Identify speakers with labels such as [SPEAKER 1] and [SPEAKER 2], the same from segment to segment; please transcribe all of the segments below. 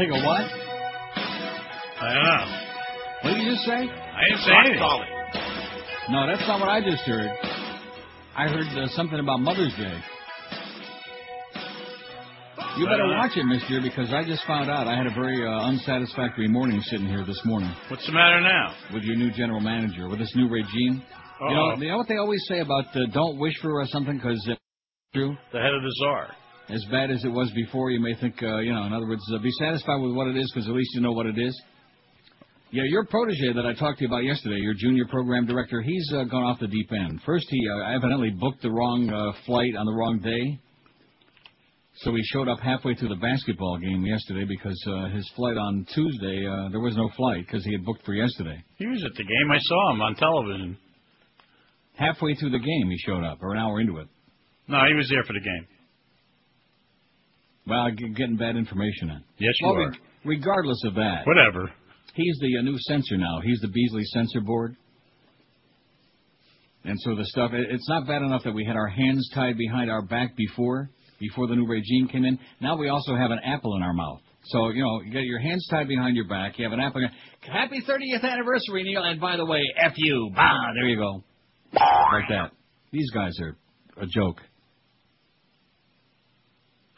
[SPEAKER 1] Take a what?
[SPEAKER 2] I don't know.
[SPEAKER 1] What did you just say?
[SPEAKER 2] I didn't say
[SPEAKER 3] Rock
[SPEAKER 2] anything.
[SPEAKER 3] calling.
[SPEAKER 1] No, that's not what I just heard. I heard uh, something about Mother's Day. You better
[SPEAKER 2] Uh,
[SPEAKER 1] watch it, Mister, because I just found out I had a very uh, unsatisfactory morning sitting here this morning
[SPEAKER 2] What's the matter now?
[SPEAKER 1] with your new general manager, with this new regime. You know,
[SPEAKER 2] Uh-oh.
[SPEAKER 1] you know what they always say about uh, don't wish for something because it's true.
[SPEAKER 2] The head of the czar.
[SPEAKER 1] As bad as it was before, you may think, uh, you know, in other words, uh, be satisfied with what it is because at least you know what it is. Yeah, your protege that I talked to you about yesterday, your junior program director, he's uh, gone off the deep end. First, he uh, evidently booked the wrong uh, flight on the wrong day. So he showed up halfway through the basketball game yesterday because uh, his flight on Tuesday, uh, there was no flight because he had booked for yesterday.
[SPEAKER 2] He was at the game. I saw him on television.
[SPEAKER 1] Halfway through the game, he showed up, or an hour into it.
[SPEAKER 2] No, he was there for the game.
[SPEAKER 1] Well, g- getting bad information in.
[SPEAKER 2] Yes, you
[SPEAKER 1] well,
[SPEAKER 2] are.
[SPEAKER 1] regardless of that,
[SPEAKER 2] Whatever.
[SPEAKER 1] he's the uh, new censor now. He's the Beasley censor board. And so the stuff, it- it's not bad enough that we had our hands tied behind our back before, before the new regime came in. Now we also have an apple in our mouth. So, you know, you got your hands tied behind your back, you have an apple. Happy 30th anniversary, Neil. And by the way, F you. Bah, there you go. Like that. These guys are a joke.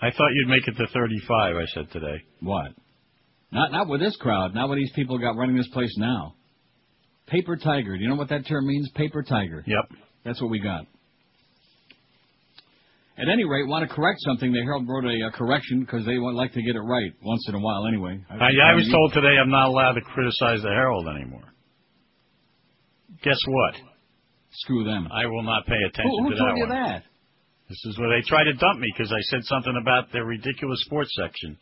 [SPEAKER 2] I thought you'd make it to 35, I said today.
[SPEAKER 1] What? Not not with this crowd. Not with these people got running this place now. Paper tiger. Do you know what that term means? Paper tiger.
[SPEAKER 2] Yep.
[SPEAKER 1] That's what we got. At any rate, want to correct something. The Herald wrote a, uh correction because they would like to get it right once in a while. Anyway,
[SPEAKER 2] I, I was told today I'm not allowed to criticize the Herald anymore. Guess what?
[SPEAKER 1] Screw them.
[SPEAKER 2] I will not pay attention
[SPEAKER 1] Who, who
[SPEAKER 2] to
[SPEAKER 1] told you
[SPEAKER 2] one.
[SPEAKER 1] that?
[SPEAKER 2] This is where they try to dump me because I said something about their ridiculous sports section.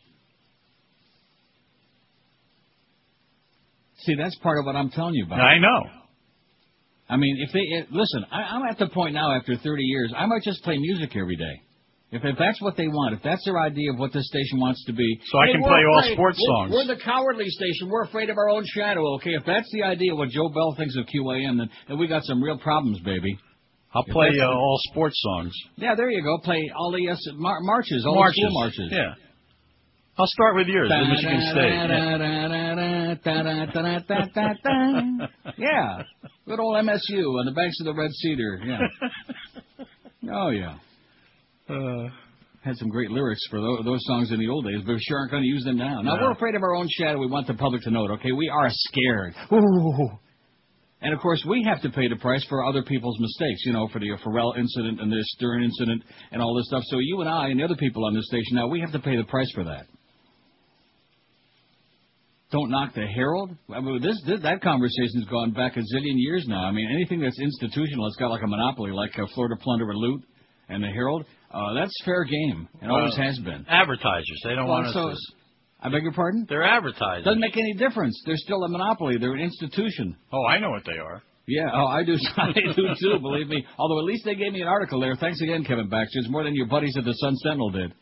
[SPEAKER 1] See, that's part of what I'm telling you about.
[SPEAKER 2] I know.
[SPEAKER 1] I mean, if they it, listen, I, I'm at the point now after 30 years, I might just play music every day. If, if that's what they want, if that's their idea of what this station wants to be,
[SPEAKER 2] So I can
[SPEAKER 1] we're
[SPEAKER 2] play all
[SPEAKER 1] afraid-
[SPEAKER 2] sports
[SPEAKER 1] we're-
[SPEAKER 2] songs.
[SPEAKER 1] We're the cowardly station. We're afraid of our own shadow. Okay, if that's the idea, what Joe Bell thinks of QAM, then, then we got some real problems, baby.
[SPEAKER 2] I'll play uh, all sports songs.
[SPEAKER 1] Yeah, there you go. Play all the yes, mar- marches, all the school marches.
[SPEAKER 2] Yeah. I'll start with yours, the Michigan State.
[SPEAKER 1] Yeah, good old MSU on the banks of the Red Cedar. Yeah. Oh yeah.
[SPEAKER 2] Uh,
[SPEAKER 1] Had some great lyrics for those, those songs in the old days, but we sure aren't going to use them now. Now
[SPEAKER 2] No.
[SPEAKER 1] we're afraid of our own shadow. We want the public to know it. Okay, we are scared. Ooh. And of course, we have to pay the price for other people's mistakes. You know, for the Pharrell incident and the Stern incident and all this stuff. So you and I and the other people on this station now, we have to pay the price for that. Don't knock the Herald. I mean, this, this that conversation's gone back a zillion years now. I mean, anything that's institutional, it's got like a monopoly, like uh, Florida Plunder and Loot and the Herald. Uh, that's fair game. It always has been.
[SPEAKER 2] Advertisers. They don't
[SPEAKER 1] Well,
[SPEAKER 2] want us
[SPEAKER 1] so-
[SPEAKER 2] to.
[SPEAKER 1] I beg your pardon?
[SPEAKER 2] They're advertisers.
[SPEAKER 1] Doesn't make any difference. They're still a monopoly. They're an institution.
[SPEAKER 2] Oh, I know what they are.
[SPEAKER 1] Yeah, oh, I do. I do too. Believe me. Although at least they gave me an article there. Thanks again, Kevin Baxter. It's more than your buddies at the Sun Sentinel did.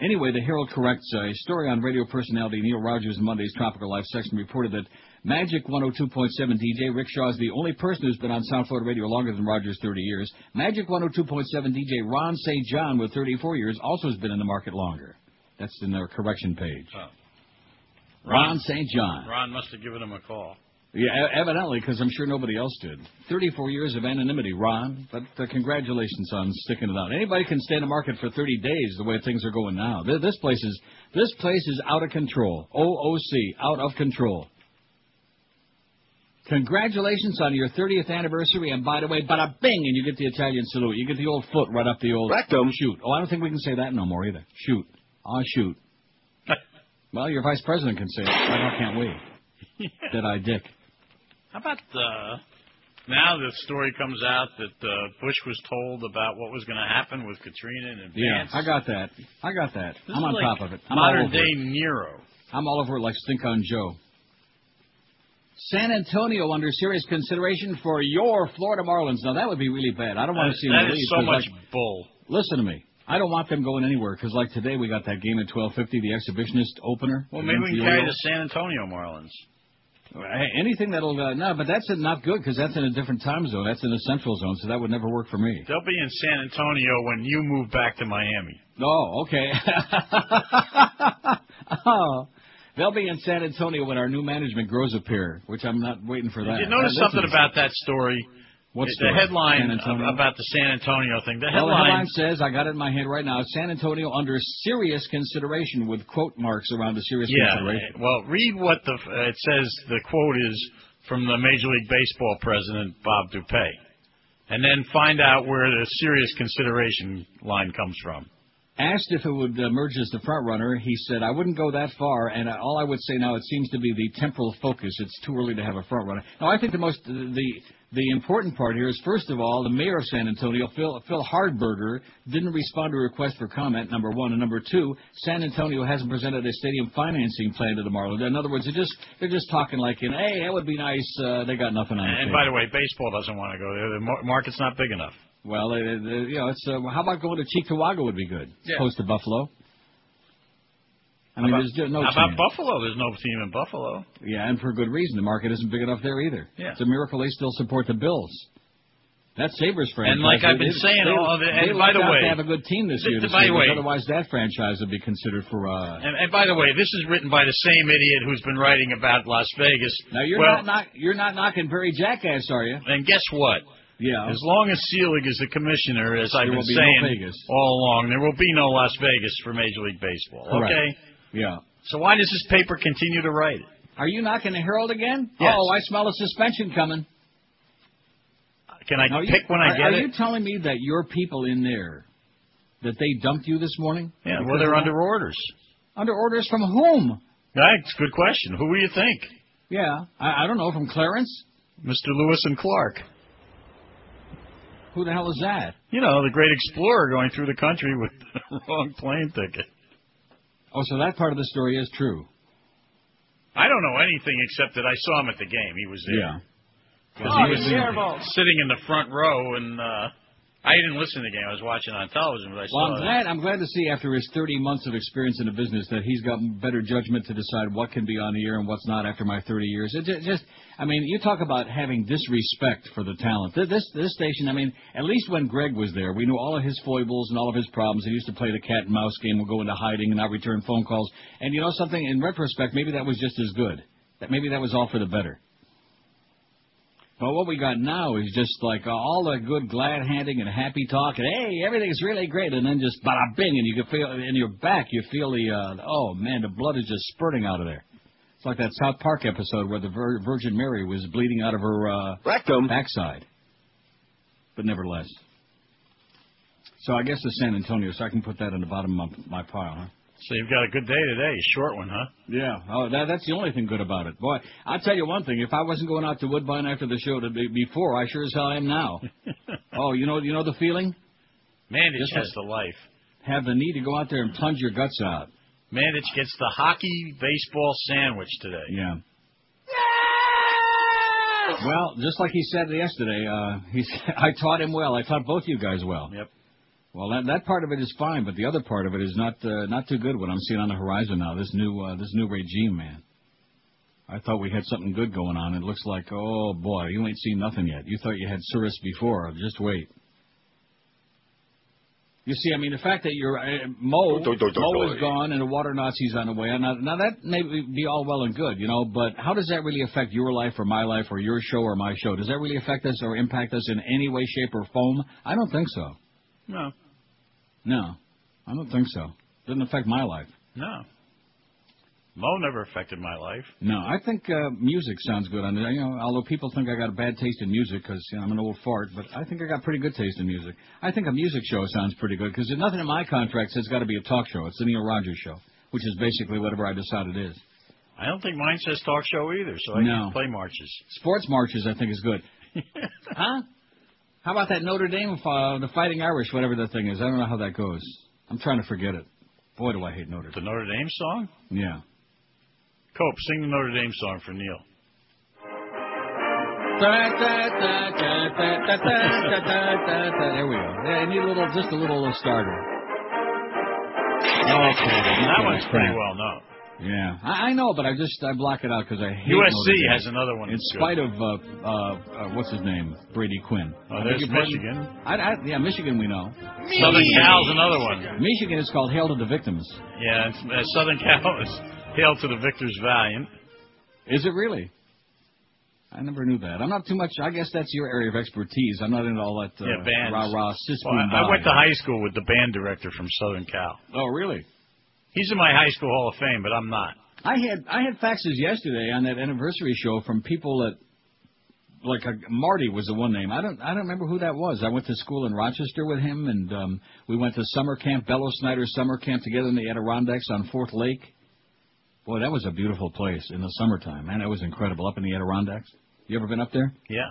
[SPEAKER 1] Anyway, the Herald corrects uh, a story on radio personality Neil Rogers in Monday's Tropical Life section reported that Magic 102.7 DJ Rick Shaw is the only person who's been on South Florida radio longer than Rogers 30 years. Magic 102.7 DJ Ron St. John with 34 years also has been in the market longer. That's in their correction page.
[SPEAKER 2] Oh.
[SPEAKER 1] Ron St. John.
[SPEAKER 2] Ron must have given him a call.
[SPEAKER 1] Yeah, evidently, because I'm sure nobody else did. 34 years of anonymity, Ron. But uh, congratulations on sticking it out. Anybody can stay in the market for 30 days the way things are going now. This place is this place is out of control. OOC, out of control. Congratulations on your 30th anniversary, and by the way, bada bing, and you get the Italian salute. You get the old foot right up the old
[SPEAKER 3] Rectum.
[SPEAKER 1] shoot. Oh, I don't think we can say that no more either. Shoot. Ah, shoot. well, your vice president can say it. Why can't we? Did I, Dick?
[SPEAKER 2] How about uh, now the story comes out that uh, Bush was told about what was going to happen with Katrina in advance?
[SPEAKER 1] Yeah, I got that. I got that.
[SPEAKER 2] This
[SPEAKER 1] I'm on
[SPEAKER 2] like
[SPEAKER 1] top of it. I'm
[SPEAKER 2] modern day
[SPEAKER 1] it.
[SPEAKER 2] Nero.
[SPEAKER 1] I'm all over it like Stink on Joe. San Antonio under serious consideration for your Florida Marlins. Now that would be really bad. I don't want to see them
[SPEAKER 2] that is
[SPEAKER 1] leave,
[SPEAKER 2] so much
[SPEAKER 1] like,
[SPEAKER 2] bull.
[SPEAKER 1] listen to me. I don't want them going anywhere because, like today, we got that game at 12:50, the exhibitionist opener.
[SPEAKER 2] Well, maybe we can carry the San Antonio Marlins.
[SPEAKER 1] Hey, anything that'll uh, no, but that's not good because that's in a different time zone. That's in the central zone, so that would never work for me.
[SPEAKER 2] They'll be in San Antonio when you move back to Miami.
[SPEAKER 1] Oh, okay. Oh, they'll be in San Antonio when our new management grows a pair, which I'm not waiting for that.
[SPEAKER 2] Did you notice something about that story?
[SPEAKER 1] What
[SPEAKER 2] the headline about the San Antonio thing. The
[SPEAKER 1] Well, the
[SPEAKER 2] headline,
[SPEAKER 1] headline says, I got it in my hand right now, San Antonio under serious consideration with quote marks around the serious
[SPEAKER 2] yeah.
[SPEAKER 1] consideration.
[SPEAKER 2] Well, read what the uh, it says. The quote is from the Major League Baseball president Bob DuPuy, and then find out where the serious consideration line comes from.
[SPEAKER 1] Asked if it would emerge as the front runner, he said, I wouldn't go that far, and all I would say now, it seems to be the temporal focus. It's too early to have a front runner. Now, I think the most, the, the important part here is, first of all, the mayor of San Antonio, Phil, Phil Hardberger, didn't respond to a request for comment, number one. And number two, San Antonio hasn't presented a stadium financing plan to the Marlins. In other words, they're just, they're just talking like, in, hey, that would be nice. Uh, they got nothing on the
[SPEAKER 2] And by the way, baseball doesn't want to go there. The market's not big enough.
[SPEAKER 1] Well, uh, you know, it's uh, how about going to Cheektowaga would be good,
[SPEAKER 2] Yeah.
[SPEAKER 1] close to Buffalo. I mean,
[SPEAKER 2] How
[SPEAKER 1] there's just no
[SPEAKER 2] How about
[SPEAKER 1] chance.
[SPEAKER 2] Buffalo? There's no team in Buffalo.
[SPEAKER 1] Yeah, and for good reason. The market isn't big enough there either.
[SPEAKER 2] Yeah.
[SPEAKER 1] It's a miracle they still support the Bills. That Sabres franchise.
[SPEAKER 2] And like I've
[SPEAKER 1] they-
[SPEAKER 2] been saying,
[SPEAKER 1] they,
[SPEAKER 2] all of it-
[SPEAKER 1] they
[SPEAKER 2] and by the way-
[SPEAKER 1] to have a good team this year. The
[SPEAKER 2] by the way-
[SPEAKER 1] otherwise that franchise would be considered for. Uh,
[SPEAKER 2] And, and by the way, this is written by the same idiot who's been writing about Las Vegas.
[SPEAKER 1] now you're
[SPEAKER 2] well,
[SPEAKER 1] not knock, you're not knocking Barry Jackass, are you?
[SPEAKER 2] And guess what?
[SPEAKER 1] Yeah.
[SPEAKER 2] As long as Selig is the commissioner, as I've
[SPEAKER 1] There
[SPEAKER 2] been
[SPEAKER 1] will be no
[SPEAKER 2] saying
[SPEAKER 1] Vegas.
[SPEAKER 2] all along, there will be no Las Vegas for Major League Baseball.
[SPEAKER 1] Correct.
[SPEAKER 2] Okay.
[SPEAKER 1] Yeah.
[SPEAKER 2] So why does this paper continue to write it?
[SPEAKER 1] Are you knocking the Herald again?
[SPEAKER 2] Yes.
[SPEAKER 1] Oh, I smell a suspension coming.
[SPEAKER 2] Can I
[SPEAKER 1] Now, you-
[SPEAKER 2] pick when I
[SPEAKER 1] are,
[SPEAKER 2] get
[SPEAKER 1] are
[SPEAKER 2] it?
[SPEAKER 1] you telling me that your people in there, that they dumped you this morning?
[SPEAKER 2] yeah. Well, they're under orders.
[SPEAKER 1] under orders from whom?
[SPEAKER 2] That's a good question. Who do you think?
[SPEAKER 1] Yeah, I, I don't know. From Clarence?
[SPEAKER 2] Mr. Lewis and Clark.
[SPEAKER 1] Who the hell is that?
[SPEAKER 2] You know, the great explorer going through the country with the wrong plane ticket.
[SPEAKER 1] Oh, so that part of the story is true.
[SPEAKER 2] I don't know anything except that I saw him at the game. He was there.
[SPEAKER 1] Yeah.
[SPEAKER 2] 'Cause
[SPEAKER 1] Oh,
[SPEAKER 2] he was
[SPEAKER 1] terrible.
[SPEAKER 2] sitting in the front row, and uh, I didn't listen to the game. I was watching on television, but I
[SPEAKER 1] Well,
[SPEAKER 2] saw
[SPEAKER 1] I'm
[SPEAKER 2] that.
[SPEAKER 1] glad. I'm glad to see after his 30 months of experience in the business that he's got better judgment to decide what can be on the air and what's not after my 30 years. It ju- just, I mean, you talk about having disrespect for the talent. This this station, I mean, at least when Greg was there, we knew all of his foibles and all of his problems. He used to play the cat and mouse game, would go into hiding and not return phone calls. And you know something? In retrospect, maybe that was just as good. That maybe that was all for the better. But what we got now is just like all the good glad handing and happy talk and hey, everything's really great, and then just bada bing, and you can feel in your back, you feel the uh, oh man, the blood is just spurting out of there. It's like that South Park episode where the Vir- Virgin Mary was bleeding out of her uh,
[SPEAKER 3] Rectum.
[SPEAKER 1] backside. But nevertheless. So I guess the San Antonio, so I can put that in the bottom of my pile, huh?
[SPEAKER 2] So you've got a good day today. Short one, huh?
[SPEAKER 1] Yeah. Oh, that, that's the only thing good about it. Boy, I'll tell you one thing. If I wasn't going out to Woodbine after the show to be, before, I sure as hell am now. oh, you know, you know the feeling?
[SPEAKER 2] Mandich
[SPEAKER 1] Just
[SPEAKER 2] has the life.
[SPEAKER 1] Have the need to go out there and plunge your guts out.
[SPEAKER 2] Mandich gets the hockey baseball sandwich today.
[SPEAKER 1] Yeah. Well, just like he said yesterday, uh, he said, I taught him well. I taught both you guys well.
[SPEAKER 2] Yep.
[SPEAKER 1] Well, that that part of it is fine, but the other part of it is not uh, not too good. What I'm seeing on the horizon now, this new uh, this new regime, man. I thought we had something good going on. It looks like, oh boy, you ain't seen nothing yet. You thought you had Cirrus before. Just wait. You see, I mean, the fact that you're uh, Mo,
[SPEAKER 3] Do- do- do-
[SPEAKER 1] Mo
[SPEAKER 3] do-
[SPEAKER 1] is gone and the water Nazi's on the way. Now, now that may be all well and good, you know, but how does that really affect your life or my life or your show or my show? Does that really affect us or impact us in any way, shape, or form? I don't think so.
[SPEAKER 2] No.
[SPEAKER 1] No, I don't think so. Doesn't affect my life.
[SPEAKER 2] No. Mo never affected my life.
[SPEAKER 1] No, I think uh, music sounds good on it. You know, although people think I got a bad taste in music because you know, I'm an old fart, but I think I got pretty good taste in music. I think a music show sounds pretty good because nothing in my contract says it's got to be a talk show. It's the Neil Rogers show, which is basically whatever I decide it is.
[SPEAKER 2] I don't think mine says talk show either, so I
[SPEAKER 1] No.
[SPEAKER 2] can play marches.
[SPEAKER 1] Sports marches, I think, is good. huh? How about that Notre Dame, uh, the Fighting Irish, whatever that thing is? I don't know how that goes. I'm trying to forget it. Boy, do I hate Notre Dame.
[SPEAKER 2] The Notre Dame song?
[SPEAKER 1] Yeah.
[SPEAKER 2] Cope, sing the Notre Dame song for Neil.
[SPEAKER 1] There we go. Yeah, I need a little, just a little starter. Okay,
[SPEAKER 2] That one's pretty well known.
[SPEAKER 1] Yeah, I, I know, but I just I block it out because I hate
[SPEAKER 2] USC has another one.
[SPEAKER 1] In
[SPEAKER 2] that's good.
[SPEAKER 1] spite of uh, uh, uh, what's his name, Brady Quinn.
[SPEAKER 2] Oh,
[SPEAKER 1] I
[SPEAKER 2] there's? Michigan.
[SPEAKER 1] I, I, yeah, Michigan we know.
[SPEAKER 2] Southern Cal's another one.
[SPEAKER 1] Michigan is called Hail to the Victims.
[SPEAKER 2] Yeah, it's, uh, Southern Cal is Hail to the victors valiant.
[SPEAKER 1] Is it really? I never knew that. I'm not too much. I guess that's your area of expertise. I'm not into all that uh,
[SPEAKER 2] Yeah, bands.
[SPEAKER 1] rah rah
[SPEAKER 2] Well, I, I went to high school with the band director from Southern Cal.
[SPEAKER 1] Oh, really?
[SPEAKER 2] He's in my high school Hall of Fame, but I'm not.
[SPEAKER 1] I had I had faxes yesterday on that anniversary show from people that like uh, Marty was the one name. I don't I don't remember who that was. I went to school in Rochester with him, and um, we went to summer camp, Bellow Snyder summer camp together in the Adirondacks on Fourth Lake. Boy, that was a beautiful place in the summertime. Man, that was incredible up in the Adirondacks. You ever been up there?
[SPEAKER 2] Yeah.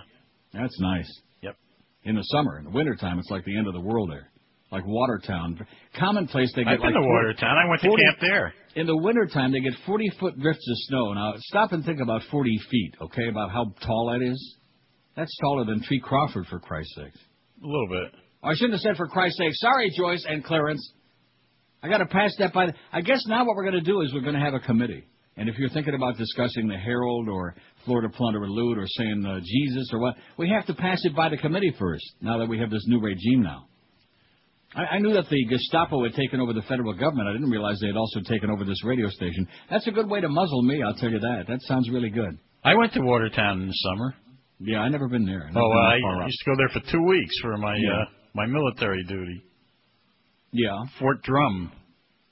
[SPEAKER 1] That's nice.
[SPEAKER 2] Yep.
[SPEAKER 1] In the summer, in the wintertime, it's like the end of the world there. Like Watertown, commonplace. They get
[SPEAKER 2] I've been
[SPEAKER 1] like
[SPEAKER 2] to
[SPEAKER 1] 40
[SPEAKER 2] Watertown. I went to
[SPEAKER 1] 40
[SPEAKER 2] camp there.
[SPEAKER 1] in the wintertime, they get 40 foot drifts of snow. Now, stop and think about 40 feet, okay, about how tall that is. That's taller than Tree Crawford, for Christ's sake.
[SPEAKER 2] A little bit.
[SPEAKER 1] Oh, I shouldn't have said for Christ's sake. Sorry, Joyce and Clarence. I got to pass that by. The, I guess now what we're going to do is we're going to have a committee. And if you're thinking about discussing the Herald or Florida Plunder and Loot or saying uh, Jesus or what, we have to pass it by the committee first. Now that we have this new regime now. I, I knew that the Gestapo had taken over the federal government. I didn't realize they had also taken over this radio station. That's a good way to muzzle me, I'll tell you that. That sounds really good.
[SPEAKER 2] I went to Watertown in the summer.
[SPEAKER 1] Yeah, I never been there. Never
[SPEAKER 2] Oh,
[SPEAKER 1] been
[SPEAKER 2] I
[SPEAKER 1] up.
[SPEAKER 2] used to go there for two weeks for my
[SPEAKER 1] Yeah.
[SPEAKER 2] uh, my military duty.
[SPEAKER 1] Yeah,
[SPEAKER 2] Fort Drum,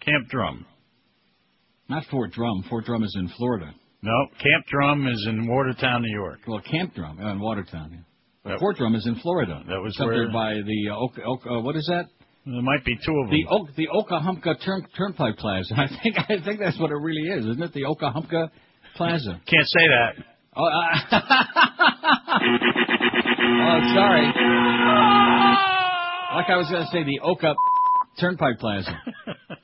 [SPEAKER 2] Camp Drum.
[SPEAKER 1] not Fort Drum. Fort Drum is in Florida.
[SPEAKER 2] No, Camp Drum is in Watertown, New York.
[SPEAKER 1] Well, Camp Drum uh, in Watertown. Yeah.
[SPEAKER 2] That-
[SPEAKER 1] Fort Drum is in Florida.
[SPEAKER 2] That was where-
[SPEAKER 1] there by the uh, Oka, Oka, uh, what is that?
[SPEAKER 2] There might be two of them.
[SPEAKER 1] The Oak, the Okahumpka turn, Turnpike Plaza. I think I think that's what it really is, isn't it? The Okahumpka Plaza.
[SPEAKER 2] Can't say that.
[SPEAKER 1] Oh, uh, oh, sorry. Like I was going to say, the Oka Turnpike Plaza.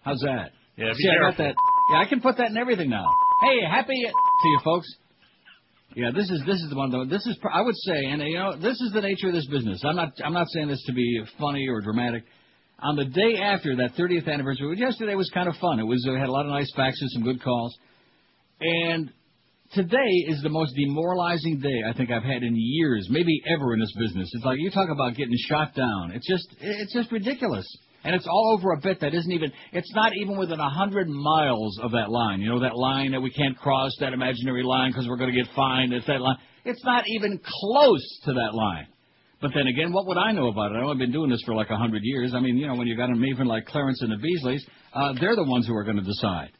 [SPEAKER 1] How's that?
[SPEAKER 2] Yeah,
[SPEAKER 1] See, I got that. Yeah, I can put that in everything now. Hey, happy to you folks. Yeah, this is this is the one though. This is I would say, and you know, this is the nature of this business. I'm not I'm not saying this to be funny or dramatic. On the day after that 30th anniversary, which yesterday was kind of fun. It was we had a lot of nice faxes, some good calls, and today is the most demoralizing day I think I've had in years, maybe ever in this business. It's like you talk about getting shot down. It's just it's just ridiculous. And it's all over a bit that isn't even it's not even within a hundred miles of that line. You know that line that we can't cross that imaginary line because we're going to get fined. It's that line. It's not even close to that line. But then again, what would I know about it? I've only been doing this for like a hundred years. I mean, you know, when you got them even like Clarence and the Beasleys, uh, they're the ones who are going to decide.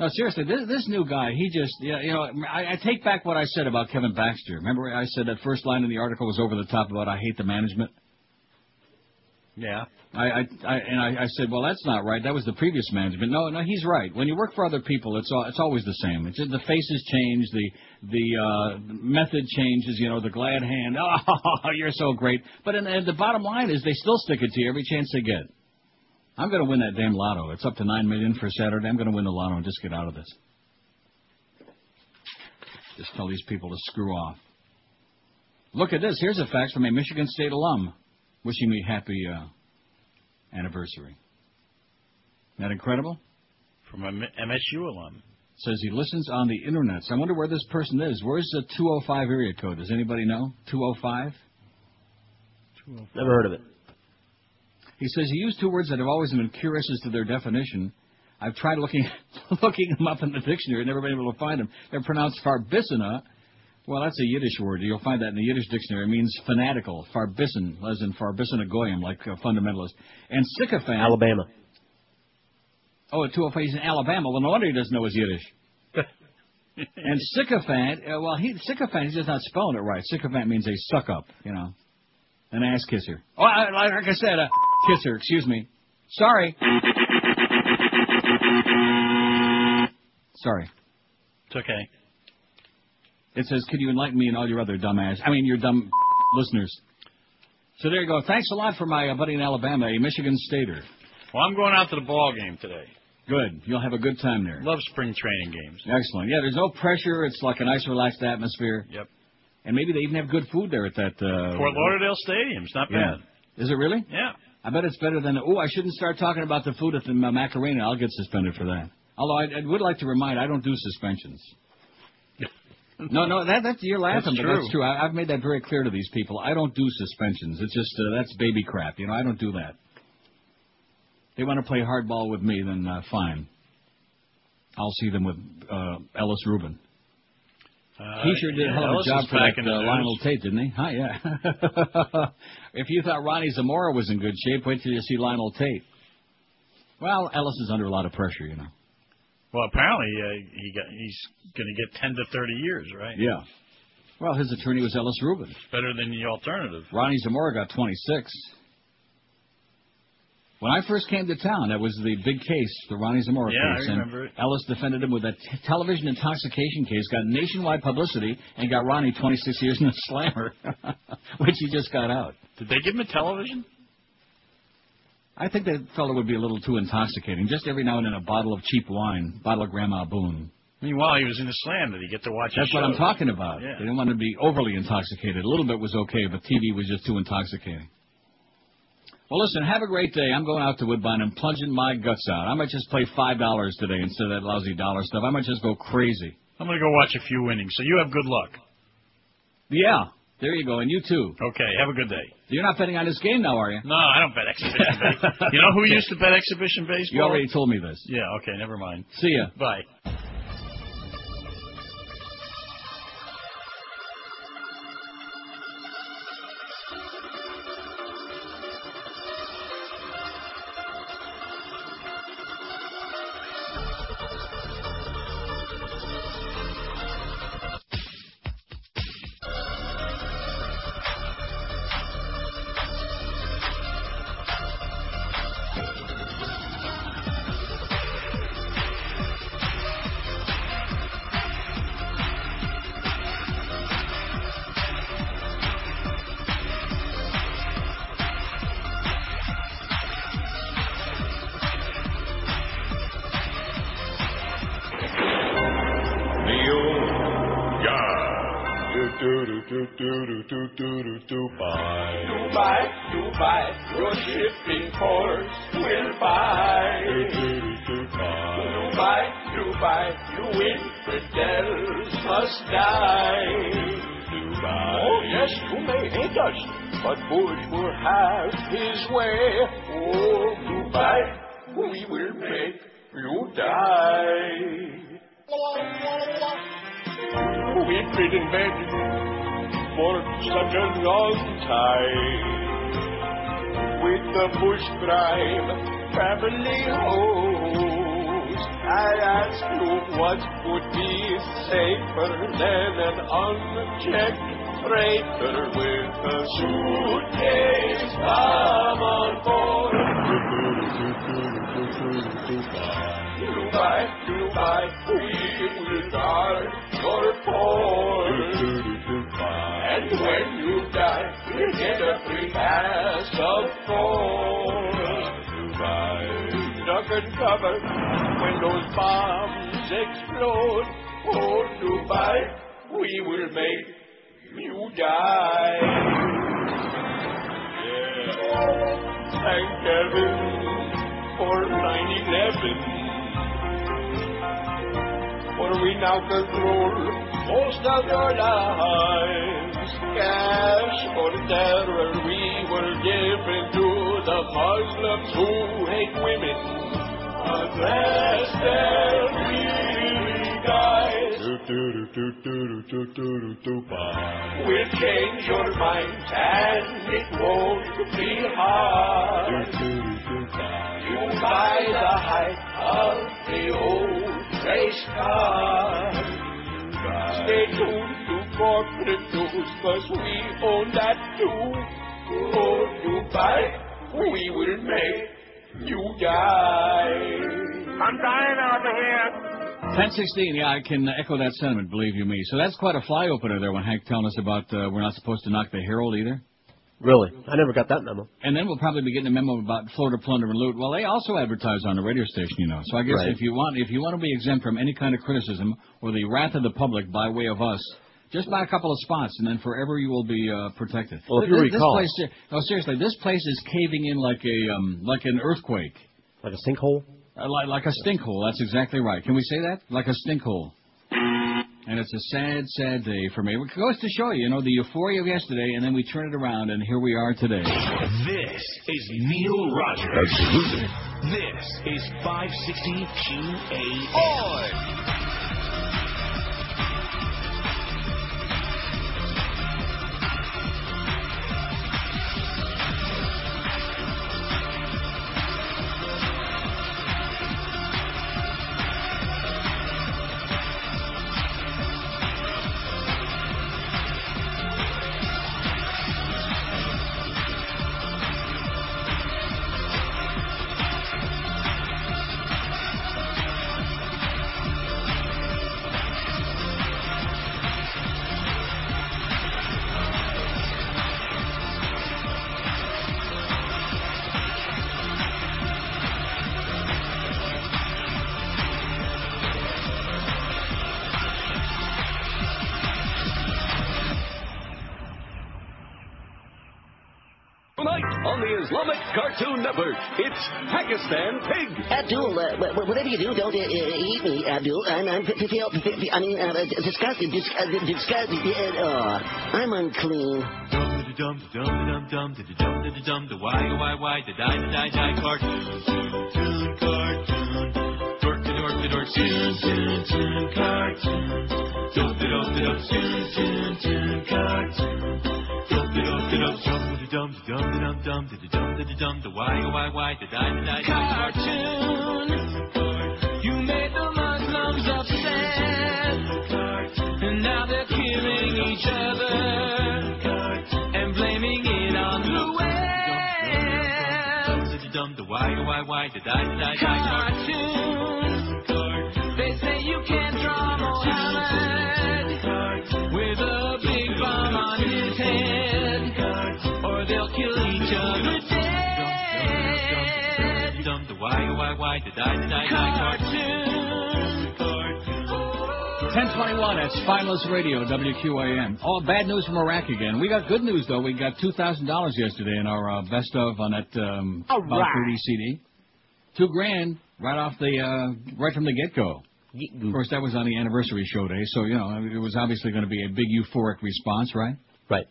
[SPEAKER 1] No, seriously, this, this new guy, he just, yeah, you know, I, I take back what I said about Kevin Baxter. Remember I said that first line in the article was over the top about I hate the management?
[SPEAKER 2] Yeah.
[SPEAKER 1] I, I, I and I, I said, well, that's not right. That was the previous management. No, no, he's right. When you work for other people, it's all, it's always the same. It's the faces change, the the uh, method changes. You know, the glad hand. Oh, you're so great. But in, and the bottom line is, they still stick it to you every chance they get. I'm going to win that damn lotto. It's up to nine million for Saturday. I'm going to win the lotto and just get out of this. Just tell these people to screw off. Look at this. Here's a fax from a Michigan State alum wishing me happy uh, anniversary. Isn't that incredible?
[SPEAKER 2] From a M- MSU alum.
[SPEAKER 1] Says he listens on the internet. So I wonder where this person is. Where's the 205 area code? Does anybody know? 205?
[SPEAKER 3] Never heard of it.
[SPEAKER 1] He says he used two words that have always been curious as to their definition. I've tried looking looking them up in the dictionary, and never been able to find them. They're pronounced farbissina. Well, that's a Yiddish word. You'll find that in the Yiddish dictionary. It means fanatical, farbissen, as in farbissina goyim, like a fundamentalist. And sycophant.
[SPEAKER 3] Alabama.
[SPEAKER 1] Oh, at 205 he's in Alabama. Well, no wonder he doesn't know his Yiddish. and sycophant, uh, well, he sycophant, he's just not spelling it right. Sycophant means a suck up, you know, an ass kisser. Oh, I, like like I said, a kisser. Excuse me. Sorry. Sorry.
[SPEAKER 2] It's okay.
[SPEAKER 1] It says, "Could you enlighten me and all your other dumbass? I mean, your dumb listeners." So there you go. Thanks a lot for my uh, buddy in Alabama, a Michigan Stater.
[SPEAKER 2] Well, I'm going out to the ball game today.
[SPEAKER 1] Good. You'll have a good time there.
[SPEAKER 2] Love spring training games.
[SPEAKER 1] Excellent. Yeah, there's no pressure. It's like a nice, relaxed atmosphere.
[SPEAKER 2] Yep.
[SPEAKER 1] And maybe they even have good food there at that. Uh,
[SPEAKER 2] Fort Lauderdale Stadium's not
[SPEAKER 1] Yeah.
[SPEAKER 2] bad.
[SPEAKER 1] Is it really?
[SPEAKER 2] Yeah.
[SPEAKER 1] I bet it's better than. Oh, I shouldn't start talking about the food at the Ma- Macarena. I'll get suspended for that. Although I, I would like to remind, I don't do suspensions. No, no, that that's you're laughing,
[SPEAKER 2] That's
[SPEAKER 1] but that's
[SPEAKER 2] true.
[SPEAKER 1] true. I, I've made that very clear to these people. I don't do suspensions. It's just uh, that's baby crap. You know, I don't do that. They want to play hardball with me, then uh, fine. I'll see them with uh, Ellis Rubin.
[SPEAKER 2] Uh,
[SPEAKER 1] He sure did a
[SPEAKER 2] yeah,
[SPEAKER 1] hell of a job for that uh. Lionel Tate, didn't he? Hi, yeah. if you thought Ronnie Zamora was in good shape, wait till you see Lionel Tate. Well, Ellis is under a lot of pressure, you know.
[SPEAKER 2] Well, apparently uh, he got he's going to get 10 to 30 years, right?
[SPEAKER 1] Yeah. Well, his attorney was Ellis Rubin.
[SPEAKER 2] Better than the alternative.
[SPEAKER 1] Ronnie Zamora got 26. When I first came to town, that was the big case, the Ronnie Zamora
[SPEAKER 2] Yeah, I
[SPEAKER 1] case.
[SPEAKER 2] remember
[SPEAKER 1] and
[SPEAKER 2] it.
[SPEAKER 1] Ellis defended him with that television intoxication case, got nationwide publicity, and got Ronnie 26 years in the slammer, which he just got out.
[SPEAKER 2] Did they give him a television?
[SPEAKER 1] I think that fellow would be a little too intoxicating. Just every now and then a bottle of cheap wine, bottle of Grandma Boone.
[SPEAKER 2] Meanwhile, he was in the slam. Did he get to watch
[SPEAKER 1] That's what I'm talking about.
[SPEAKER 2] Yeah.
[SPEAKER 1] They didn't want to be overly intoxicated. A little bit was okay, but TV was just too intoxicating. Well, listen, have a great day. I'm going out to Woodbine and plunging my guts out. I might just play five dollars today instead of that lousy dollar stuff. I might just go crazy.
[SPEAKER 2] I'm going to go watch a few innings. So you have good luck.
[SPEAKER 1] Yeah, there you go, and you too.
[SPEAKER 2] Okay, have a good day.
[SPEAKER 1] You're not betting on this game now, are you?
[SPEAKER 2] No, I don't bet exhibition baseball. You know who used to bet exhibition baseball?
[SPEAKER 1] You already told me this.
[SPEAKER 2] Yeah, okay, never mind.
[SPEAKER 1] See ya.
[SPEAKER 2] Bye.
[SPEAKER 4] Safer than an unchecked freighter with a suitcase? When those bombs explode. Oh, Dubai, we will make you die. Yeah. Thank heaven for 9-11. For we now control most of your lives. Cash for terror we were given to the Muslims who hate women. Guys. We'll change your mind and it won't be hard. You buy the height of the old race car. Stay tuned to corporate news, cause we own that too. Oh, Dubai, we will make you die. I'm dying over here.
[SPEAKER 1] 1016, yeah, I can echo that sentiment, believe you me. So that's quite a fly opener there when Hank telling us about uh, we're not supposed to knock the Herald either.
[SPEAKER 3] Really? I never got that memo.
[SPEAKER 1] And then we'll probably be getting a memo about Florida plunder and loot. Well, they also advertise on the radio station, you know. So I guess
[SPEAKER 3] Right.
[SPEAKER 1] if you want, if you want to be exempt from any kind of criticism or the wrath of the public by way of us, just buy a couple of spots, and then forever you will be uh, protected.
[SPEAKER 3] Well, if you
[SPEAKER 1] This- this
[SPEAKER 3] recall-
[SPEAKER 1] place, no, seriously, this place is caving in like a um, like an earthquake,
[SPEAKER 3] Like a sinkhole?
[SPEAKER 1] uh, like like a stinkhole. That's exactly right. Can we say that? Like a stinkhole. And it's a sad, sad day for me. It goes to show you, you know, the euphoria of yesterday, and then we turn it around, and here we are today.
[SPEAKER 5] This is Neil Rogers.
[SPEAKER 6] Absolutely.
[SPEAKER 5] This is 560 QAM. Cartoon It's Pakistan Pig.
[SPEAKER 7] Abdul, uh, wh- wh- whatever you do, don't uh, uh, eat me, Abdul. I'm, I'm f- feel, f- f- I mean, uh, disgusted, dis- uh. Uh, oh, I'm unclean.
[SPEAKER 8] dum dum dum dum dum dum dum dum the why why why the die the die die cartoon toon cartoon dork the dork the dork toon toon toon cartoon dum the dum the cartoon Cartoon.
[SPEAKER 9] You made the Muslims upset. And now they're killing each other. And blaming it on the
[SPEAKER 8] web.
[SPEAKER 9] Cartoon.
[SPEAKER 8] Why the die die die
[SPEAKER 9] Cartoon.
[SPEAKER 1] 1021 at Spineless Radio, WQAM. Oh, bad news from Iraq again. We got good news, though. We got $2,000 yesterday in our uh, best of on that um,
[SPEAKER 3] All
[SPEAKER 1] Bob
[SPEAKER 3] right.
[SPEAKER 1] CD. Two grand right off the, uh, right from the get-go. Of course, that was on the anniversary show day, so, you know, it was obviously going to be a big euphoric response, right?
[SPEAKER 3] Right.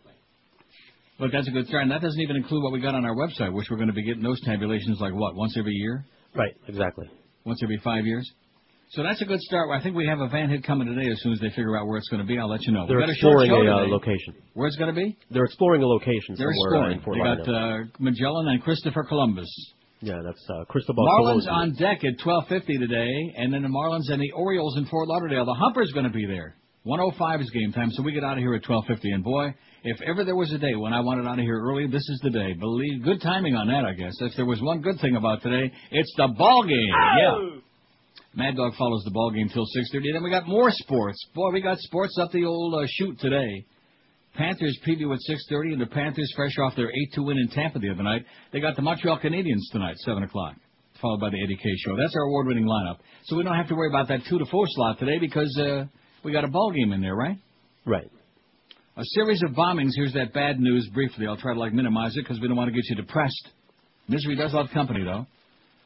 [SPEAKER 1] But that's a good start, and that doesn't even include what we got on our website, which we're going to be getting those tabulations like what, once every year?
[SPEAKER 3] Right, exactly.
[SPEAKER 1] Once every five years? So that's a good start. I think we have a van hit coming today. As soon as they figure out where it's going to be, I'll let you know.
[SPEAKER 3] They're
[SPEAKER 1] a
[SPEAKER 3] exploring a uh, location.
[SPEAKER 1] Where it's going to be?
[SPEAKER 3] They're exploring a location
[SPEAKER 1] They're
[SPEAKER 3] somewhere uh,
[SPEAKER 1] exploring.
[SPEAKER 3] in Fort
[SPEAKER 1] They got uh, Magellan and Christopher Columbus.
[SPEAKER 3] yeah, that's uh, Cristobal
[SPEAKER 1] Marlins
[SPEAKER 3] Colon.
[SPEAKER 1] on deck at 12:50 today, and then the Marlins and the Orioles in Fort Lauderdale. The Humper's going to be there. 105 is game time, so we get out of here at 12:50. And boy, if ever there was a day when I wanted out of here early, this is the day. Believe good timing on that, I guess. If there was one good thing about today, it's the ball game. Yeah. Mad Dog follows the ball game till 6:30. Then we got more sports. Boy, we got sports up the old uh, shoot today. Panthers preview at 6:30, and the Panthers, fresh off their 8-2 win in Tampa the other night, they got the Montreal Canadiens tonight, 7 o'clock, followed by the Eddie K show. That's our award-winning lineup. So we don't have to worry about that two to four slot today because uh, we got a ball game in there, right?
[SPEAKER 3] Right.
[SPEAKER 1] A series of bombings. Here's that bad news briefly. I'll try to like minimize it because we don't want to get you depressed. Misery does love company, though.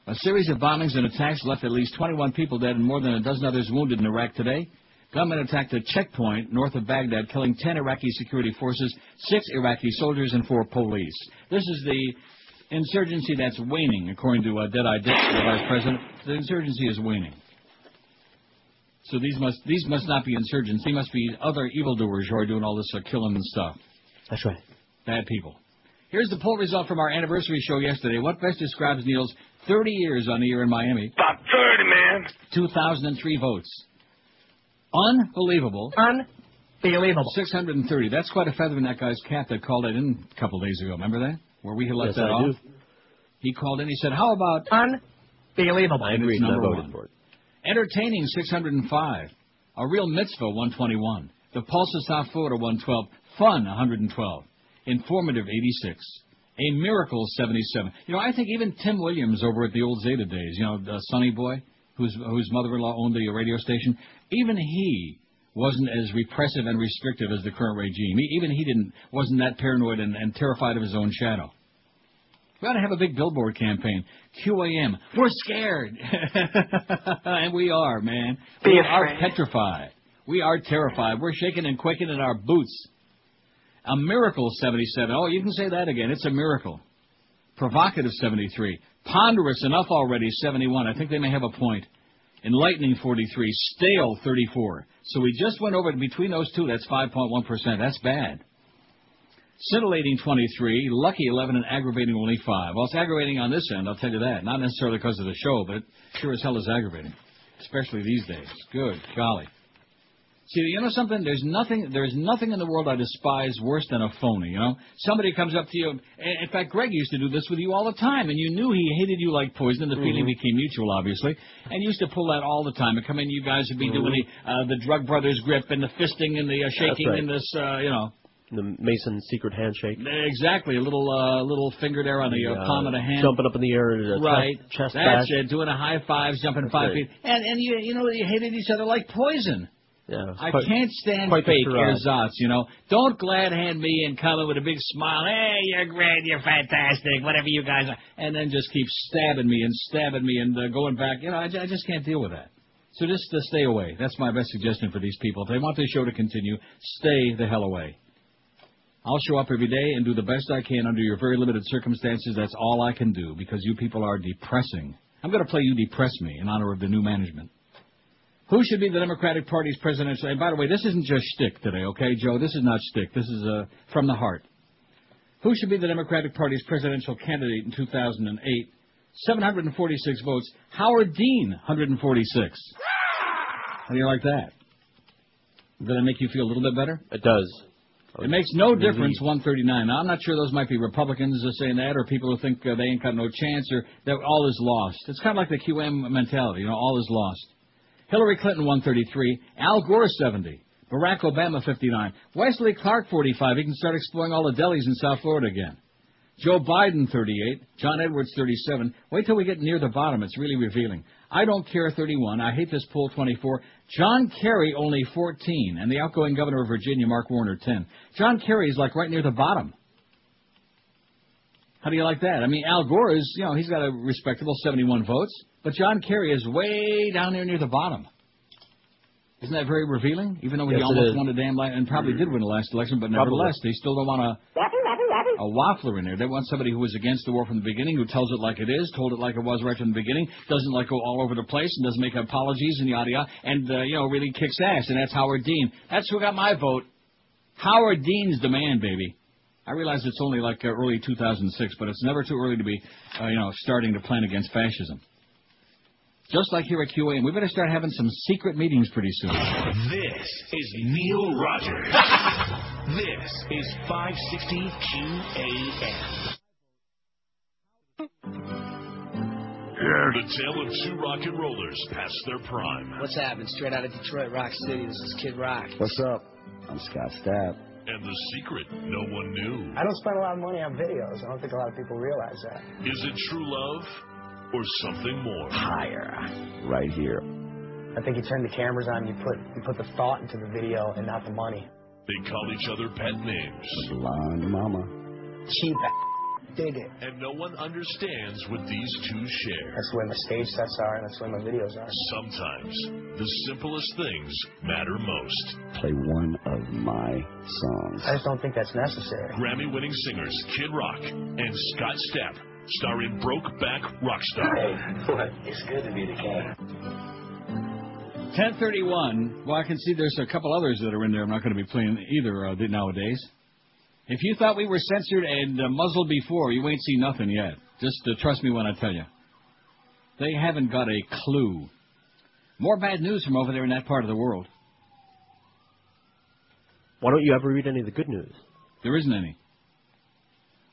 [SPEAKER 1] A series of bombings and attacks left at least 21 people dead and more than a dozen others wounded in Iraq today. Gunmen attacked a checkpoint north of Baghdad, killing 10 Iraqi security forces, six Iraqi soldiers, and four police. This is the insurgency that's waning, according to uh, Deadeye Dick, the vice president. The insurgency is waning. So these must these must not be insurgents. They must be other evildoers who are doing all this uh, killing and stuff.
[SPEAKER 3] That's right.
[SPEAKER 1] Bad people. Here's the poll result from our anniversary show yesterday. What best describes Neil's 30 years on the air in Miami?
[SPEAKER 10] About 30, man.
[SPEAKER 1] 2,003 votes. Unbelievable.
[SPEAKER 11] Unbelievable.
[SPEAKER 1] 630. That's quite a feather in that guy's cap that called it in a couple days ago. Remember that? Where we had left
[SPEAKER 3] Yes,
[SPEAKER 1] that
[SPEAKER 3] I
[SPEAKER 1] off?
[SPEAKER 3] do.
[SPEAKER 1] He called in. He said, How about
[SPEAKER 11] Unbelievable.
[SPEAKER 3] I
[SPEAKER 1] And
[SPEAKER 3] agreed
[SPEAKER 1] it's
[SPEAKER 3] and I
[SPEAKER 1] number
[SPEAKER 3] voted
[SPEAKER 1] one.
[SPEAKER 3] for it.
[SPEAKER 1] Entertaining 605. A real mitzvah 121. The Pulse of Florida 112. Fun 112. Informative 86. A miracle 77. You know, I think even Tim Williams over at the old Zeta days, you know, the Sonny boy, whose whose mother-in-law owned the radio station, even he wasn't as repressive and restrictive as the current regime. He, even he didn't wasn't that paranoid and, and terrified of his own shadow. We ought to have a big billboard campaign. QAM. We're scared. and we are, man.
[SPEAKER 11] Be
[SPEAKER 1] we are petrified. We are terrified. We're shaking and quaking in our boots. A miracle 77. Oh, you can say that again. It's a miracle. Provocative 73. Ponderous enough already 71. I think they may have a point. Enlightening 43. Stale 34. So we just went over between those two. That's 5.1%. That's bad. Scintillating 23, lucky 11, and aggravating only 5. Well, it's aggravating on this end, I'll tell you that. Not necessarily because of the show, but it sure as hell is aggravating. Especially these days. Good golly. See, you know something? There's nothing. There's nothing in the world I despise worse than a phony. You know, somebody comes up to you. In fact, Greg used to do this with you all the time, and you knew he hated you like poison. and The feeling
[SPEAKER 3] Mhm.
[SPEAKER 1] became mutual, obviously, and used to pull that all the time. And come in, you guys would be doing
[SPEAKER 3] Mhm.
[SPEAKER 1] the uh, the drug brothers grip and the fisting and the uh, shaking
[SPEAKER 3] right.
[SPEAKER 1] and this, uh, you know.
[SPEAKER 3] The Mason secret handshake.
[SPEAKER 1] Exactly, a little uh, little finger there on the uh, palm of the hand.
[SPEAKER 3] Jumping up in the air, uh,
[SPEAKER 1] right,
[SPEAKER 3] chest, chest
[SPEAKER 1] that's it. Doing a high five, jumping
[SPEAKER 3] That's
[SPEAKER 1] five
[SPEAKER 3] right.
[SPEAKER 1] feet, and and you you know you hated each other like poison.
[SPEAKER 3] Yeah.
[SPEAKER 1] I
[SPEAKER 3] quite-
[SPEAKER 1] can't stand
[SPEAKER 3] quite the
[SPEAKER 1] fake ersatz, you know. Don't glad hand me and come in with a big smile. Hey, you're great, you're fantastic, whatever you guys are. And then just keep stabbing me and stabbing me and uh, going back. You know, I, I just can't deal with that. So just uh, stay away. That's my best suggestion for these people. If they want this show to continue, stay the hell away. I'll show up every day and do the best I can under your very limited circumstances. That's all I can do because you people are depressing. I'm going to play You Depress Me in honor of the new management. Who should be the Democratic Party's presidential? And by the way, this isn't just shtick today, okay, Joe? This is not shtick. This is uh, from the heart. Who should be the Democratic Party's presidential candidate in 2008? 746 votes. Howard Dean, 146. How do you like that? Does that make you feel a little bit better?
[SPEAKER 3] It does.
[SPEAKER 1] It makes no difference, 139. Now, I'm not sure those might be Republicans saying that, or people who think uh, they ain't got no chance, or that all is lost. It's kind of like the QM mentality, you know, all is lost. Hillary Clinton, 133. Al Gore, 70. Barack Obama, 59. Wesley Clark, 45. He can start exploring all the delis in South Florida again. Joe Biden, 38. John Edwards, 37. Wait till we get near the bottom. It's really revealing. I don't care, 31. I hate this poll, 24. John Kerry, only 14. And the outgoing governor of Virginia, Mark Warner, 10. John Kerry is like right near the bottom. How do you like that? I mean, Al Gore is, you know, he's got a respectable 71 votes. But John Kerry is way down there near the bottom. Isn't that very revealing? Even though he
[SPEAKER 3] Yes, it
[SPEAKER 1] almost won the damn la- and probably did win the last election, but
[SPEAKER 3] Probably.
[SPEAKER 1] nevertheless, they still don't want a a waffler in there. They want somebody who was against the war from the beginning, who tells it like it is, told it like it was right from the beginning, doesn't like go all over the place, and doesn't make apologies and yada yada, and uh, you know really kicks ass. And that's Howard Dean. That's who got my vote. Howard Dean's the man, baby. I realize it's only like uh, early 2006, but it's never too early to be, uh, you know, starting to plan against fascism. Just like here at QA, and we better start having some secret meetings pretty soon.
[SPEAKER 12] This is Neil Rogers. this is 560 QAM.
[SPEAKER 5] Here's the tale of two rock and rollers past their prime.
[SPEAKER 10] What's happening? Straight out of Detroit Rock City. This is Kid Rock.
[SPEAKER 13] What's up? I'm Scott Stapp.
[SPEAKER 5] And the secret no one knew.
[SPEAKER 10] I don't spend a lot of money on videos. I don't think a lot of people realize that.
[SPEAKER 5] Is it true love or something more?
[SPEAKER 13] Higher. Right here.
[SPEAKER 10] I think you turn the cameras on, you put you put the thought into the video and not the money.
[SPEAKER 5] They call each other pet names.
[SPEAKER 13] Blonde mama.
[SPEAKER 10] Cheap. Dig it.
[SPEAKER 5] And no one understands what these two share.
[SPEAKER 10] That's the way my stage sets are, and that's the way my videos are.
[SPEAKER 5] Sometimes the simplest things matter most.
[SPEAKER 13] Play one of my songs.
[SPEAKER 10] I just don't think that's necessary.
[SPEAKER 5] Grammy winning singers Kid Rock and Scott Stapp star in Brokeback Rockstar.
[SPEAKER 10] It's good to be the king.
[SPEAKER 1] 1031. Well, I can see there's a couple others that are in there. I'm not going to be playing either uh, nowadays. If you thought we were censored and uh, muzzled before, you ain't seen nothing yet. Just uh, trust me when I tell you. They haven't got a clue. More bad news from over there in that part of the world.
[SPEAKER 3] Why don't you ever read any of the good news?
[SPEAKER 1] There isn't any.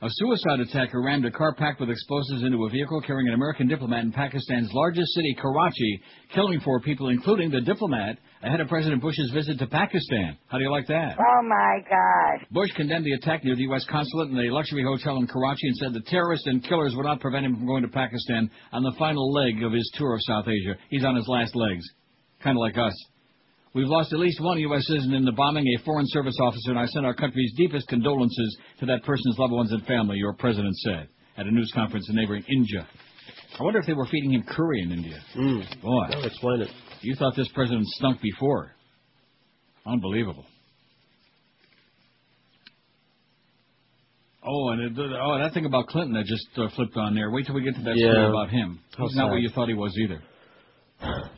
[SPEAKER 1] A suicide attacker rammed a car packed with explosives into a vehicle carrying an American diplomat in Pakistan's largest city, Karachi, killing four people, including the diplomat, ahead of President Bush's visit to Pakistan. How do you like that?
[SPEAKER 14] Oh my God.
[SPEAKER 1] Bush condemned the attack near the U.S. consulate in a luxury hotel in Karachi and said the terrorists and killers would not prevent him from going to Pakistan on the final leg of his tour of South Asia. He's on his last legs. Kind of like us. We've lost at least one U.S. citizen in the bombing, a Foreign Service officer, and I send our country's deepest condolences to that person's loved ones and family, your president said at a news conference in neighboring India. I wonder if they were feeding him curry in India.
[SPEAKER 3] Mm.
[SPEAKER 1] Boy.
[SPEAKER 3] That'll explain it.
[SPEAKER 1] You thought this president stunk before. Unbelievable. Oh, and it, oh, that thing about Clinton that just uh, flipped on there. Wait till we get to that story about him. He's not what you thought he was either.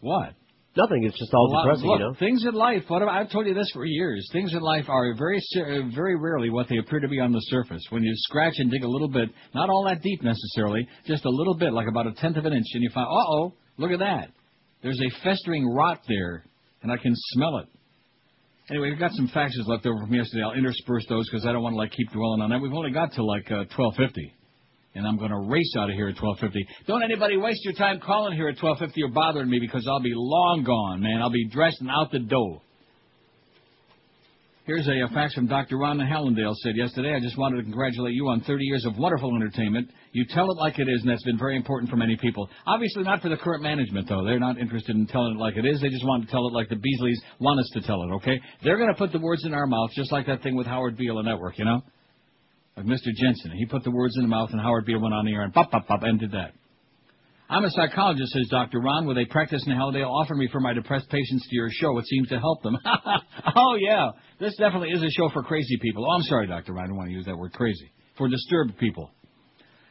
[SPEAKER 1] What?
[SPEAKER 3] Nothing. It's just all
[SPEAKER 1] lot-
[SPEAKER 3] depressing,
[SPEAKER 1] look,
[SPEAKER 3] you know.
[SPEAKER 1] Things in life. What I've told you this for years. Things in life are very, uh, very rarely what they appear to be on the surface. When you scratch and dig a little bit, not all that deep necessarily, just a little bit, like about a tenth of an inch, and you find, uh oh, look at that. There's a festering rot there, and I can smell it. Anyway, we've got some faxes left over from yesterday. I'll intersperse those because I don't want to like keep dwelling on that. We've only got to like uh, 12:50, and I'm going to race out of here at 12:50. Don't anybody waste your time calling here at 12:50 or bothering me because I'll be long gone, man. I'll be dressed and out the door. Here's a, a fax from Dr. Ron Hallandale said yesterday, I just wanted to congratulate you on 30 years of wonderful entertainment. You tell it like it is, and that's been very important for many people. Obviously not for the current management, though. They're not interested in telling it like it is. They just want to tell it like the Beasleys want us to tell it, okay? They're going to put the words in our mouth, just like that thing with Howard Beale and Network, you know? Like Mr. Jensen. He put the words in the mouth, and Howard Beale went on the air and pop, pop, pop, and did that. I'm a psychologist, says Dr. Ron, with a practice in Hallandale. Offer me for my depressed patients to your show. It seems to help them. oh, yeah. This definitely is a show for crazy people. Oh, I'm sorry, Dr. Ron. I don't want to use that word crazy. For disturbed people.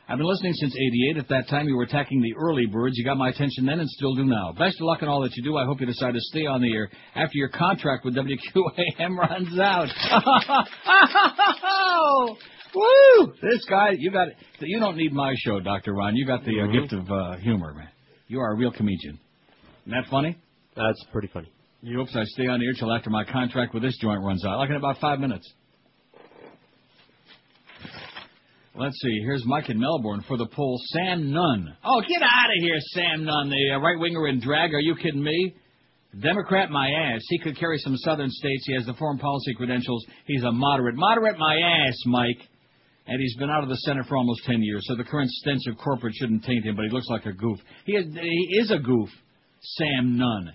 [SPEAKER 1] I've been listening since 88. At that time, you were attacking the early birds. You got my attention then and still do now. Best of luck in all that you do. I hope you decide to stay on the air after your contract with WQAM runs out. Oh! Woo! This guy, you got it. You don't need my show, Dr. Ron. You got the uh, gift of uh, humor, man. You are a real comedian. Isn't that funny?
[SPEAKER 3] That's pretty funny.
[SPEAKER 1] He hopes I stay on the air till after my contract with this joint runs out, like in about five minutes. Let's see. Here's Mike in Melbourne for the poll. Sam Nunn. Oh, get out of here, Sam Nunn, the uh, right winger in drag. Are you kidding me? Democrat, my ass. He could carry some southern states. He has the foreign policy credentials. He's a moderate. Moderate, my ass, Mike. And he's been out of the Senate for almost 10 years, so the current stench of corporate shouldn't taint him, but he looks like a goof. He is, he is a goof, Sam Nunn.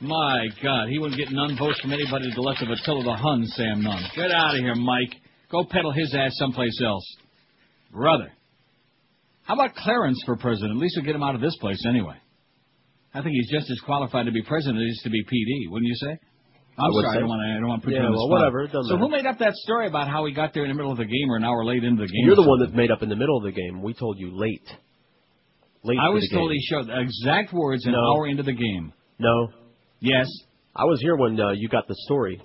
[SPEAKER 1] My God, he wouldn't get none votes from anybody to the left of Attila the Hun, Sam Nunn. Get out of here, Mike. Go peddle his ass someplace else. Brother. How about Clarence for president? At least we'll get him out of this place anyway. I think he's just as qualified to be president as he is to be PD, wouldn't you say? I'm sorry, I don't want to. I don't want to put
[SPEAKER 3] Yeah,
[SPEAKER 1] you on the
[SPEAKER 3] well,
[SPEAKER 1] spot.
[SPEAKER 3] whatever,
[SPEAKER 1] so who made up that story about how he got there in the middle of the game or an hour late into the game?
[SPEAKER 3] You're the one that made up in the middle of the game. We told you late. Late.
[SPEAKER 1] I was
[SPEAKER 3] the
[SPEAKER 1] told he showed the exact words an
[SPEAKER 3] No.
[SPEAKER 1] hour into the game.
[SPEAKER 3] No.
[SPEAKER 1] Yes.
[SPEAKER 3] I was here when uh, you got the story.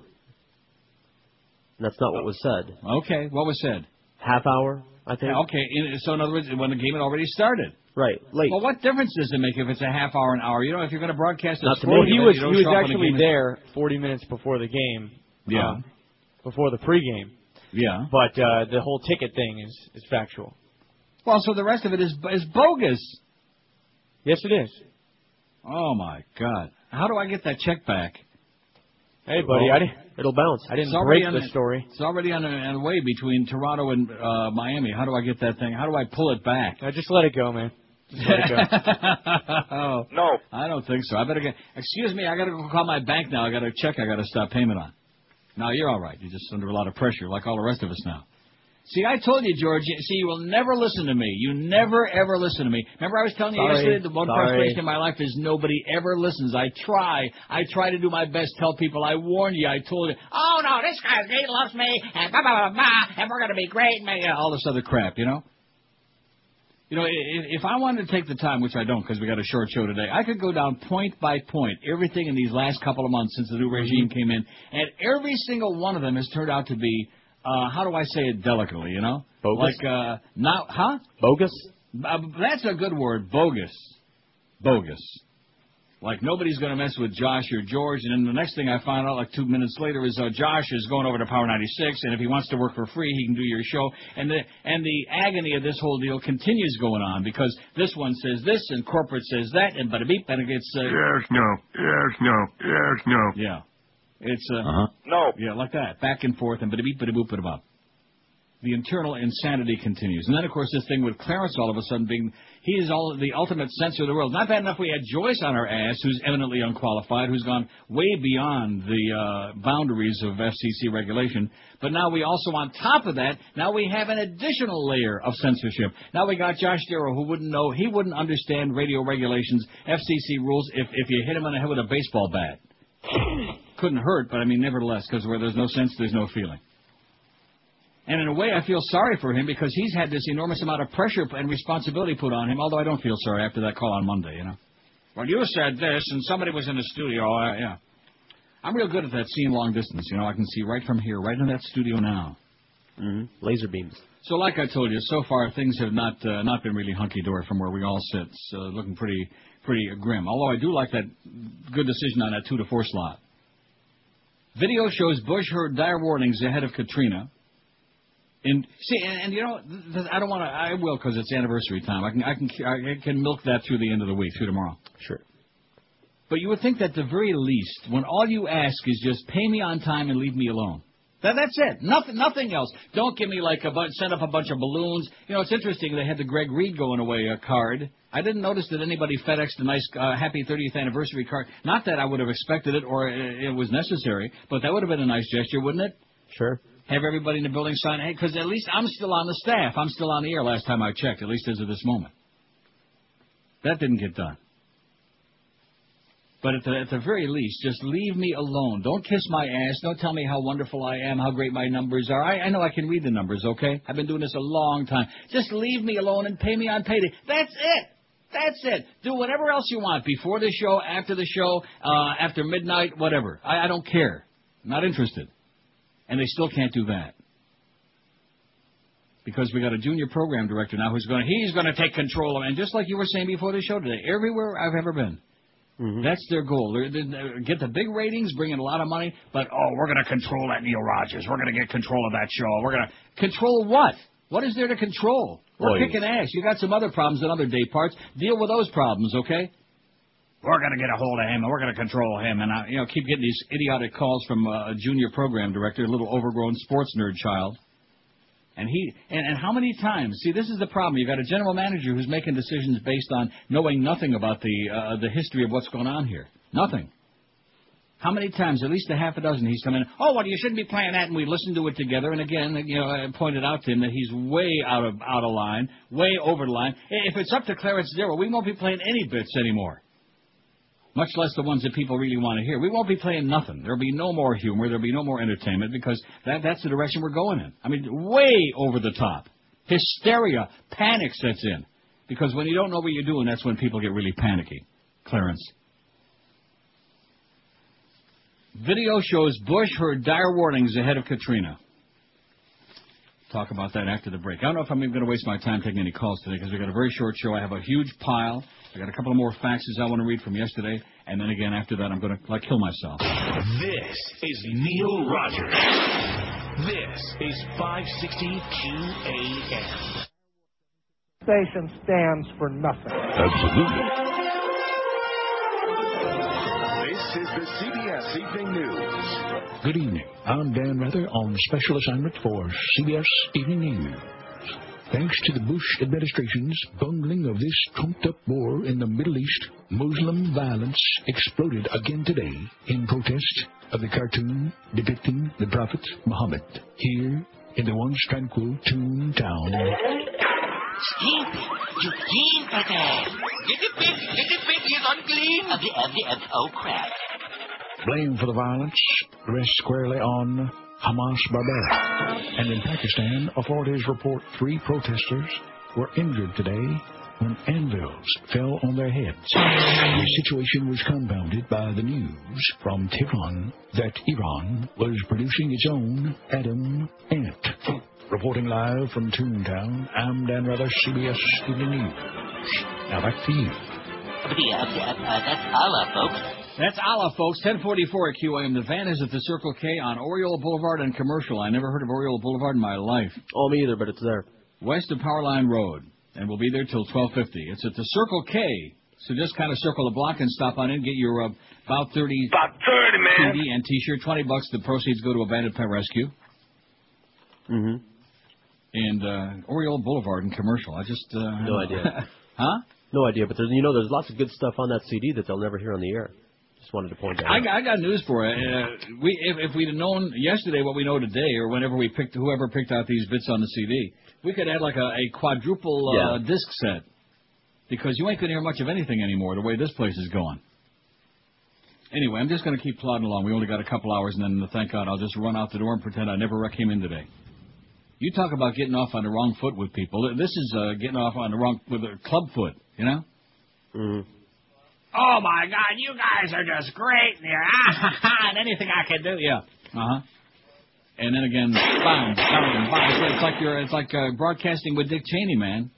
[SPEAKER 3] That's not what was said.
[SPEAKER 1] Okay, what was said?
[SPEAKER 3] Half hour, I think.
[SPEAKER 1] Yeah, okay, so in other words, when the game had already started.
[SPEAKER 3] Right, late.
[SPEAKER 1] Well, what difference does it make if it's a half hour, an hour? You know, if you're going to broadcast it,
[SPEAKER 3] Not to
[SPEAKER 1] sport.
[SPEAKER 14] He was
[SPEAKER 1] you
[SPEAKER 14] he
[SPEAKER 1] don't
[SPEAKER 14] was
[SPEAKER 1] show up when the
[SPEAKER 14] actually there 40 minutes before the game.
[SPEAKER 1] Yeah.
[SPEAKER 14] um, before the pregame.
[SPEAKER 1] Yeah.
[SPEAKER 14] But uh, the whole ticket thing is is factual.
[SPEAKER 1] Well, so the rest of it is is bogus.
[SPEAKER 14] Yes, it is.
[SPEAKER 1] Oh my God! How do I get that check back?
[SPEAKER 14] Hey, buddy, I didn't.
[SPEAKER 3] It'll bounce.
[SPEAKER 14] I didn't break
[SPEAKER 1] on
[SPEAKER 14] the story.
[SPEAKER 1] It's already on, a, on the way between Toronto and uh, Miami. How do I get that thing? How do I pull it back?
[SPEAKER 14] I just let it go, man. It uh, go.
[SPEAKER 1] Oh, no. I don't think so. I better get. Excuse me, I got to go call my bank now. I got a check I got to stop payment on. No, you're all right. You're just under a lot of pressure, like all the rest of us now. See, I told you, George. See, you will never listen to me. You never ever listen to me. Remember, I was telling you
[SPEAKER 3] Sorry.
[SPEAKER 1] yesterday. The one
[SPEAKER 3] Sorry.
[SPEAKER 1] frustration in my life is nobody ever listens. I try. I try to do my best. Tell people. I warn you. I told you. Oh no, this guy's he loves me, and blah blah blah blah, and we're gonna be great, and uh, all this other crap. You know. You know, i- if I wanted to take the time, which I don't because we got a short show today, I could go down point by point everything in these last couple of months since the new regime came in, and every single one of them has turned out to be, uh, how do I say it delicately, you know?
[SPEAKER 3] Bogus?
[SPEAKER 1] Like, uh, not, huh?
[SPEAKER 3] Bogus?
[SPEAKER 1] Uh, that's a good word, bogus. Bogus. Like nobody's going to mess with Josh or George, and then the next thing I find out, like two minutes later, is uh, Josh is going over to Power 96, and if he wants to work for free, he can do your show. And the and the agony of this whole deal continues going on because this one says this, and corporate says that, and bada beep, and it gets uh,
[SPEAKER 4] Yes, no. Yes, no. Yes, no.
[SPEAKER 1] yeah, it's uh,
[SPEAKER 4] Uh-huh.
[SPEAKER 1] no, yeah, like that, back and forth, and bada beep, bada boop, bada bop. The internal insanity continues, and then of course this thing with Clarence all of a sudden being he is all the ultimate censor of the world. Not bad enough we had Joyce on our ass, who's eminently unqualified, who's gone way beyond the uh, boundaries of FCC regulation. But now we also, on top of that, now we have an additional layer of censorship. Now we got Josh Darrow, who wouldn't know, he wouldn't understand radio regulations, FCC rules, if if you hit him on the head with a baseball bat. Couldn't hurt, but I mean, nevertheless, because where there's no sense, there's no feeling. And in a way, I feel sorry for him because he's had this enormous amount of pressure and responsibility put on him. Although I don't feel sorry after that call on Monday, you know. Well, you said this, and somebody was in the studio. Uh, yeah, I'm real good at that seeing long distance. You know, I can see right from here, right in that studio now.
[SPEAKER 3] Mm-hmm. Laser beams.
[SPEAKER 1] So, like I told you, so far things have not uh, not been really hunky dory from where we all sit. It's uh, looking pretty pretty grim. Although I do like that good decision on that two to four slot. Video shows Bush heard dire warnings ahead of Katrina. And see, and, and you know, th- th- I don't want to. I will because it's anniversary time. I can, I can, I can milk that through the end of the week, through tomorrow.
[SPEAKER 3] Sure.
[SPEAKER 1] But you would think that the very least, when all you ask is just pay me on time and leave me alone, That, that's it. Nothing, nothing else. Don't give me like a bunch, send up a bunch of balloons. You know, it's interesting. They had the Greg Reed going away uh, card. I didn't notice that anybody FedExed a nice uh, happy 30th anniversary card. Not that I would have expected it or it, it was necessary, but that would have been a nice gesture, wouldn't it?
[SPEAKER 3] Sure.
[SPEAKER 1] Have everybody in the building sign, hey, because at least I'm still on the staff. I'm still on the air last time I checked, at least as of this moment. That didn't get done. But at the, at the very least, just leave me alone. Don't kiss my ass. Don't tell me how wonderful I am, how great my numbers are. I, I know I can read the numbers, okay? I've been doing this a long time. Just leave me alone and pay me on payday. That's it. That's it. Do whatever else you want before the show, after the show, uh, after midnight, whatever. I, I don't care. Not interested. And they still can't do that. Because we got a junior program director now who's going to, he's going to take control of it. And just like you were saying before the show today, everywhere I've ever been, mm-hmm. that's their goal. They're, they're, get the big ratings, bring in a lot of money, but oh, we're going to control that Neil Rogers. We're going to get control of that show. We're going to control what? What is there to control? We're
[SPEAKER 3] Well,
[SPEAKER 1] kicking ass. You got some other problems in other day parts. Deal with those problems, okay? We're going to get a hold of him and we're going to control him. And I, you know, keep getting these idiotic calls from uh, a junior program director, a little overgrown sports nerd child. And he and, and how many times? See, this is the problem. You've got a general manager who's making decisions based on knowing nothing about the uh, the history of what's going on here. Nothing. How many times? At least a half a dozen. He's come in. Oh, well, you shouldn't be playing that. And we listened to it together. And again, you know, I pointed out to him that he's way out of out of line, way over the line. If it's up to Clarence Darrow, we won't be playing any bits anymore. Much less the ones that people really want to hear. We won't be playing nothing. There'll be no more humor. There'll be no more entertainment because that, that's the direction we're going in. I mean, way over the top. Hysteria, panic sets in. Because when you don't know what you're doing, that's when people get really panicky. Clarence. Video shows Bush heard dire warnings ahead of Katrina. Talk about that after the break. I don't know if I'm even going to waste my time taking any calls today because we've got a very short show. I have a huge pile. I got a couple of more faxes I want to read from yesterday, and then again after that I'm going to like kill myself.
[SPEAKER 12] This is Neil Rogers. This is 560 QAM.
[SPEAKER 15] Station stands for nothing.
[SPEAKER 12] Absolutely.
[SPEAKER 5] This is the CBS Evening News.
[SPEAKER 16] Good evening. I'm Dan Rather on special assignment for CBS Evening News. Thanks to the Bush administration's bungling of this trumped up war in the Middle East, Muslim violence exploded again today in protest of the cartoon depicting the Prophet Muhammad here in the once tranquil Toon Town.
[SPEAKER 17] Stupid! You clean butter! Get it big! Get it big! He's unclean! Of the, of the, of, oh crap.
[SPEAKER 16] Blame for the violence rests squarely on Hamas Barbarian. And in Pakistan, authorities report three protesters were injured today when anvils fell on their heads. The situation was compounded by the news from Tehran that Iran was producing its own atom ant. Reporting live from Toontown, I'm Dan Rather, CBS Evening News. Now back to you.
[SPEAKER 17] Uh, that's Allah, folks.
[SPEAKER 1] That's Allah, folks. 1044 at QAM. The van is at the Circle K on Oriole Boulevard and Commercial. I never heard of Oriole Boulevard in my life.
[SPEAKER 3] Oh, me either, but it's there.
[SPEAKER 1] West of Powerline Road. And we'll be there till 1250. It's at the Circle K. So just kind of circle the block and stop on in. Get your uh, about 30
[SPEAKER 9] About 30, man.
[SPEAKER 1] CD and T-shirt. 20 bucks. The proceeds go to Abandoned Pet Rescue.
[SPEAKER 3] Mm-hmm.
[SPEAKER 1] And uh, Oriole Boulevard and Commercial. I just... Uh,
[SPEAKER 3] No idea.
[SPEAKER 1] huh?
[SPEAKER 3] No idea, but there's, you know, there's lots of good stuff on that CD that they'll never hear on the air. Just wanted to point that
[SPEAKER 1] I
[SPEAKER 3] out.
[SPEAKER 1] got, I got news for you. Uh, we, if, if we'd have known yesterday what we know today, or whenever we picked, whoever picked out these bits on the CD, we could add like a, a quadruple uh,
[SPEAKER 3] Yeah.
[SPEAKER 1] disc set. Because you ain't going to hear much of anything anymore the way this place is going. Anyway, I'm just going to keep plodding along. We only got a couple hours, and then thank God I'll just run out the door and pretend I never came in today. You talk about getting off on the wrong foot with people. This is uh, getting off on the wrong with a club foot, you know.
[SPEAKER 3] Mm-hmm.
[SPEAKER 1] Oh my God, you guys are just great in here. and anything I can do, yeah. Uh huh. And then again, bam, bam, bam. It's, it's like you're, it's like uh, broadcasting with Dick Cheney, man.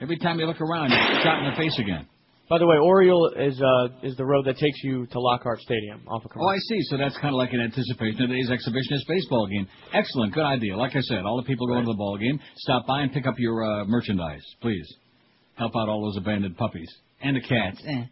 [SPEAKER 1] Every time you look around, you're shot in the face again.
[SPEAKER 14] By the way, Oriole is uh, is the road that takes you to Lockhart Stadium off of
[SPEAKER 1] Oh, I see. So that's kind of like an anticipation of today's exhibitionist baseball game. Excellent, good idea. Like I said, all the people going to the ball game, stop by and pick up your uh, merchandise, please. Help out all those abandoned puppies and the cats. Eh.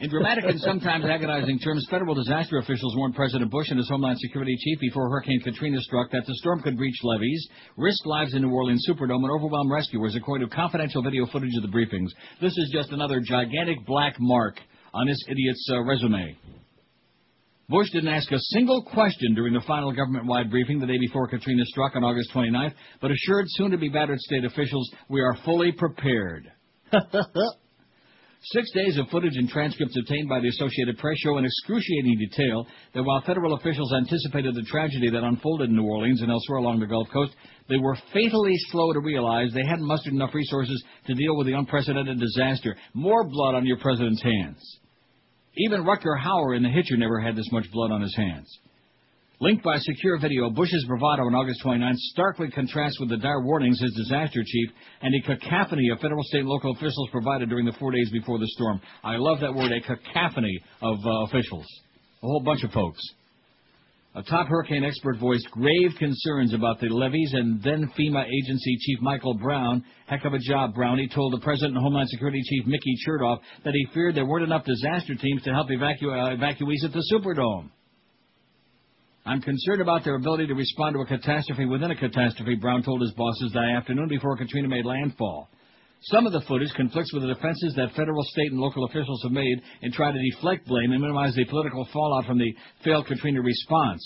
[SPEAKER 1] In dramatic and sometimes agonizing terms, federal disaster officials warned President Bush and his Homeland Security chief before Hurricane Katrina struck that the storm could breach levees, risk lives in New Orleans Superdome, and overwhelm rescuers, according to confidential video footage of the briefings. This is just another gigantic black mark on this idiot's uh, resume. Bush didn't ask a single question during the final government-wide briefing the day before Katrina struck on August 29th, but assured soon-to-be battered state officials, we are fully prepared. Six days of footage and transcripts obtained by the Associated Press show in excruciating detail that while federal officials anticipated the tragedy that unfolded in New Orleans and elsewhere along the Gulf Coast, they were fatally slow to realize they hadn't mustered enough resources to deal with the unprecedented disaster. More blood on your president's hands. Even Rutger Hauer in The Hitcher never had this much blood on his hands. Linked by secure video, Bush's bravado on August 29 starkly contrasts with the dire warnings his disaster chief and a cacophony of federal, state, and local officials provided during the four days before the storm. I love that word, a cacophony of uh, officials. A whole bunch of folks. A top hurricane expert voiced grave concerns about the levees, and then FEMA agency chief Michael Brown, heck of a job, Brownie, told the President and Homeland Security Chief Mickey Chertoff that he feared there weren't enough disaster teams to help evacu- uh, evacuees at the Superdome. I'm concerned about their ability to respond to a catastrophe within a catastrophe, Brown told his bosses that afternoon before Katrina made landfall. Some of the footage conflicts with the defenses that federal, state, and local officials have made in trying to deflect blame and minimize the political fallout from the failed Katrina response.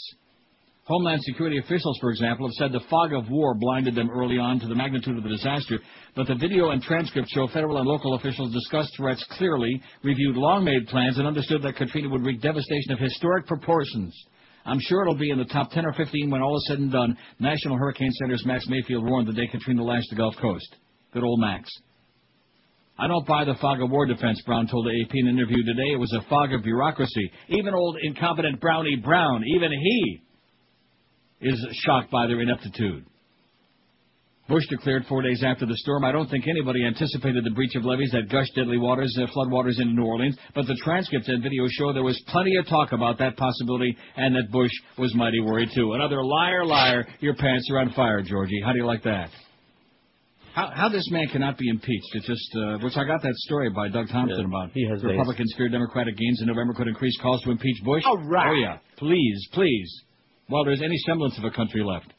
[SPEAKER 1] Homeland Security officials, for example, have said the fog of war blinded them early on to the magnitude of the disaster, but the video and transcript show federal and local officials discussed threats clearly, reviewed long-made plans, and understood that Katrina would wreak devastation of historic proportions. I'm sure it'll be in the top 10 or 15 when all is said and done. National Hurricane Center's Max Mayfield warned the day Katrina lashed the Gulf Coast. Good old Max. I don't buy the fog of war defense, Brown told the AP in an interview today. It was a fog of bureaucracy. Even old incompetent Brownie Brown, even he is shocked by their ineptitude. Bush declared four days after the storm, I don't think anybody anticipated the breach of levees that gushed deadly waters, uh, floodwaters into New Orleans, but the transcripts and video show there was plenty of talk about that possibility and that Bush was mighty worried too. Another liar, liar, your pants are on fire, Georgie. How do you like that? How, how this man cannot be impeached? It just, uh, which I got that story by Doug Thompson
[SPEAKER 3] Yeah,
[SPEAKER 1] about.
[SPEAKER 3] he has
[SPEAKER 1] Republicans fear Democratic gains in November could increase calls to impeach Bush.
[SPEAKER 3] All right.
[SPEAKER 1] Oh yeah, please, please. While there's any semblance of a country left.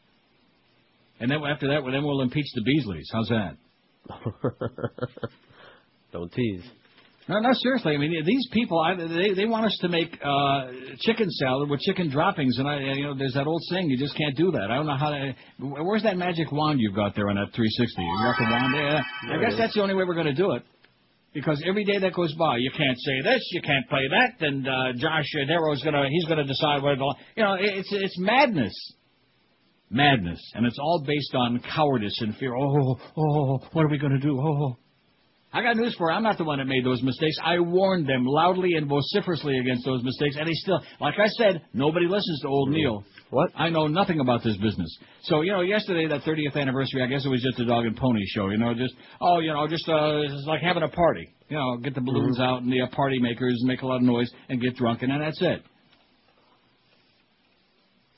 [SPEAKER 1] And then after that, well, then we'll impeach the Beasleys. How's that?
[SPEAKER 3] Don't tease.
[SPEAKER 1] No, no, seriously. I mean, these people, I, they they want us to make uh, chicken salad with chicken droppings, and I, you know, there's that old saying, you just can't do that. I don't know how to. Where's that magic wand you've got there on that 360? You got the wand there? I guess that's the only way we're going to do it. Because every day that goes by, you can't say this, you can't play that, and uh, Josh Darrow's gonna, he's gonna decide whether, to, you know, it's it's madness, madness, and it's all based on cowardice and fear. Oh, oh, what are we gonna do? Oh. I got news for you. I'm not the one that made those mistakes. I warned them loudly and vociferously against those mistakes, and they still, like I said, nobody listens to old Neil.
[SPEAKER 3] What?
[SPEAKER 1] I know nothing about this business. So, you know, yesterday, that 30th anniversary, I guess it was just a dog and pony show, you know, just, oh, you know, just, uh, it's like having a party. You know, get the balloons out and the uh, party makers and make a lot of noise and get drunk, and then that's it.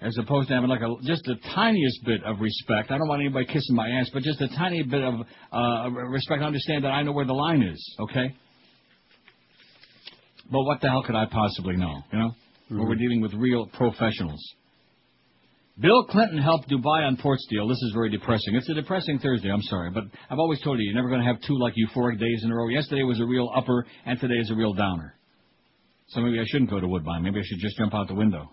[SPEAKER 1] As opposed to having like a just the tiniest bit of respect. I don't want anybody kissing my ass, but just a tiny bit of uh, respect. Understand that I know where the line is, okay? But what the hell could I possibly know, you know? When we're dealing with real professionals. Bill Clinton helped Dubai on port deal. This is very depressing. It's a depressing Thursday. I'm sorry, but I've always told you you're never going to have two like euphoric days in a row. Yesterday was a real upper, and today is a real downer. So maybe I shouldn't go to Woodbine. Maybe I should just jump out the window.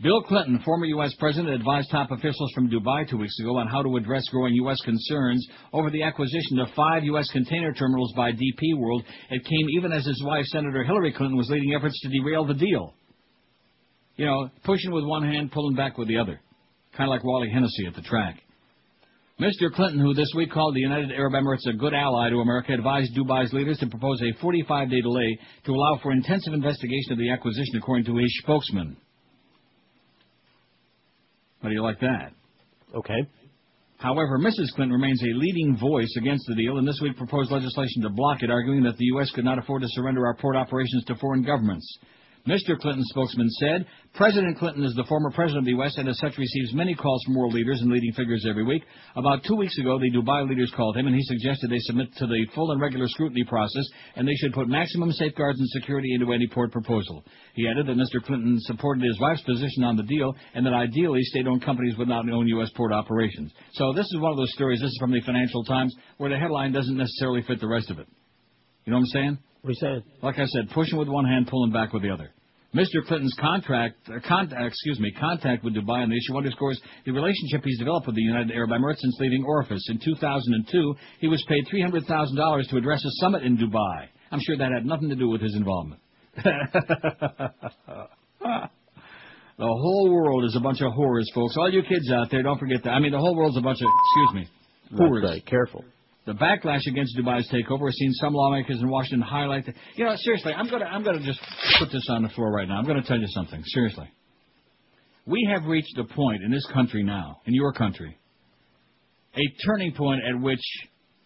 [SPEAKER 1] Bill Clinton, former U.S. president, advised top officials from Dubai two weeks ago on how to address growing U.S. concerns over the acquisition of five U.S. container terminals by DP World. It came even as his wife, Senator Hillary Clinton, was leading efforts to derail the deal. You know, pushing with one hand, pulling back with the other. Kind of like Wally Hennessy at the track. Mr. Clinton, who this week called the United Arab Emirates a good ally to America, advised Dubai's leaders to propose a 45-day delay to allow for intensive investigation of the acquisition, according to his spokesman. How do you like that?
[SPEAKER 3] Okay.
[SPEAKER 1] However, Mrs. Clinton remains a leading voice against the deal, and this week proposed legislation to block it, arguing that the U.S. could not afford to surrender our port operations to foreign governments. Mr. Clinton's spokesman said, President Clinton is the former president of the U.S. and as such receives many calls from world leaders and leading figures every week. About two weeks ago, the Dubai leaders called him and he suggested they submit to the full and regular scrutiny process and they should put maximum safeguards and security into any port proposal. He added that Mr. Clinton supported his wife's position on the deal and that ideally state-owned companies would not own U.S. port operations. So this is one of those stories, this is from the Financial Times, where the headline doesn't necessarily fit the rest of it. You know what I'm saying?
[SPEAKER 3] What are you saying?
[SPEAKER 1] Like I said, pushing with one hand, pulling back with the other. Mr. Clinton's contract, uh, con- uh, excuse me, contact with Dubai on the issue underscores the relationship he's developed with the United Arab Emirates since leaving Orifice. In 2002, he was paid $300,000 to address a summit in Dubai. I'm sure that had nothing to do with his involvement. the whole world is a bunch of whores, folks. All you kids out there, don't forget that. I mean, the whole world's a bunch of, excuse me, whores.
[SPEAKER 3] That's right. Careful.
[SPEAKER 1] The backlash against Dubai's takeover has seen some lawmakers in Washington highlight that. You know, seriously, I'm gonna I'm gonna just put this on the floor right now. I'm gonna tell you something. Seriously, we have reached a point in this country now, in your country, a turning point at which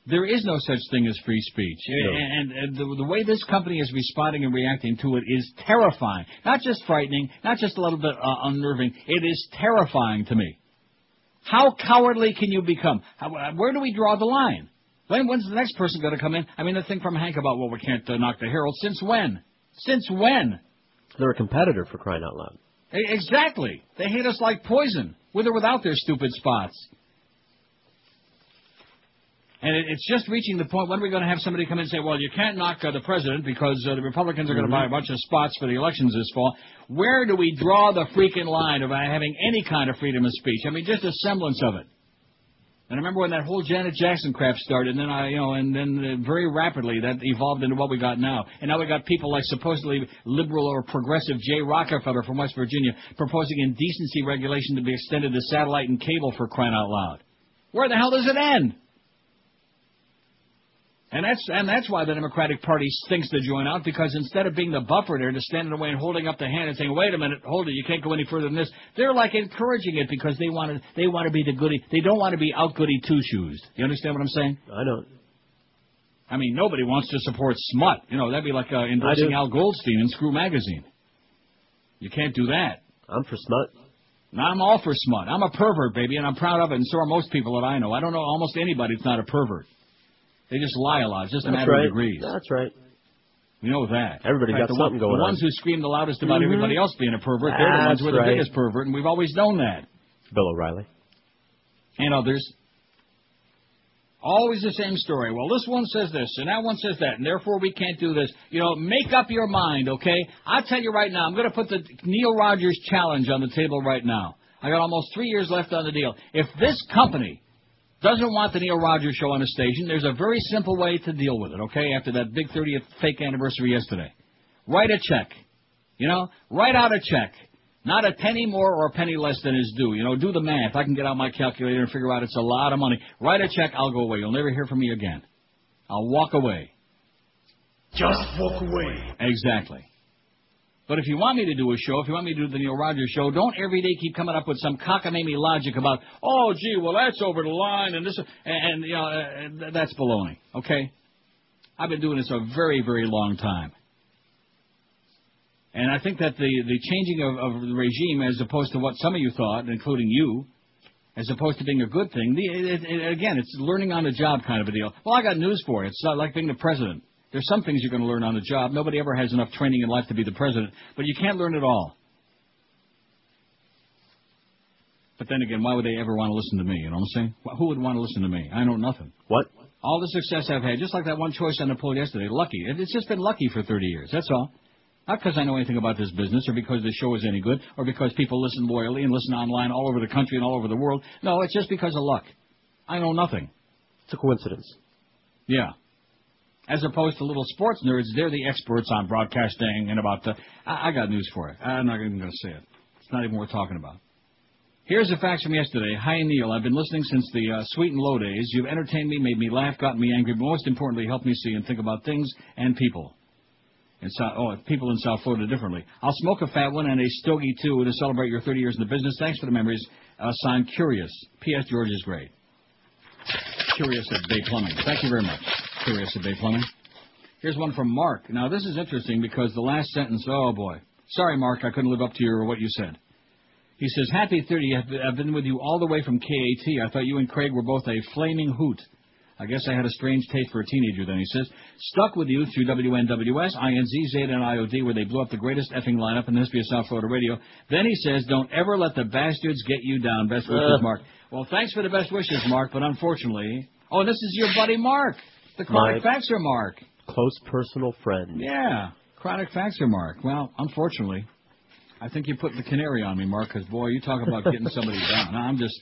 [SPEAKER 1] there is no such thing as free speech.
[SPEAKER 3] No.
[SPEAKER 1] And, and the, the way this company is responding and reacting to it is terrifying. Not just frightening, not just a little bit uh, unnerving. It is terrifying to me. How cowardly can you become? How, uh, where do we draw the line? When, when's the next person going to come in? I mean, the thing from Hank about, well, we can't uh, knock the Herald. Since when? Since when?
[SPEAKER 3] They're a competitor for crying out loud.
[SPEAKER 1] Exactly. They hate us like poison, with or without their stupid spots. And it, it's just reaching the point when are we're going to have somebody come in and say, well, you can't knock uh, the president because uh, the Republicans are going to
[SPEAKER 3] Mhm.
[SPEAKER 1] buy a bunch of spots for the elections this fall. Where do we draw the freaking line of having any kind of freedom of speech? I mean, just a semblance of it. And I remember when that whole Janet Jackson crap started, and then I, you know, and then uh, very rapidly that evolved into what we got now. And now we got people like supposedly liberal or progressive Jay Rockefeller from West Virginia proposing indecency regulation to be extended to satellite and cable for crying out loud. Where the hell does it end? And that's and that's why the Democratic Party stinks to join out because instead of being the buffer there, to stand in the way and holding up the hand and saying, "Wait a minute, hold it, you can't go any further than this," they're like encouraging it because they want to they want to be the goody. They don't want to be out goody two shoes. You understand what I'm saying?
[SPEAKER 3] I don't.
[SPEAKER 1] I mean, nobody wants to support smut. You know, that'd be like uh, endorsing. Al Goldstein in Screw Magazine. You can't do that.
[SPEAKER 3] I'm for smut.
[SPEAKER 1] Now, I'm all for smut. I'm a pervert, baby, and I'm proud of it, and so are most people that I know. I don't know almost anybody that's not a pervert. They just lie a lot. It's just a matter
[SPEAKER 3] right.
[SPEAKER 1] of degrees.
[SPEAKER 3] That's right.
[SPEAKER 1] We know that.
[SPEAKER 3] Everybody
[SPEAKER 1] fact,
[SPEAKER 3] got something
[SPEAKER 1] one-
[SPEAKER 3] going on.
[SPEAKER 1] The
[SPEAKER 3] on.
[SPEAKER 1] ones who scream the loudest about
[SPEAKER 3] Mhm.
[SPEAKER 1] everybody else being a pervert, they're the ones who are
[SPEAKER 3] That's
[SPEAKER 1] the biggest pervert, and we've always known that.
[SPEAKER 3] Bill O'Reilly.
[SPEAKER 1] And others. Always the same story. Well, this one says this, and that one says that, and therefore we can't do this. You know, make up your mind, okay? I'll tell you right now, I'm going to put the Neil Rogers challenge on the table right now. I got almost three years left on the deal. If this company doesn't want the Neil Rogers show on the station, there's a very simple way to deal with it, okay? After that big 30th fake anniversary yesterday. Write a check. You know, write out a check. Not a penny more or a penny less than is due. You know, do the math. I can get out my calculator and figure out it's a lot of money. Write a check, I'll go away. You'll never hear from me again. I'll walk away.
[SPEAKER 12] Just walk away.
[SPEAKER 1] Exactly. But if you want me to do a show, if you want me to do the Neil Rogers show, don't every day keep coming up with some cockamamie logic about, oh, gee, well, that's over the line, and this, and, and you know, uh, th- that's baloney. Okay? I've been doing this a very, very long time. And I think that the, the changing of, of the regime, as opposed to what some of you thought, including you, as opposed to being a good thing, the, it, it, again, it's learning on the job kind of a deal. Well, I got news for you. It's not like being the president. There's some things you're going to learn on the job. Nobody ever has enough training in life to be the president, but you can't learn it all. But then again, why would they ever want to listen to me? You know what I'm saying? Who would want to listen to me? I know nothing.
[SPEAKER 3] What?
[SPEAKER 1] All the success I've had, just like that one choice on the poll yesterday, lucky. It's just been lucky for 30 years. That's all. Not because I know anything about this business or because the show is any good or because people listen loyally and listen online all over the country and all over the world. No, it's just because of luck. I know nothing.
[SPEAKER 3] It's a coincidence.
[SPEAKER 1] Yeah. As opposed to little sports nerds, they're the experts on broadcasting and about the. I, I got news for you. I'm not even going to say it. It's not even worth talking about. Here's the facts from yesterday. Hi, Neil. I've been listening since the uh, sweet and low days. You've entertained me, made me laugh, gotten me angry, but most importantly, helped me see and think about things and people. In South, oh, people in South Florida differently. I'll smoke a fat one and a stogie too to celebrate your 30 years in the business. Thanks for the memories. Uh, signed, Curious. P.S. George is great. Curious at Bay Plumbing. Thank you very much. Curious Bay Plumbing. Here's one from Mark. Now, this is interesting because the last sentence, oh boy. Sorry, Mark, I couldn't live up to your what you said. He says, Happy 30. I've I've been with you all the way from KAT. I thought you and Craig were both a flaming hoot. I guess I had a strange taste for a teenager then. He says, stuck with you through WNWS, INZ, Zeta, and IOD, where they blew up the greatest effing lineup in the history of South Florida radio. Then he says, don't ever let the bastards get you down. Best wishes,
[SPEAKER 3] Uh.
[SPEAKER 1] Mark. Well, thanks for the best wishes, Mark, but unfortunately... Oh, this is your buddy Mark, the chronic
[SPEAKER 3] My-
[SPEAKER 1] faxer Mark.
[SPEAKER 3] Close personal friend.
[SPEAKER 1] Yeah, chronic factor Mark. Well, unfortunately, I think you put the canary on me, Mark, because boy, you talk about getting somebody down. I'm just,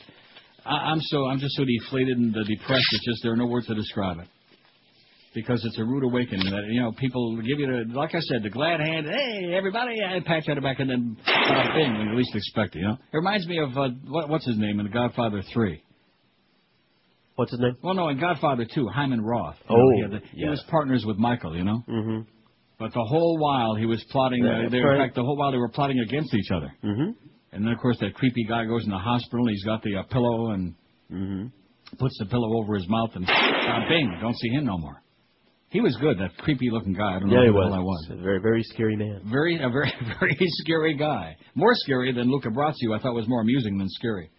[SPEAKER 1] I, I'm so, I'm just so deflated and depressed. It's just there are no words to describe it. Because it's a rude awakening that you know people give you the, like I said, the glad hand. Hey, everybody, I pat you on the back, and then uh, bing when you least expect it. You know, it reminds me of uh, what, what's his name in The Godfather Three.
[SPEAKER 3] What's his name?
[SPEAKER 1] Well, no, in Godfather Two, Hyman Roth.
[SPEAKER 3] Oh,
[SPEAKER 1] know, he, the, he was partners with Michael. You know.
[SPEAKER 3] Mm-hmm.
[SPEAKER 1] But the whole while he was plotting, uh, they,
[SPEAKER 3] right.
[SPEAKER 1] in fact, the whole while they were plotting against each other.
[SPEAKER 3] Mm-hmm.
[SPEAKER 1] And then, of course, that creepy guy goes in the hospital. and He's got the uh, pillow and
[SPEAKER 3] Mm-hmm.
[SPEAKER 1] puts the pillow over his mouth, and uh, bing, don't see him no more. He was good, that creepy-looking guy. I don't know
[SPEAKER 3] Yeah, he
[SPEAKER 1] who the
[SPEAKER 3] was.
[SPEAKER 1] I was.
[SPEAKER 3] A very, very scary man.
[SPEAKER 1] Very, a very, very scary guy. More scary than Luca Brasi, who I thought was more amusing than scary.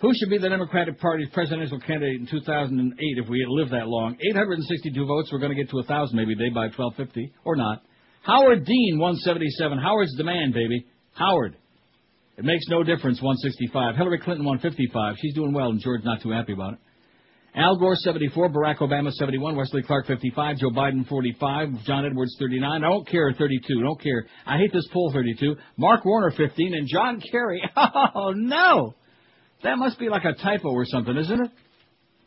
[SPEAKER 1] Who should be the Democratic Party's presidential candidate in 2008 if we live that long? 862 votes. We're going to get to 1,000 maybe today by 1250, or not. Howard Dean, 177. Howard's the man, baby. Howard. It makes no difference, 165. Hillary Clinton, 155. She's doing well, and George not too happy about it. Al Gore, 74. Barack Obama, 71. Wesley Clark, 55. Joe Biden, 45. John Edwards, 39. I don't care, 32. Don't care. I hate this poll, 32. Mark Warner, 15. And John Kerry, oh, no. That must be like a typo or something, isn't it?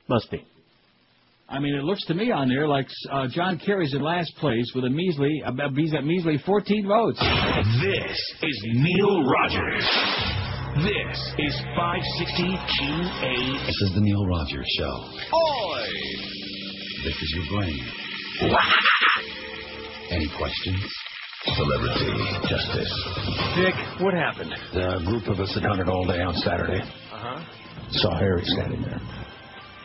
[SPEAKER 3] Must be.
[SPEAKER 1] I mean, it looks to me on there like uh, John Kerry's in last place with a measly, a, a measly 14 votes.
[SPEAKER 5] This is Neil Rogers. This is 560 QA.
[SPEAKER 13] This is the Neil Rogers Show.
[SPEAKER 5] Oi!
[SPEAKER 13] This is your brain. Any questions? Celebrity Justice.
[SPEAKER 18] Dick, what happened?
[SPEAKER 16] The group of us that hunted all day on Saturday. Saw Harry standing there.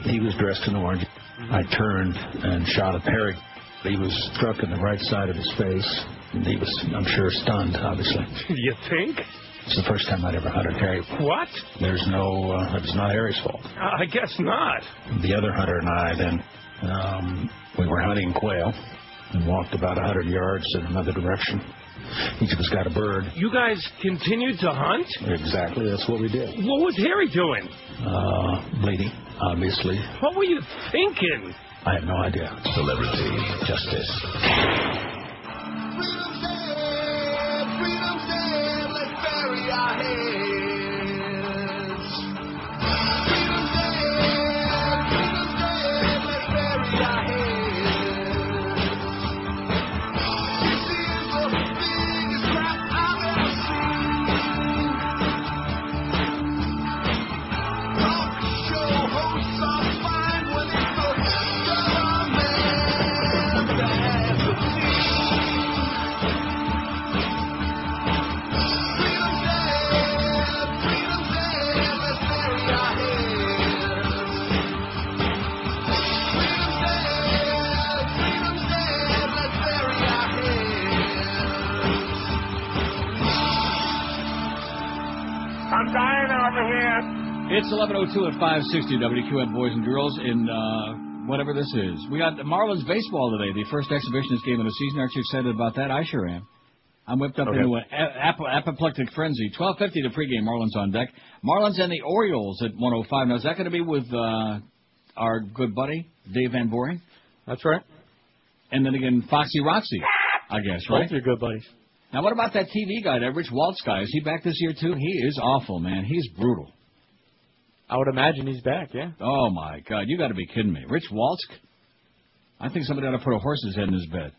[SPEAKER 16] He was dressed in orange. I turned and shot at Harry. He was struck in the right side of his face. And he was, I'm sure, stunned, obviously.
[SPEAKER 18] You think?
[SPEAKER 16] It's the first time I'd ever hunted Harry.
[SPEAKER 18] What?
[SPEAKER 16] There's no, uh, it's not Harry's fault.
[SPEAKER 18] I guess not.
[SPEAKER 16] The other hunter and I then, um, we were hunting quail and walked about 100 yards in another direction. Each of us got a bird.
[SPEAKER 18] You guys continued to hunt?
[SPEAKER 16] Exactly, that's what we did.
[SPEAKER 18] What was Harry doing?
[SPEAKER 16] Uh, bleeding, obviously.
[SPEAKER 18] What were you thinking?
[SPEAKER 16] I have no idea.
[SPEAKER 13] Celebrity Justice.
[SPEAKER 18] I'm
[SPEAKER 1] It's 11:02 at 560 WQF boys and girls in uh, whatever this is. We got the Marlins baseball today, the first exhibitionist game of the season. Aren't you excited about that? I sure am. I'm whipped up
[SPEAKER 3] Okay.
[SPEAKER 1] into an a- ap- apoplectic frenzy. 12:50 the pregame. Marlins on deck. Marlins and the Orioles at 105. Now is that going to be with uh, our good buddy Dave Van Boring?
[SPEAKER 14] That's right.
[SPEAKER 1] And then again, Foxy Roxy, I guess, right?
[SPEAKER 14] Both your good buddies.
[SPEAKER 1] Now, what about that TV guy, that Rich Waltz guy? Is he back this year too? He is awful, man. He's brutal.
[SPEAKER 14] I would imagine he's back, yeah.
[SPEAKER 1] Oh my God, you got to be kidding me, Rich Waltz. I think somebody ought to put a horse's head in his bed.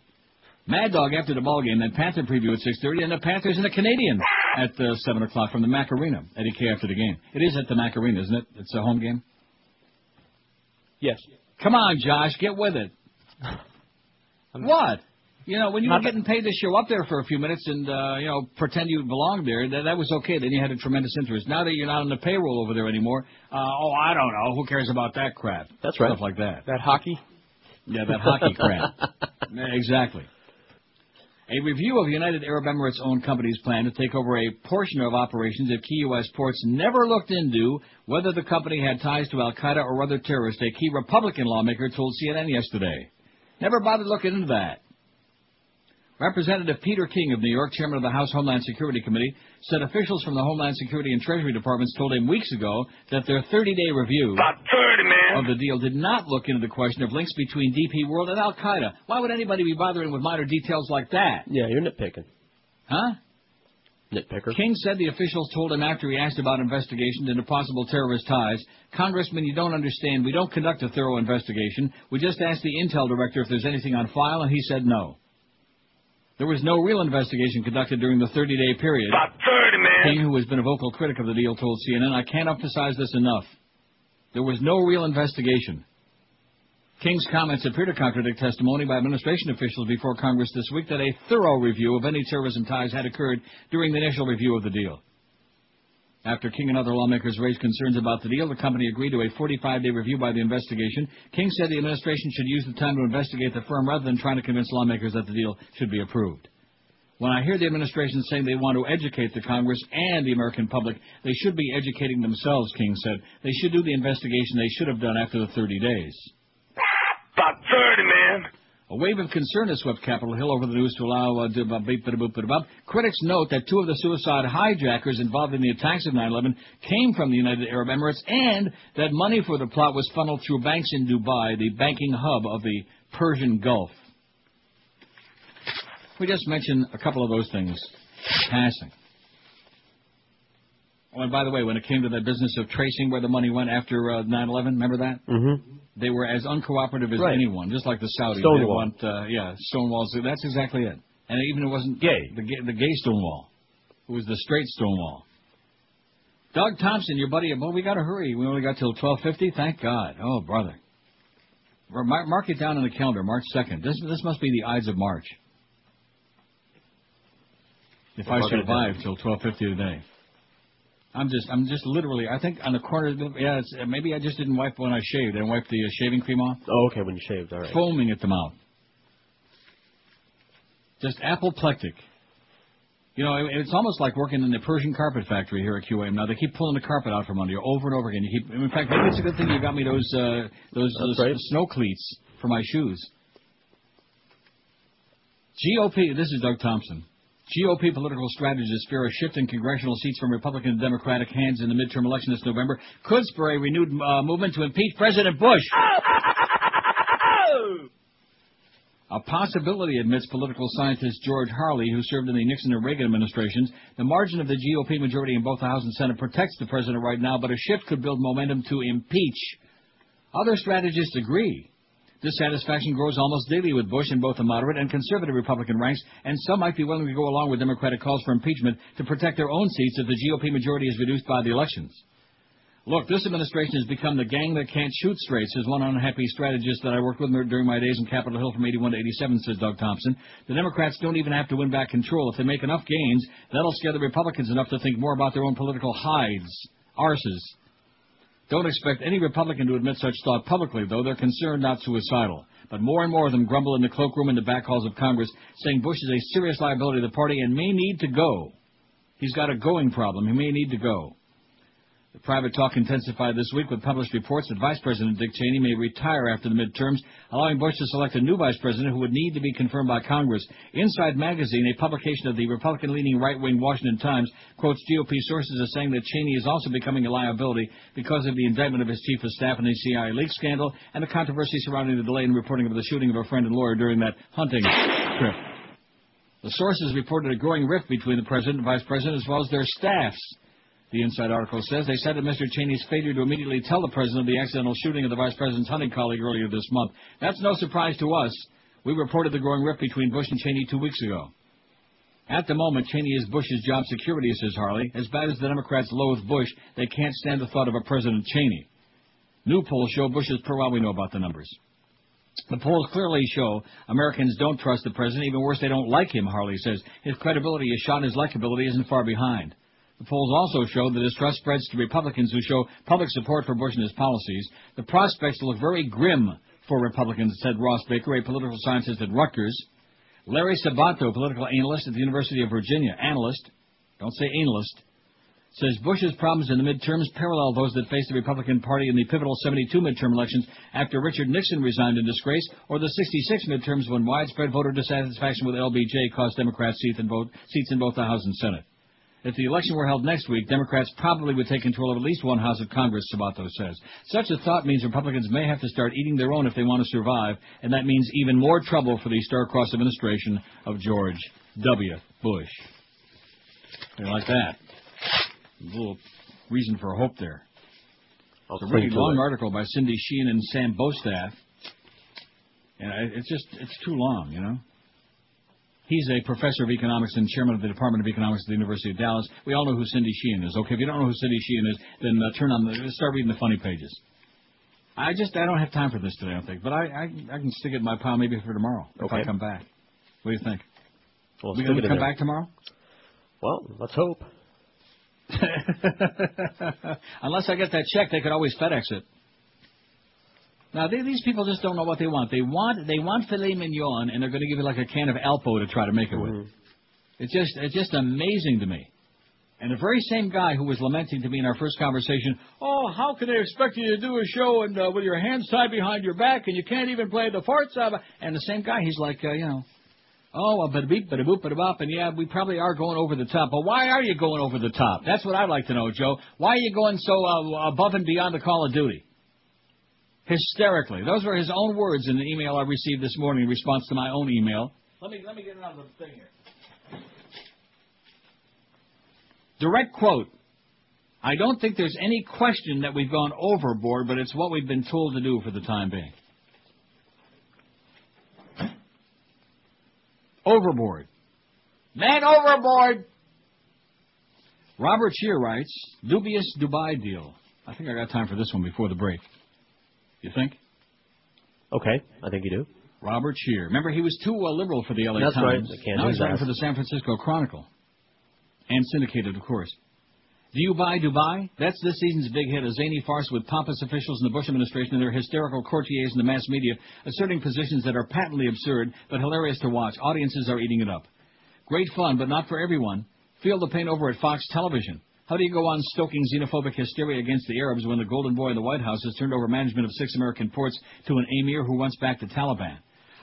[SPEAKER 1] Mad Dog after the ball game, then Panther preview at 6:30, and the Panthers and the Canadiens at uh, 7 o'clock from the Mac Arena. Eddie K after the game. It is at the Mac Arena, isn't it? It's a home game.
[SPEAKER 14] Yes.
[SPEAKER 1] Come on, Josh, get with it. what? You know, when you were getting paid to show up there for a few minutes and uh, you know pretend you belonged there, that, that was okay. Then you had a tremendous interest. Now that you're not on the payroll over there anymore, uh, oh, I don't know. Who cares about that crap?
[SPEAKER 14] That's right.
[SPEAKER 1] Stuff like that.
[SPEAKER 14] That hockey?
[SPEAKER 1] Yeah, that hockey crap. Exactly. A review of United Arab Emirates owned company's plan to take over a portion of operations at key U.S. ports never looked into whether the company had ties to Al Qaeda or other terrorists, a key Republican lawmaker told CNN yesterday. Never bothered looking into that. Representative Peter King of New York, chairman of the House Homeland Security Committee, said officials from the Homeland Security and Treasury Departments told him weeks ago that their 30-day review
[SPEAKER 18] 30, man.
[SPEAKER 1] of the deal did not look into the question of links between DP World and Al Qaeda. Why would anybody be bothering with minor details like that?
[SPEAKER 3] Yeah, you're nitpicking.
[SPEAKER 1] Huh?
[SPEAKER 3] Nitpicker.
[SPEAKER 1] King said the officials told him after he asked about investigations into possible terrorist ties, Congressman, you don't understand. We don't conduct a thorough investigation. We just asked the intel director if there's anything on file, and he said no. There was no real investigation conducted during the 30-day period.
[SPEAKER 18] About 30, man.
[SPEAKER 1] King, who has been a vocal critic of the deal, told CNN, I can't emphasize this enough. There was no real investigation. King's comments appear to contradict testimony by administration officials before Congress this week that a thorough review of any terrorism ties had occurred during the initial review of the deal. After King and other lawmakers raised concerns about the deal, the company agreed to a 45-day review by the investigation. King said the administration should use the time to investigate the firm rather than trying to convince lawmakers that the deal should be approved. When I hear the administration saying they want to educate the Congress and the American public, they should be educating themselves, King said. They should do the investigation they should have done after the 30 days.
[SPEAKER 18] About 30, man.
[SPEAKER 1] A wave of concern has swept Capitol Hill over the news to allow uh, bop. Critics note that two of the suicide hijackers involved in the attacks of 9/11 came from the United Arab Emirates, and that money for the plot was funneled through banks in Dubai, the banking hub of the Persian Gulf. We just mentioned a couple of those things passing. Oh, and by the way, when it came to that business of tracing where the money went after uh, 9/11, remember that?
[SPEAKER 3] Mm-hmm.
[SPEAKER 1] They were as uncooperative as
[SPEAKER 3] Right.
[SPEAKER 1] anyone, just like the Saudis. They
[SPEAKER 3] Stonewall.
[SPEAKER 1] want, uh, yeah, Stonewall. So that's exactly it. And even it wasn't gay. The gay, the gay Stonewall. It was the straight Stonewall. Doug Thompson, your buddy. Well, we got to hurry. We only got till 12:50. Thank God. Oh, brother. Mark, mark it down on the calendar, March 2nd. This this must be the Ides of March. If I survive till 12:50 today. I'm just, I'm just literally. I think on the corner. Yeah, it's, maybe I just didn't wipe when I shaved. I didn't the uh, shaving cream off.
[SPEAKER 3] Oh, okay, when you shaved, all right.
[SPEAKER 1] Foaming at the mouth. Just apoplectic. You know, it- it's almost like working in the Persian carpet factory here at QAM. Now they keep pulling the carpet out from under you over and over again. You keep, in fact, maybe it's a good thing you got me those uh, those, those
[SPEAKER 3] right.
[SPEAKER 1] snow cleats for my shoes. GOP. This is Doug Thompson. GOP political strategists fear a shift in congressional seats from Republican to Democratic hands in the midterm election this November could spur a renewed uh, movement to impeach President Bush. A possibility, admits political scientist George Harleigh, who served in the Nixon and Reagan administrations. The margin of the GOP majority in both the House and Senate protects the president right now, but a shift could build momentum to impeach. Other strategists agree. Dissatisfaction grows almost daily with Bush in both the moderate and conservative Republican ranks, and some might be willing to go along with Democratic calls for impeachment to protect their own seats if the GOP majority is reduced by the elections. Look, this administration has become the gang that can't shoot straight, says one unhappy strategist that I worked with during my days in Capitol Hill from 81 to 87, says Doug Thompson. The Democrats don't even have to win back control. If they make enough gains, that'll scare the Republicans enough to think more about their own political hides, arses. Don't expect any Republican to admit such thought publicly, though they're concerned, not suicidal. But more and more of them grumble in the cloakroom and the back halls of Congress, saying Bush is a serious liability to the party and may need to go. He's got a going problem. He may need to go. The private talk intensified this week with published reports that Vice President Dick Cheney may retire after the midterms, allowing Bush to select a new vice president who would need to be confirmed by Congress. Insight Magazine, a publication of the Republican-leaning right-wing Washington Times, quotes GOP sources as saying that Cheney is also becoming a liability because of the indictment of his chief of staff in the CIA leak scandal and the controversy surrounding the delay in reporting of the shooting of a friend and lawyer during that hunting trip. The sources reported a growing rift between the president and vice president as well as their staffs. The inside article says they cited Mr. Cheney's failure to immediately tell the president of the accidental shooting of the vice president's hunting colleague earlier this month. That's no surprise to us. We reported the growing rift between Bush and Cheney two weeks ago. At the moment, Cheney is Bush's job security, says Harleigh. As bad as the Democrats loathe Bush, they can't stand the thought of a President Cheney. New polls show Bush is. Well, we know about the numbers. The polls clearly show Americans don't trust the president. Even worse, they don't like him, Harleigh says. His credibility is shot and his likability isn't far behind. Polls also show that as trust spreads to Republicans who show public support for Bush and his policies, the prospects look very grim for Republicans, said Ross Baker, a political scientist at Rutgers. Larry Sabato, political analyst at the University of Virginia, analyst, don't say analyst, says Bush's problems in the midterms parallel those that faced the Republican Party in the pivotal 72 midterm elections after Richard Nixon resigned in disgrace, or the 66 midterms when widespread voter dissatisfaction with LBJ caused Democrats seats in, both, seats in both the House and Senate. If the election were held next week, Democrats probably would take control of at least one House of Congress, Sabato says. Such a thought means Republicans may have to start eating their own if they want to survive, and that means even more trouble for the star-crossed administration of George W. Bush. They like that. A little reason for hope there.
[SPEAKER 3] I'll
[SPEAKER 1] It's a really long
[SPEAKER 3] it.
[SPEAKER 1] article by Cindy Sheehan and Sam Bostaph. And it's just, it's too long, you know? He's a professor of economics and chairman of the Department of Economics at the University of Dallas. We all know who Cindy Sheehan is. Okay, if you don't know who Cindy Sheehan is, then uh, turn on the, start reading the funny pages. I just, I don't have time for this today, I don't think. But I, I, I can stick it in my pile maybe for tomorrow if I come back. What do you think?
[SPEAKER 3] Well,
[SPEAKER 1] we going to come
[SPEAKER 3] there.
[SPEAKER 1] back tomorrow?
[SPEAKER 3] Well, let's hope.
[SPEAKER 1] Unless I get that check, they could always FedEx it. Now they, these people just don't know what they want. They want they want filet mignon, and they're going to give you like a can of Alpo to try to make it with. It's just it's just amazing to me. And the very same guy who was lamenting to me in our first conversation, oh, how can they expect you to do a show and uh, with your hands tied behind your back and you can't even play the farts out? And the same guy, he's like, uh, you know, oh, a bada beep, bada boop, bada bop, and yeah, we probably are going over the top. But why are you going over the top? That's what I'd like to know, Joe. Why are you going so uh, above and beyond the Call of Duty? Hysterically. Those were his own words in the email I received this morning in response to my own email. Let me let me get it out of the thing here. Direct quote. I don't think there's any question that we've gone overboard, but it's what we've been told to do for the time being. Overboard. Man overboard! Robert Scheer writes, dubious Dubai deal. I think I got time for this one before the break. You think?
[SPEAKER 3] Okay, I think you do.
[SPEAKER 1] Robert Scheer. Remember, he was too uh, liberal for the LA
[SPEAKER 3] That's right.
[SPEAKER 1] Times.
[SPEAKER 3] They can't
[SPEAKER 1] now he's writing for the San Francisco Chronicle. And syndicated, of course. Do you buy Dubai? That's this season's big hit, a zany farce with pompous officials in the Bush administration and their hysterical courtiers in the mass media asserting positions that are patently absurd but hilarious to watch. Audiences are eating it up. Great fun, but not for everyone. Feel the pain over at Fox Television. How do you go on stoking xenophobic hysteria against the Arabs when the golden boy in the White House has turned over management of six American ports to an emir who wants back the Taliban?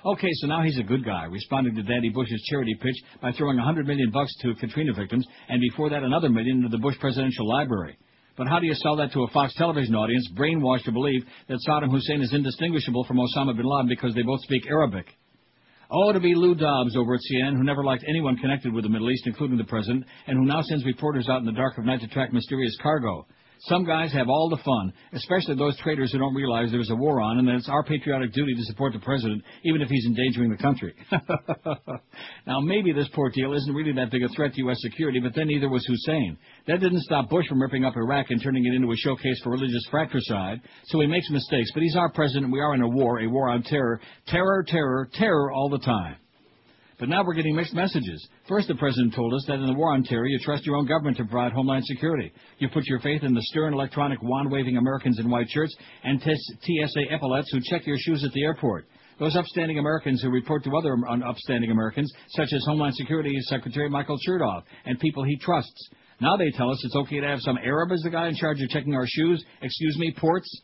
[SPEAKER 1] Okay, so now he's a good guy, responding to Daddy Bush's charity pitch by throwing a hundred million bucks to Katrina victims, and before that another million to the Bush Presidential Library. But how do you sell that to a Fox television audience, brainwashed to believe that Saddam Hussein is indistinguishable from Osama bin Laden because they both speak Arabic? Oh, to be Lou Dobbs over at CNN, who never liked anyone connected with the Middle East, including the president, and who now sends reporters out in the dark of night to track mysterious cargo. Some guys have all the fun, especially those traitors who don't realize there's a war on and that it's our patriotic duty to support the president, even if he's endangering the country. now, maybe this poor deal isn't really that big a threat to U.S. security, but then neither was Hussein. That didn't stop Bush from ripping up Iraq and turning it into a showcase for religious fratricide. So he makes mistakes, but he's our president. We are in a war, a war on terror. Terror, terror, terror all the time. But now we're getting mixed messages. First, the president told us that in the war on terror, you trust your own government to provide homeland security. You put your faith in the stern, electronic, wand-waving Americans in white shirts and TSA epaulets who check your shoes at the airport. Those upstanding Americans who report to other upstanding Americans, such as Homeland Security Secretary Michael Chertoff and people he trusts. Now they tell us it's okay to have some Arab as the guy in charge of checking our shoes. Excuse me, ports?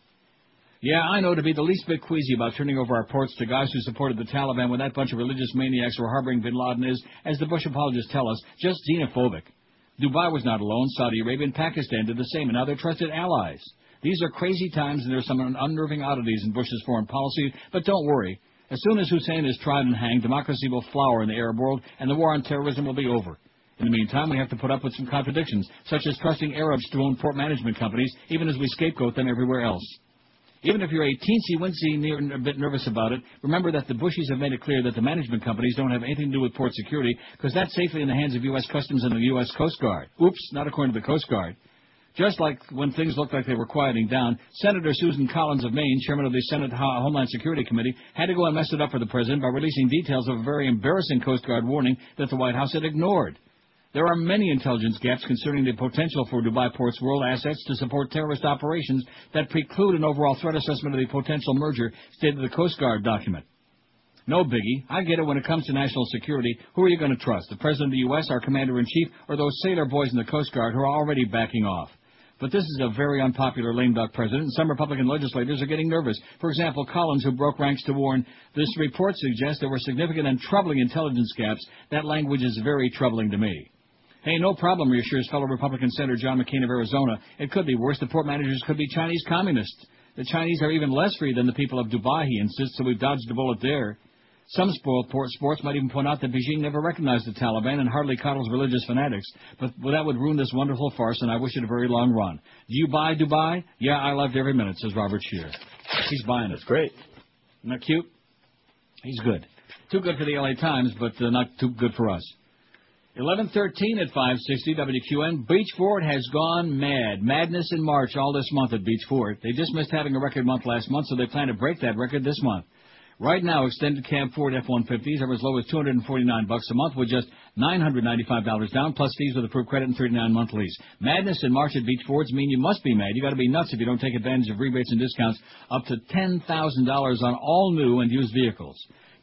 [SPEAKER 1] Yeah, I know to be the least bit queasy about turning over our ports to guys who supported the Taliban when that bunch of religious maniacs were harboring bin Laden is, as the Bush apologists tell us, just xenophobic. Dubai was not alone. Saudi Arabia and Pakistan did the same, and now they're trusted allies. These are crazy times, and there are some unnerving oddities in Bush's foreign policy, but don't worry. As soon as Hussein is tried and hanged, democracy will flower in the Arab world, and the war on terrorism will be over. In the meantime, we have to put up with some contradictions, such as trusting Arabs to own port management companies, even as we scapegoat them everywhere else. Even if you're a teensy-wincy near, a bit nervous about it, remember that the Bushies have made it clear that the management companies don't have anything to do with port security, because that's safely in the hands of U.S. Customs and the U.S. Coast Guard. Oops, not according to the Coast Guard. Just like when things looked like they were quieting down, Senator Susan Collins of Maine, chairman of the Senate Homeland Security Committee, had to go and mess it up for the president by releasing details of a very embarrassing Coast Guard warning that the White House had ignored. There are many intelligence gaps concerning the potential for Dubai Ports World assets to support terrorist operations that preclude an overall threat assessment of the potential merger, stated the Coast Guard document. No biggie. I get it when it comes to national security. Who are you going to trust? The President of the U.S., our Commander in Chief, or those sailor boys in the Coast Guard who are already backing off? But this is a very unpopular lame duck president, and some Republican legislators are getting nervous. For example, Collins, who broke ranks to warn, this report suggests there were significant and troubling intelligence gaps. That language is very troubling to me. Hey, no problem, reassures fellow Republican Senator John McCain of Arizona. It could be worse. The port managers could be Chinese communists. The Chinese are even less free than the people of Dubai, he insists, so we've dodged a bullet there. Some spoiled port sports might even point out that Beijing never recognized the Taliban and hardly coddles religious fanatics. But well, that would ruin this wonderful farce, and I wish it a very long run. Do you buy Dubai? Yeah, I loved every minute, says Robert Scheer. He's buying it. That's
[SPEAKER 3] great.
[SPEAKER 1] Isn't that cute? He's good. Too good for the LA Times, but uh, not too good for us. 1113 at 560 WQN. Beach Ford has gone mad. Madness in March all this month at Beach Ford. They just missed having a record month last month, so they plan to break that record this month. Right now, extended cab Ford F-150s are as low as 249 bucks a month with just $995 down, plus fees with approved credit and 39-month lease. Madness in March at Beach Fords mean you must be mad. You got to be nuts if you don't take advantage of rebates and discounts up to $10,000 on all new and used vehicles.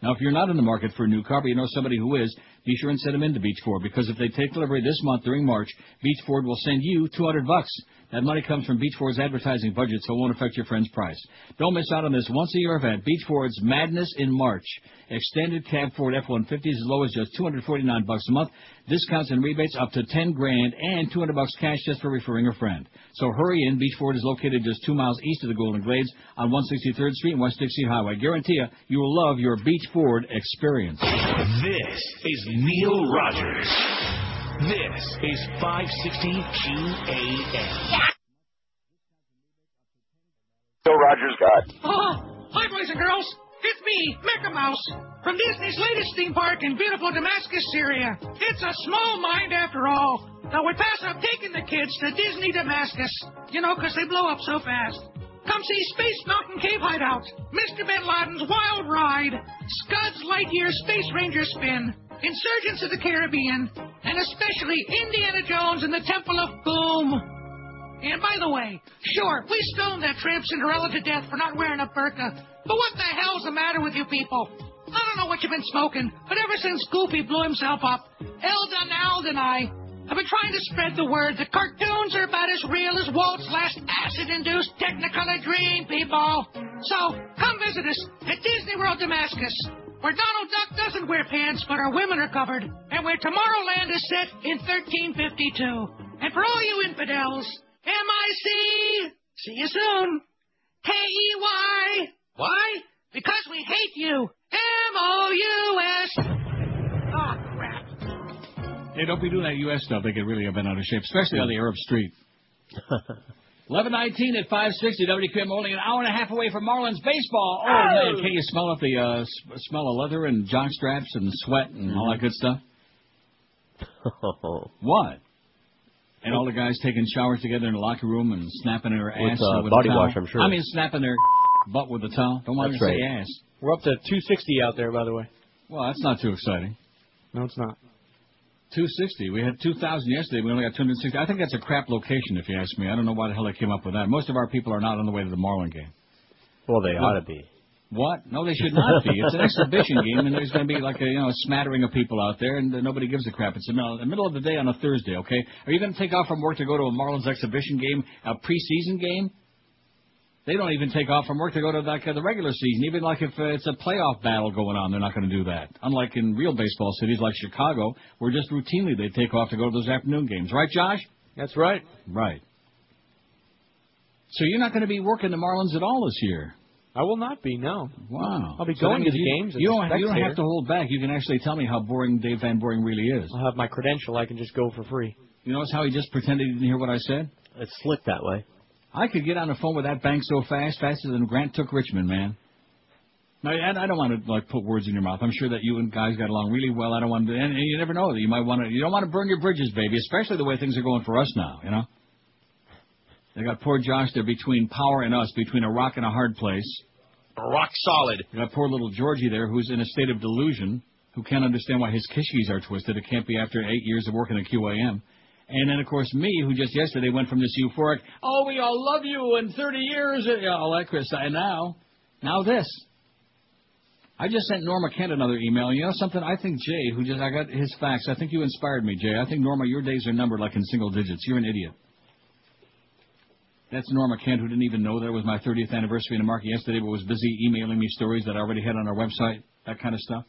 [SPEAKER 1] Now, if you're not in the market for a new car, but you know somebody who is, be sure and send them into Beach Ford because if they take delivery this month during March, Beach Ford will send you 200 bucks. That money comes from Beach Ford's advertising budget, so it won't affect your friend's price. Don't miss out on this once a year event. Beach Ford's Madness in March. Extended cab Ford F-150s as low as just 249 bucks a month. Discounts and rebates up to 10 grand and 200 bucks cash just for referring a friend. So hurry in. Beach Ford is located just two miles east of the Golden Glades on 163rd Street and West Dixie Highway. Guarantee you, you will love your Beach Ford experience.
[SPEAKER 5] This is Neil Rogers. This is 560 QAM.
[SPEAKER 18] Bill Rogers got.
[SPEAKER 19] Oh, hi, boys and girls. It's me, Mecha Mouse, from Disney's latest theme park in beautiful Damascus, Syria. It's a small mind after all. Now, we pass up taking the kids to Disney Damascus, you know, 'cause they blow up so fast. Come see Space Mountain Cave Hideout, Mr. Bin Laden's Wild Ride, Scud's Lightyear Space Ranger Spin, Insurgents of the Caribbean, and especially Indiana Jones and the Temple of Boom. And by the way, sure, we stoned that tramp Cinderella to death for not wearing a burqa. But what the hell's the matter with you people? I don't know what you've been smoking, but ever since Goofy blew himself up, Eldon Ald and I have been trying to spread the word that cartoons are about as real as Walt's last acid-induced Technicolor dream, people. So, come visit us at Disney World Damascus, where Donald Duck doesn't wear pants, but our women are covered, and where Tomorrowland is set in 1352. And for all you infidels, M-I-C. See you soon. K-E-Y. Why? Because we hate you. M-O-U-S. Oh, crap.
[SPEAKER 1] Hey, don't be doing that U.S. stuff. They get really have been out of shape, especially on the Arab Street. 1119 at 560 WQM, only an hour and a half away from Marlins baseball. Oh, man, can you smell up the uh, s- smell of leather and jock straps and sweat and all that good stuff? What? And all the guys taking showers together in the locker room and snapping their
[SPEAKER 3] With,
[SPEAKER 1] ass
[SPEAKER 3] uh,
[SPEAKER 1] with
[SPEAKER 3] body
[SPEAKER 1] a towel.
[SPEAKER 3] wash, I'm sure.
[SPEAKER 1] I mean, snapping their butt with a towel. Don't want to
[SPEAKER 3] That's
[SPEAKER 1] say
[SPEAKER 3] right.
[SPEAKER 1] ass.
[SPEAKER 14] We're up to 260 out there, by the way.
[SPEAKER 1] Well, that's not too exciting.
[SPEAKER 14] No, it's not.
[SPEAKER 1] 260. We had 2,000 yesterday. We only got 260. I think that's a crap location, if you ask me. I don't know why the hell they came up with that. Most of our people are not on the way to the Marlin game.
[SPEAKER 3] Well, they ought to be.
[SPEAKER 1] What? No, they should not be. It's an exhibition game, and there's going to be like a you know a smattering of people out there, and nobody gives a crap. It's in the middle of the day on a Thursday. Okay? Are you going to take off from work to go to a Marlins exhibition game, a preseason game? They don't even take off from work to go to like uh, the regular season. Even like if uh, it's a playoff battle going on, they're not going to do that. Unlike in real baseball cities like Chicago, where just routinely they take off to go to those afternoon games. Right, Josh?
[SPEAKER 14] That's right.
[SPEAKER 1] Right. So you're not going to be working the Marlins at all this year.
[SPEAKER 14] I will not be, no.
[SPEAKER 1] Wow.
[SPEAKER 14] I'll be
[SPEAKER 1] So
[SPEAKER 14] going to the
[SPEAKER 1] you-
[SPEAKER 14] games. as
[SPEAKER 1] You
[SPEAKER 14] a
[SPEAKER 1] don't, you don't have to hold back. You can actually tell me how boring Dave Van Boring really is.
[SPEAKER 14] I'll have my credential. I can just go for free.
[SPEAKER 1] You notice how he just pretended he didn't hear what I said?
[SPEAKER 3] It's slick that way.
[SPEAKER 1] I could get on the phone with that bank so fast, faster than Grant took Richmond, man. Now, I, I don't want to like put words in your mouth. I'm sure that you and guys got along really well. I don't want to, and, and you never know that you might want to. You don't want to burn your bridges, baby. Especially the way things are going for us now. You know. They got poor Josh there between power and us, between a rock and a hard place.
[SPEAKER 2] Rock solid.
[SPEAKER 1] You got poor little Georgie there, who's in a state of delusion, who can't understand why his kishkis are twisted. It can't be after eight years of working at QAM. And then, of course, me, who just yesterday went from this euphoric, oh, we all love you in 30 years, and all that, Chris. And now, now this. I just sent Norma Kent another email. You know something? I think Jay, who just I got his facts. I think you inspired me, Jay. I think Norma, your days are numbered like in single digits. You're an idiot. That's Norma Kent, who didn't even know that it was my 30th anniversary in the market yesterday, but was busy emailing me stories that I already had on our website. That kind of stuff.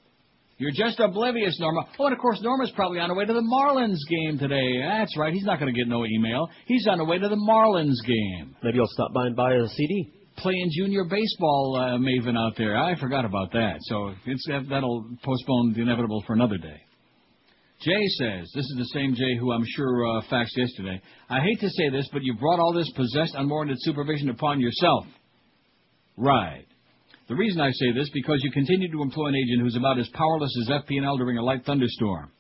[SPEAKER 1] You're just oblivious, Norma. Oh, and of course, Norma's probably on her way to the Marlins game today. That's right. He's not going to get no email. He's on the way to the Marlins game.
[SPEAKER 3] Maybe he'll stop by and buy a CD.
[SPEAKER 1] Playing junior baseball uh, maven out there. I forgot about that. So it's that'll postpone the inevitable for another day. Jay says, this is the same Jay who I'm sure uh, faxed yesterday. I hate to say this, but you brought all this possessed, unwarranted supervision upon yourself. Right. The reason I say this because you continue to employ an agent who's about as powerless as FP&L during a light thunderstorm.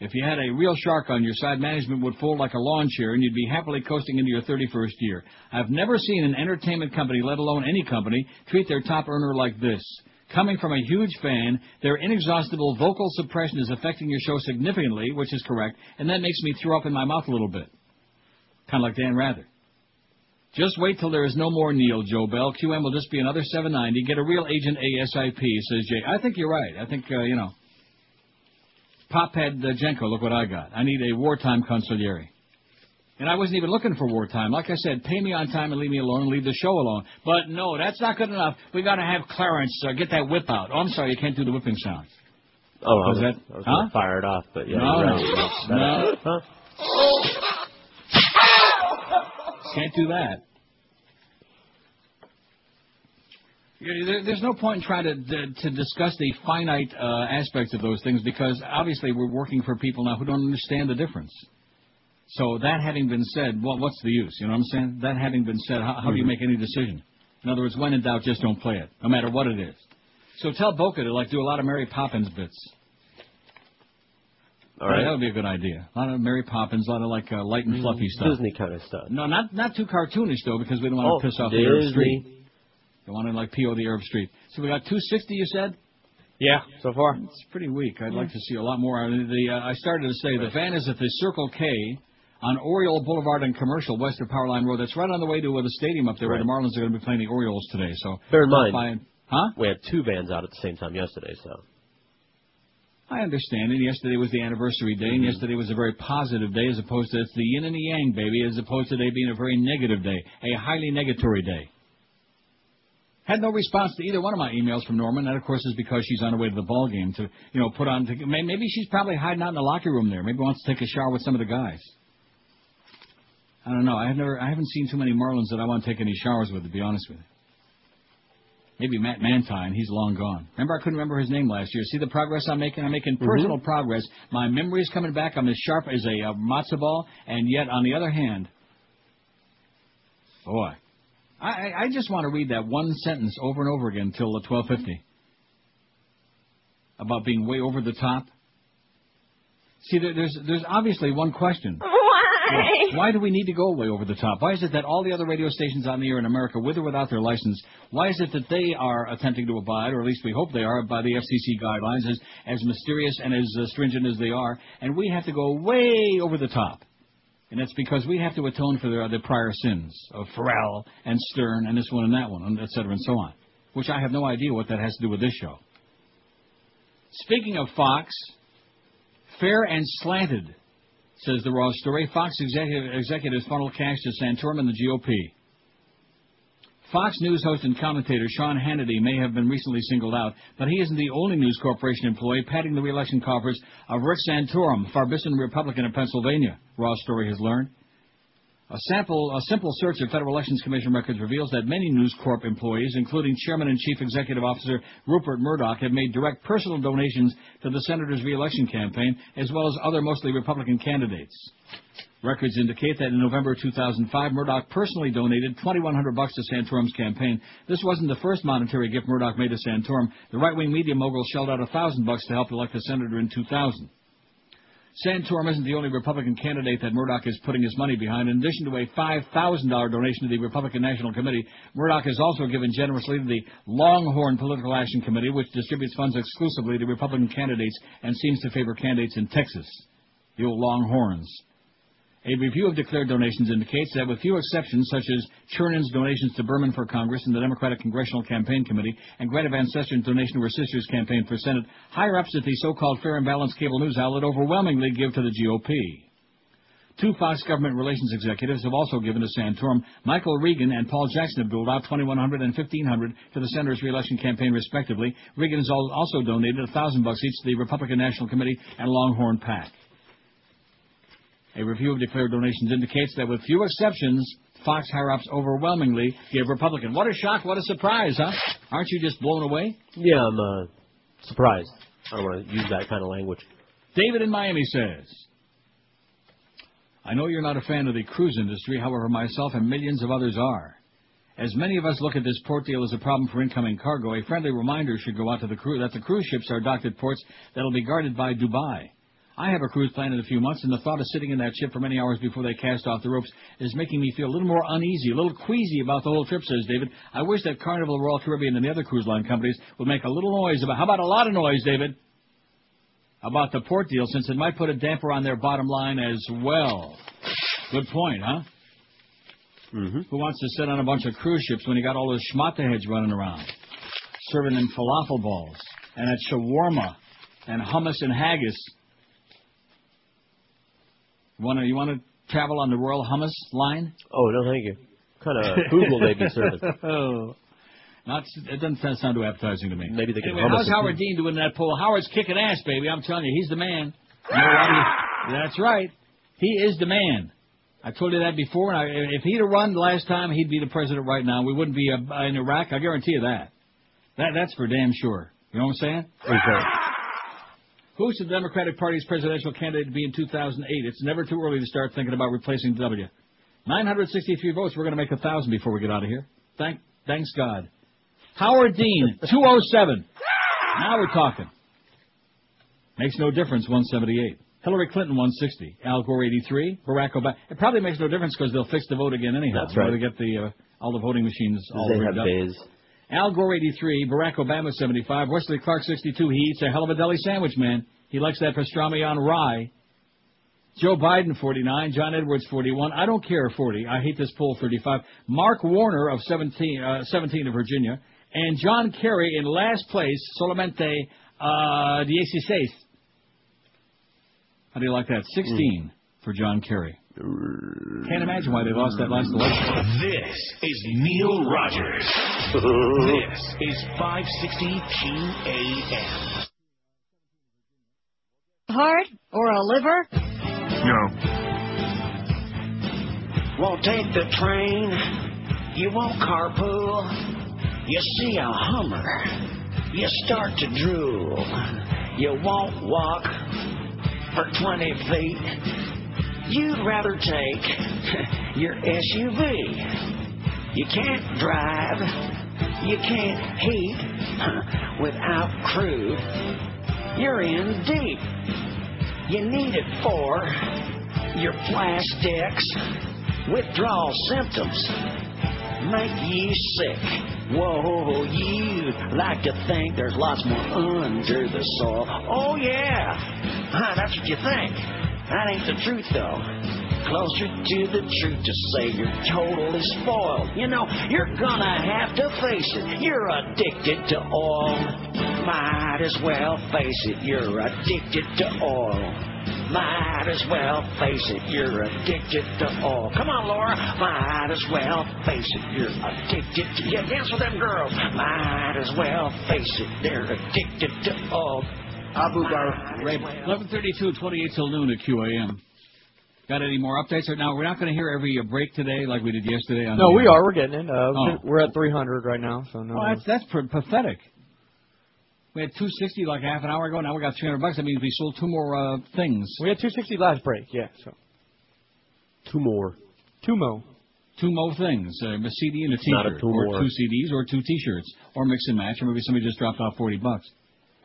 [SPEAKER 1] If you had a real shark on your side, management would fold like a lawn chair and you'd be happily coasting into your 31st year. I've never seen an entertainment company, let alone any company, treat their top earner like this. Coming from a huge fan, their inexhaustible vocal suppression is affecting your show significantly, which is correct, and that makes me throw up in my mouth a little bit. Kind of like Dan Rather. Just wait till there is no more Neil Joe Bell. QM will just be another 790. Get a real agent ASIP, says Jay. I think you're right. I think, uh, you know. Pophead uh, Jenko, look what I got. I need a wartime consigliere. And I wasn't even looking for wartime. Like I said, pay me on time and leave me alone and leave the show alone. But no, that's not good enough. We got to have Clarence uh, get that whip out. Oh, I'm sorry, you can't do the whipping sound.
[SPEAKER 3] Oh, I was,
[SPEAKER 1] Was that-
[SPEAKER 3] I was
[SPEAKER 1] huh?
[SPEAKER 3] gonna fire it off, but yeah.
[SPEAKER 1] No,
[SPEAKER 3] you're
[SPEAKER 1] no, no.
[SPEAKER 3] Huh?
[SPEAKER 1] Can't do that. There's no point in trying to to discuss the finite uh, aspects of those things because obviously we're working for people now who don't understand the difference. So that having been said, well, what's the use? You know what I'm saying? That having been said, how, how do you make any decision? In other words, when in doubt, just don't play it, no matter what it is. So tell Boca to like do a lot of Mary Poppins bits.
[SPEAKER 3] All right.
[SPEAKER 1] That would be a good idea. A lot of Mary Poppins, a lot of like uh, light and fluffy stuff.
[SPEAKER 3] Disney kind of stuff.
[SPEAKER 1] No, not not too cartoonish though, because we don't want
[SPEAKER 3] Oh,
[SPEAKER 1] to piss off the Arab
[SPEAKER 3] Disney.
[SPEAKER 1] Street. They want to like PO the Arab Street. So we got 260, you said?
[SPEAKER 3] Yeah, so far.
[SPEAKER 1] It's pretty weak. I'd like to see a lot more. The uh, I started to say the van is at the Circle K on Oriole Boulevard and Commercial, west of Powerline Road. That's right on the way to uh, the stadium up there where the Marlins are going to be playing the Orioles today. So
[SPEAKER 3] Bear in
[SPEAKER 1] stop
[SPEAKER 3] mind,
[SPEAKER 1] by huh?
[SPEAKER 3] we had two vans out at the same time yesterday, so.
[SPEAKER 1] I understand. And yesterday was the anniversary day, and mm-hmm. yesterday was a very positive day, as opposed to it's the yin and the yang, baby, as opposed to today being a very negative day, a highly negatory day. Had no response to either one of my emails from Norman. That, of course, is because she's on her way to the ball game to, you know, put on. To, maybe she's probably hiding out in the locker room there. Maybe wants to take a shower with some of the guys. I don't know. I have never. I haven't seen too many Marlins that I want to take any showers with. To be honest with you. Maybe Matt Mantine. He's long gone. Remember, I couldn't remember his name last year. See the progress I'm making? I'm making personal progress. My memory's coming back. I'm as sharp as a uh, matzo ball. And yet, on the other hand, boy, I, I just want to read that one sentence over and over again till the 12:50 about being way over the top. See, there, there's there's obviously one question.
[SPEAKER 20] Why?
[SPEAKER 1] Why do we need to go way over the top? Why is it that all the other radio stations on the air in America, with or without their license, why is it that they are attempting to abide, or at least we hope they are, by the FCC guidelines, as, as mysterious and as uh, stringent as they are, and we have to go way over the top? And that's because we have to atone for their, their prior sins of Pharrell and Stern and this one and that one, and et cetera and so on, which I have no idea what that has to do with this show. Speaking of Fox, fair and slanted says the Raw story. Fox executive, executives funnel cash to Santorum and the GOP. Fox News host and commentator Sean Hannity may have been recently singled out, but he isn't the only News Corporation employee padding the reelection coffers of Rick Santorum, Farbissen Republican of Pennsylvania. Raw story has learned. A sample, a simple search of Federal Elections Commission records reveals that many News Corp employees, including Chairman and Chief Executive Officer Rupert Murdoch, have made direct personal donations to the senator's reelection campaign, as well as other mostly Republican candidates. Records indicate that in November 2005, Murdoch personally donated 2,100 bucks to Santorum's campaign. This wasn't the first monetary gift Murdoch made to Santorum. The right-wing media mogul shelled out 1,000 bucks to help elect a senator in 2000. Santorum isn't the only Republican candidate that Murdoch is putting his money behind. In addition to a $5,000 donation to the Republican National Committee, Murdoch has also given generously to the Longhorn Political Action Committee, which distributes funds exclusively to Republican candidates and seems to favor candidates in Texas. The old Longhorns. A review of declared donations indicates that, with few exceptions, such as Chernan's donations to Berman for Congress and the Democratic Congressional Campaign Committee, and Greta Van Susteren's donation to her sister's campaign for Senate, higher-ups at the so-called Fair and Balanced cable news outlet overwhelmingly give to the GOP. Two Fox government relations executives have also given to Santorum. Michael Regan and Paul Jackson have doled out 2100 and 1500 to the senator's reelection campaign, respectively. Regan has also donated a thousand bucks each to the Republican National Committee and Longhorn PAC. A review of declared donations indicates that, with few exceptions, Fox higher-ups overwhelmingly give Republican. What a shock! What a surprise, huh? Aren't you just blown away?
[SPEAKER 3] Yeah, I'm uh, surprised. I don't want to use that kind of language.
[SPEAKER 1] David in Miami says, I know you're not a fan of the cruise industry, however, myself and millions of others are. As many of us look at this port deal as a problem for incoming cargo, a friendly reminder should go out to the crew that the cruise ships are docked at ports that will be guarded by Dubai. I have a cruise planned in a few months, and the thought of sitting in that ship for many hours before they cast off the ropes is making me feel a little more uneasy, a little queasy about the whole trip, says David. I wish that Carnival, Royal Caribbean, and the other cruise line companies would make a little noise about, how about a lot of noise, David? About the port deal, since it might put a damper on their bottom line as well. Good point, huh?
[SPEAKER 3] Mm-hmm.
[SPEAKER 1] Who wants to sit on a bunch of cruise ships when you got all those schmata heads running around, serving them falafel balls and that shawarma and hummus and haggis? You want to you want to travel on the Royal Hummus line?
[SPEAKER 3] Oh no, thank you. What kind of food will they be serving?
[SPEAKER 1] oh. Not, it doesn't sound too appetizing to me.
[SPEAKER 3] Maybe they can
[SPEAKER 1] Anyway,
[SPEAKER 3] hummus
[SPEAKER 1] how's Howard. Dean doing in that poll? Howard's kicking ass, baby. I'm telling you, he's the man. You know? That's right. He is the man. I told you that before. And I, if he'd have run the last time, he'd be the president right now. We wouldn't be uh, in Iraq. I guarantee you that. That that's for damn sure. You know what I'm saying?
[SPEAKER 3] Okay.
[SPEAKER 1] Who's the Democratic Party's presidential candidate to be in 2008? It's never too early to start thinking about replacing W. 963 votes. We're going to make a thousand before we get out of here. Thank, thanks God. Howard Dean, 207. Now we're talking. Makes no difference, 178. Hillary Clinton, 160. Al Gore, 83. Barack Obama. It probably makes no difference because they'll fix the vote again anyhow.
[SPEAKER 3] That's right.
[SPEAKER 1] They get the uh, all the voting machines all
[SPEAKER 3] they
[SPEAKER 1] rigged
[SPEAKER 3] have
[SPEAKER 1] up.
[SPEAKER 3] days.
[SPEAKER 1] Al Gore, 83. Barack Obama, 75. Wesley Clark, 62. He eats a hell of a deli sandwich, man. He likes that pastrami on rye. Joe Biden, 49. John Edwards, 41. I don't care, 40. I hate this poll, 35. Mark Warner of 17, uh, 17 of Virginia. And John Kerry in last place, solamente uh, 16. How do you like that? 16 for John Kerry. Can't imagine why they lost that last election.
[SPEAKER 5] This is Neil Rogers. this is 560 QAM.
[SPEAKER 20] Heart or a liver?
[SPEAKER 5] No.
[SPEAKER 21] Won't take the train. You won't carpool. You see a Hummer. You start to drool. You won't walk for 20 feet. You'd rather take your SUV. You can't drive. You can't heat without crude. You're in deep. You need it for your plastics. Withdrawal symptoms make you sick. Whoa, you like to think there's lots more under the soil. Oh, yeah. Huh, that's what you think. That ain't the truth, though. Closer to the truth to say you're totally spoiled. You know, you're gonna have to face it. You're addicted to oil. Might as well face it. You're addicted to oil. Might as well face it, you're addicted to oil. Come on, Laura. Might as well face it, you're addicted to. Yeah, dance with them girls. Might as well face it, they're addicted to oil.
[SPEAKER 1] Abu Ghraib. 11:32, 28 till noon at QAM. Got any more updates? Or now we're not going to hear every uh, break today like we did yesterday. On
[SPEAKER 14] No,
[SPEAKER 1] the,
[SPEAKER 14] we
[SPEAKER 1] uh,
[SPEAKER 14] are. We're getting it. Uh,
[SPEAKER 1] Oh.
[SPEAKER 14] We're at 300 right now, so no.
[SPEAKER 1] Well, that's that's pr- pathetic. We had 260 like half an hour ago. Now we got 300 bucks. That means we sold two more uh, things.
[SPEAKER 14] We had 260 last break. Yeah. So
[SPEAKER 3] two more.
[SPEAKER 14] Two more.
[SPEAKER 1] Two more things: uh, a CD and a T-shirt,
[SPEAKER 3] two
[SPEAKER 1] or two CDs, or two T-shirts, or mix and match, or maybe somebody just dropped off 40 bucks.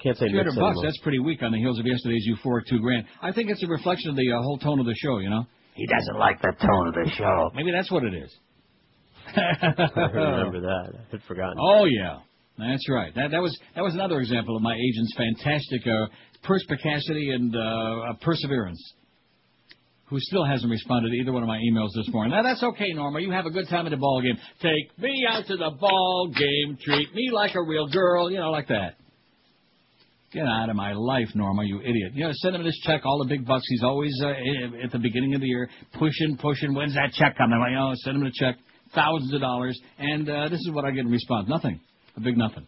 [SPEAKER 3] Can't say
[SPEAKER 1] 300 bucks.
[SPEAKER 3] anymore.
[SPEAKER 1] That's pretty weak on the heels of yesterday's euphoric two grand. I think it's a reflection of the uh, whole tone of the show. You know.
[SPEAKER 7] He doesn't like the tone of the show.
[SPEAKER 1] Maybe that's what it is.
[SPEAKER 3] I remember that. I had forgotten.
[SPEAKER 1] Oh yeah, that's right. That that was that was another example of my agent's fantastic uh, perspicacity and uh, uh, perseverance. who still hasn't responded to either one of my emails this morning. Now that's okay, Norma. You have a good time at the ball game. Take me out to the ball game. Treat me like a real girl. You know, like that. Get out of my life, Norma, you idiot. You know, send him this check, all the big bucks. He's always uh, at the beginning of the year pushing, pushing. When's that check coming? You know, send him a check, thousands of dollars, and uh, this is what I get in response: nothing, a big nothing.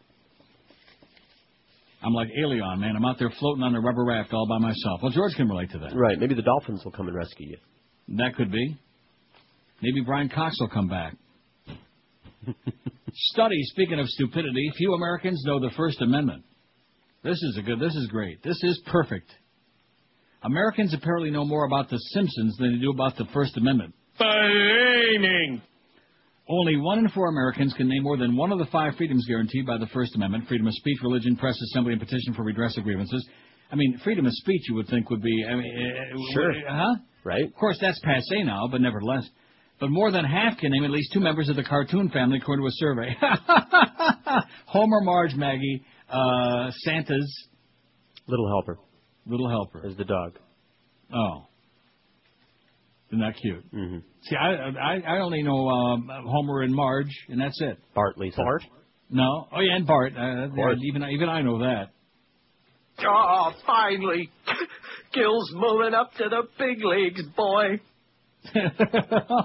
[SPEAKER 1] I'm like Elian, man. I'm out there floating on a rubber raft all by myself. Well, George can relate to that.
[SPEAKER 3] Right. Maybe the Dolphins will come and rescue you.
[SPEAKER 1] That could be. Maybe Bryan Cox will come back. Study, speaking of stupidity, few Americans know the First Amendment. This is a good, this is great. This is perfect. Americans apparently know more about The Simpsons than they do about the First Amendment.
[SPEAKER 4] Blaming.
[SPEAKER 1] Only one in four Americans can name more than one of the five freedoms guaranteed by the First Amendment freedom of speech, religion, press, assembly, and petition for redress of grievances. I mean, freedom of speech, you would think, would be. I mean, uh,
[SPEAKER 3] Sure.
[SPEAKER 1] Huh?
[SPEAKER 3] Right.
[SPEAKER 1] Of course, that's passe now, but nevertheless. But more than half can name at least two members of the cartoon family, according to a survey. Homer, Marge, Maggie, uh, Santa's
[SPEAKER 3] Little helper.
[SPEAKER 1] little helper.
[SPEAKER 3] Is the dog.
[SPEAKER 1] Oh. Isn't that cute?
[SPEAKER 3] Mm-hmm.
[SPEAKER 1] See, I, I I only know um, Homer and Marge, and that's it.
[SPEAKER 3] Bart, Lisa.
[SPEAKER 1] Bart? No. Oh yeah, and Bart. Uh,
[SPEAKER 3] Bart.
[SPEAKER 1] even even I know that.
[SPEAKER 9] Oh, finally. Gil's moving up to the big leagues, boy.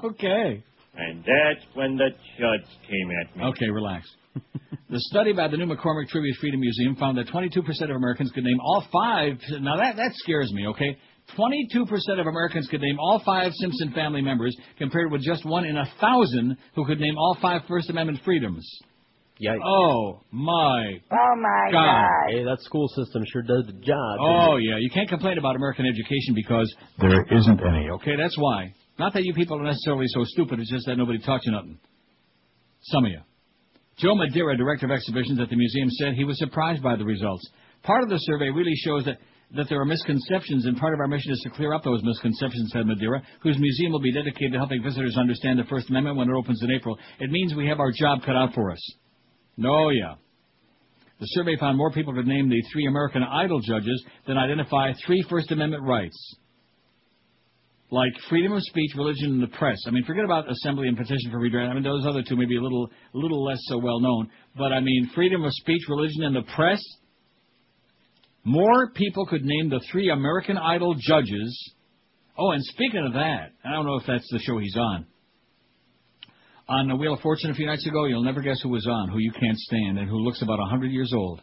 [SPEAKER 1] okay.
[SPEAKER 4] And that's when the chuds came at me.
[SPEAKER 1] Okay, relax. the study by the new McCormick Tribune Freedom Museum found that 22% of Americans could name all five. Now that that scares me. Okay, 22% of Americans could name all five Simpson family members, compared with just one in a thousand who could name all five First Amendment freedoms.
[SPEAKER 3] Yikes.
[SPEAKER 1] Oh my
[SPEAKER 3] Oh my
[SPEAKER 1] God.
[SPEAKER 3] Hey, that school system sure does the job.
[SPEAKER 1] Oh yeah, you can't complain about American education because there isn't any. Okay, that's why. Not that you people are necessarily so stupid. It's just that nobody taught you nothing. Some of you. Joe Madeira, director of exhibitions at the museum, said he was surprised by the results. Part of the survey really shows that that there are misconceptions, and part of our mission is to clear up those misconceptions, said Madeira, whose museum will be dedicated to helping visitors understand the First Amendment when it opens in April. It means we have our job cut out for us. No, yeah. The survey found more people could name the three American Idol judges than identify three First Amendment rights. Like freedom of speech, religion, and the press. I mean, forget about assembly and petition for redress. I mean, those other two may be a little, a little less so well known. But I mean, freedom of speech, religion, and the press. More people could name the three American Idol judges. Oh, and speaking of that, I don't know if that's the show he's on. On the Wheel of Fortune a few nights ago, you'll never guess who was on, who you can't stand, and who looks about a 100 years old.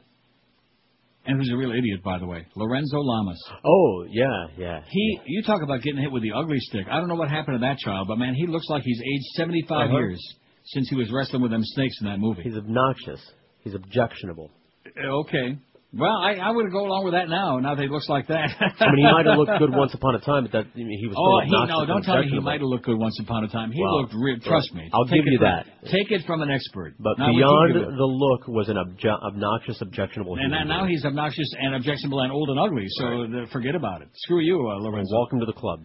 [SPEAKER 1] And who's a real idiot, by the way. Lorenzo Lamas.
[SPEAKER 3] Oh, yeah, yeah.
[SPEAKER 1] He, you talk about getting hit with the ugly stick. I don't know what happened to that child, but man, he looks like he's aged 75
[SPEAKER 3] Uh-huh.
[SPEAKER 1] years since he was wrestling with them snakes in that movie.
[SPEAKER 3] He's obnoxious. He's objectionable.
[SPEAKER 1] Okay. Well, I, I would go along with that now. Now that he looks like that.
[SPEAKER 3] I mean, he might have looked good once upon a time, but that I mean, he was
[SPEAKER 1] Oh, he, no! Don't tell me he might have looked good once upon a time. He
[SPEAKER 3] Well,
[SPEAKER 1] looked real. Trust me.
[SPEAKER 3] I'll give you
[SPEAKER 1] from-
[SPEAKER 3] that.
[SPEAKER 1] Take it from an expert.
[SPEAKER 3] But
[SPEAKER 1] you
[SPEAKER 3] beyond the look was an obje- obnoxious, objectionable
[SPEAKER 1] And now, now he's obnoxious and objectionable and old and ugly. So uh, forget about it. Screw you, uh, Lorenzo.
[SPEAKER 3] Welcome to the club.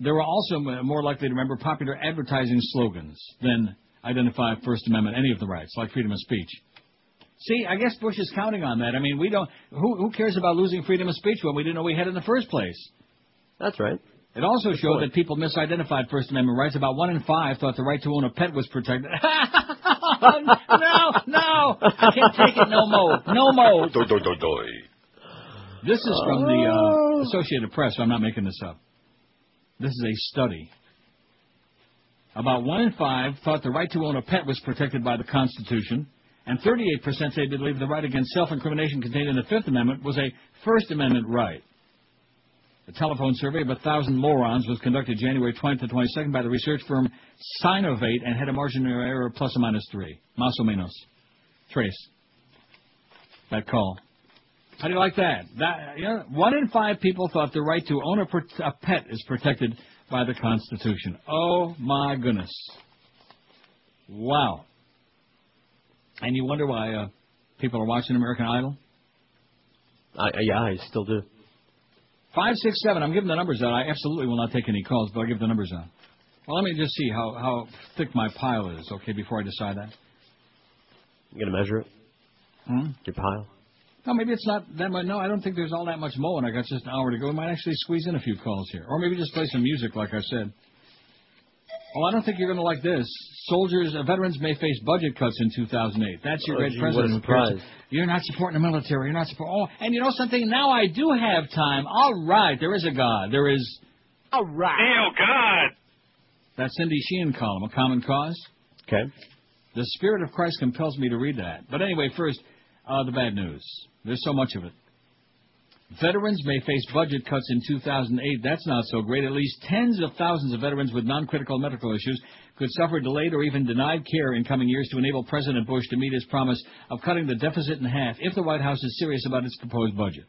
[SPEAKER 1] They were also more likely to remember popular advertising slogans than identify First Amendment any of the rights, like freedom of speech. See, I guess Bush is counting on that. I mean, we don't. Who, who cares about losing freedom of speech when we didn't know we had it in the first place?
[SPEAKER 3] That's right.
[SPEAKER 1] It also
[SPEAKER 3] Good
[SPEAKER 1] showed
[SPEAKER 3] point.
[SPEAKER 1] that people misidentified First Amendment rights. About one in five thought the right to own a pet was protected. no, no, I can't take it no more, no more.
[SPEAKER 13] Doi, doi, doi, doi.
[SPEAKER 1] This is from the uh, Associated Press. I'm not making this up. This is a study. About one in five thought the right to own a pet was protected by the Constitution, and 38% say they believe the right against self-incrimination contained in the Fifth Amendment was a First Amendment right. A telephone survey of a thousand morons was conducted January 20th to 22nd by the research firm Synovate and had a margin of error of plus or minus three. Más o menos. Trace. That call. How do you like that? That you know, one in five people thought the right to own a, a pet is protected by the Constitution. Oh my goodness! Wow. And you wonder why uh, people are watching American Idol?
[SPEAKER 3] I, yeah, I still do.
[SPEAKER 1] Five, six, seven. I'm giving the numbers out. I absolutely will not take any calls, but I'll give the numbers out. Well, let me just see how how thick my pile is, okay, before I decide that.
[SPEAKER 3] You gonna measure it?
[SPEAKER 1] Hmm?
[SPEAKER 3] Your pile?
[SPEAKER 1] No, maybe it's not that much. No, I don't think there's all that much mowing. I got just an hour to go. We might actually squeeze in a few calls here, or maybe just play some music, like I said. Oh, I don't think you're going to like this. Soldiers, uh, veterans may face budget cuts in 2008. That's your
[SPEAKER 3] Oh,
[SPEAKER 1] great
[SPEAKER 3] gee,
[SPEAKER 1] president. who
[SPEAKER 3] surprise.
[SPEAKER 1] You're not supporting the military. You're not supporting. Oh, and you know something? Now I do have time. All right, there is a God. There is.
[SPEAKER 11] All right.
[SPEAKER 1] Neil God. That Cindy Sheehan column, A Common Cause.
[SPEAKER 3] Okay.
[SPEAKER 1] The Spirit of Christ compels me to read that. But anyway, first, uh, the bad news. There's so much of it. Veterans may face budget cuts in 2008. That's not so great. At least tens of thousands of veterans with non-critical medical issues could suffer delayed or even denied care in coming years to enable President Bush to meet his promise of cutting the deficit in half if the White House is serious about its proposed budget.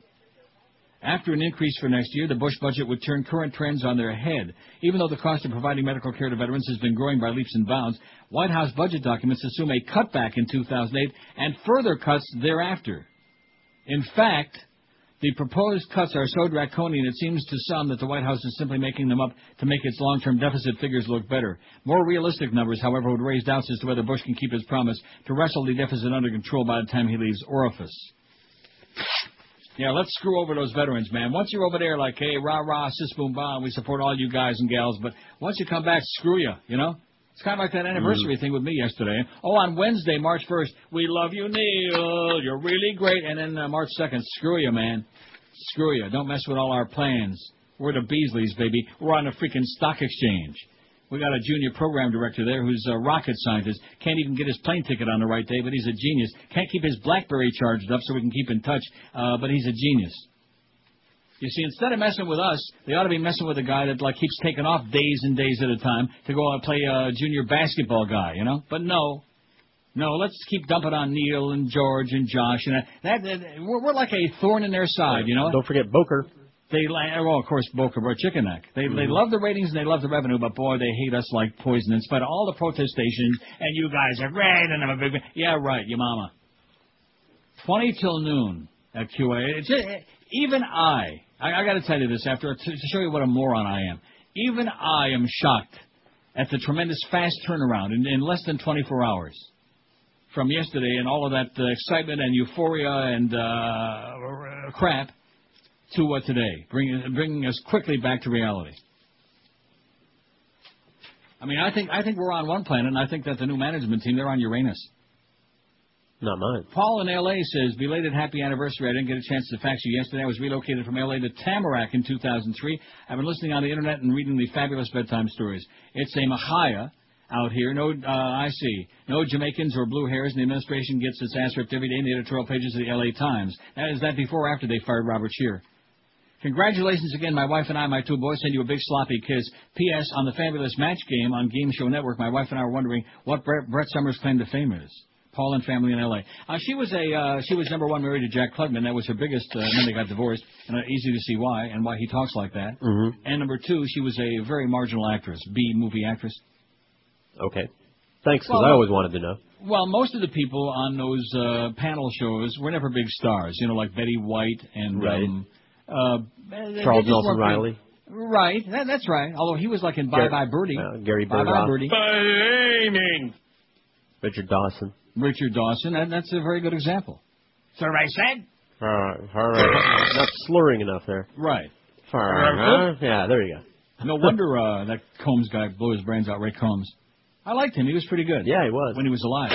[SPEAKER 1] After an increase for next year, the Bush budget would turn current trends on their head. Even though the cost of providing medical care to veterans has been growing by leaps and bounds, White House budget documents assume a cutback in 2008 and further cuts thereafter. In fact, the proposed cuts are so draconian it seems to some that the White House is simply making them up to make its long-term deficit figures look better. More realistic numbers, however, would raise doubts as to whether Bush can keep his promise to wrestle the deficit under control by the time he leaves orifice. Yeah, let's screw over those veterans, man. Once you're over there, like, hey, rah rah, sis boom bah, we support all you guys and gals, but once you come back, screw you, you know? It's kind of like that anniversary thing with me yesterday. Oh, on Wednesday, March 1st, we love you, Neil. You're really great. And then uh, March 2nd, screw you, man. Screw you. Don't mess with all our plans. We're the Beasleys, baby. We're on the freaking stock exchange. We got a junior program director there who's a rocket scientist. Can't even get his plane ticket on the right day, but he's a genius. Can't keep his BlackBerry charged up so we can keep in touch, uh, but he's a genius. You see, instead of messing with us, they ought to be messing with a guy that like keeps taking off days and days at a time to go out and play a junior basketball guy, you know. But no, no, let's keep dumping on Neil and George and Josh and that. that, that we're, we're like a thorn in their side, you know.
[SPEAKER 3] Don't forget Boca.
[SPEAKER 1] They well, of course, Boca Raton Chicken Neck. They they
[SPEAKER 3] Mhm.
[SPEAKER 1] love the ratings and they love the revenue, but boy, they hate us like poison. In spite of all the protestations, and you guys are great, and I'm a big yeah, right, your mama. Twenty till noon at QA. It's just, even I, I, I got to tell you this after to, to show you what a moron I am. Even I am shocked at the tremendous fast turnaround in, in less than 24 hours from yesterday and all of that uh, excitement and euphoria and uh, crap to what today, bringing bringing us quickly back to reality. I mean, I think I think we're on one planet, and I think that the new management team they're on Uranus.
[SPEAKER 3] Not mine.
[SPEAKER 1] Paul in L.A. says, belated happy anniversary. I didn't get a chance to fax you yesterday. I was relocated from L.A. to Tamarac in 2003. I've been listening on the internet and reading the fabulous bedtime stories. It's a Mahaya out here. No, uh, I see. No Jamaicans or blue hairs, and the administration gets its ass ripped every day in the editorial pages of the L.A. Times. That is that before or after they fired Robert Scheer. Congratulations again, my wife and I, my two boys, send you a big sloppy kiss. P.S. On the fabulous match game on Game Show Network, my wife and I were wondering what Brett, Brett Somers' claim to fame is. Paul and family in L.A. Uh, she was a uh, she was number one married to Jack Klugman. That was her biggest. Uh, and then they got divorced, and uh, easy to see why and why he talks like that.
[SPEAKER 3] Mm-hmm.
[SPEAKER 1] And number two, she was a very marginal actress, B movie actress.
[SPEAKER 3] Okay. Thanks, because
[SPEAKER 1] Well,
[SPEAKER 3] I always wanted to know.
[SPEAKER 1] Well, most of the people on those uh, panel shows were never big stars. You know, like Betty White and
[SPEAKER 3] Right.
[SPEAKER 1] um, uh, they- they
[SPEAKER 3] Charles Nelson
[SPEAKER 1] weren't big-
[SPEAKER 3] Reilly.
[SPEAKER 1] Right, that, that's right. Although he was like in Bye
[SPEAKER 3] Gary-
[SPEAKER 1] Bye Birdie.
[SPEAKER 3] uh, Gary
[SPEAKER 1] Bye Bye
[SPEAKER 3] Burdock.
[SPEAKER 1] Birdie.
[SPEAKER 3] Richard Dawson.
[SPEAKER 1] Richard Dawson. That, that's a very good example.
[SPEAKER 19] So I said,
[SPEAKER 3] All right, all right. Not slurring enough there.
[SPEAKER 1] Right.
[SPEAKER 3] All right, huh? Yeah, there you go.
[SPEAKER 1] No wonder uh, that Combs guy blew his brains out. Ray Combs. I liked him. He was pretty good.
[SPEAKER 3] Yeah, he was.
[SPEAKER 1] When he was alive.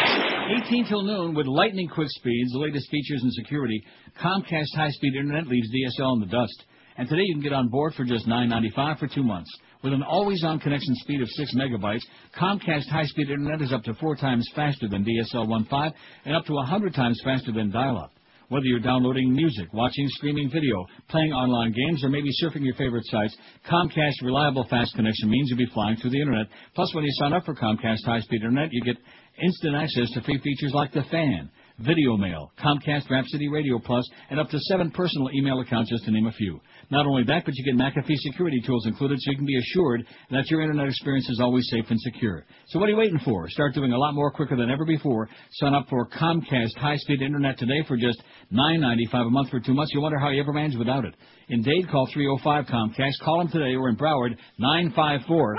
[SPEAKER 1] 18 till noon with lightning quick speeds, the latest features and security. Comcast high-speed internet leaves DSL in the dust. And today you can get on board for just $9.95 for two months. With an always-on connection speed of 6 megabytes, Comcast high-speed internet is up to four times faster than DSL 1.5 and up to 100 times faster than dial-up. Whether you're downloading music, watching streaming video, playing online games, or maybe surfing your favorite sites, Comcast reliable fast connection means you'll be flying through the internet. Plus, when you sign up for Comcast high-speed internet, you get instant access to free features like the fan, video mail, Comcast Rhapsody Radio Plus, and up to seven personal email accounts, just to name a few. Not only that, but you get McAfee security tools included so you can be assured that your internet experience is always safe and secure. So what are you waiting for? Start doing a lot more quicker than ever before. Sign up for Comcast high-speed internet today for just $9.95 a month for two months. You wonder how you ever manage without it. In Dade, call 305 Comcast. Call them today or in Broward, 954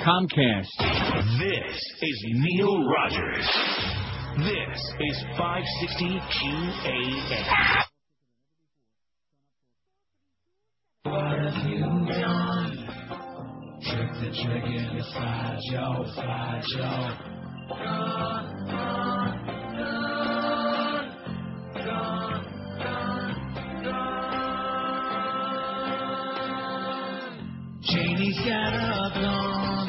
[SPEAKER 1] Comcast.
[SPEAKER 5] This is Neil Rogers. This is 560 QAM.
[SPEAKER 8] Have you? Trick the to fly Joe, fly Joe. Gone, gone, gone, gone, gone, gone. Janie's got a gun.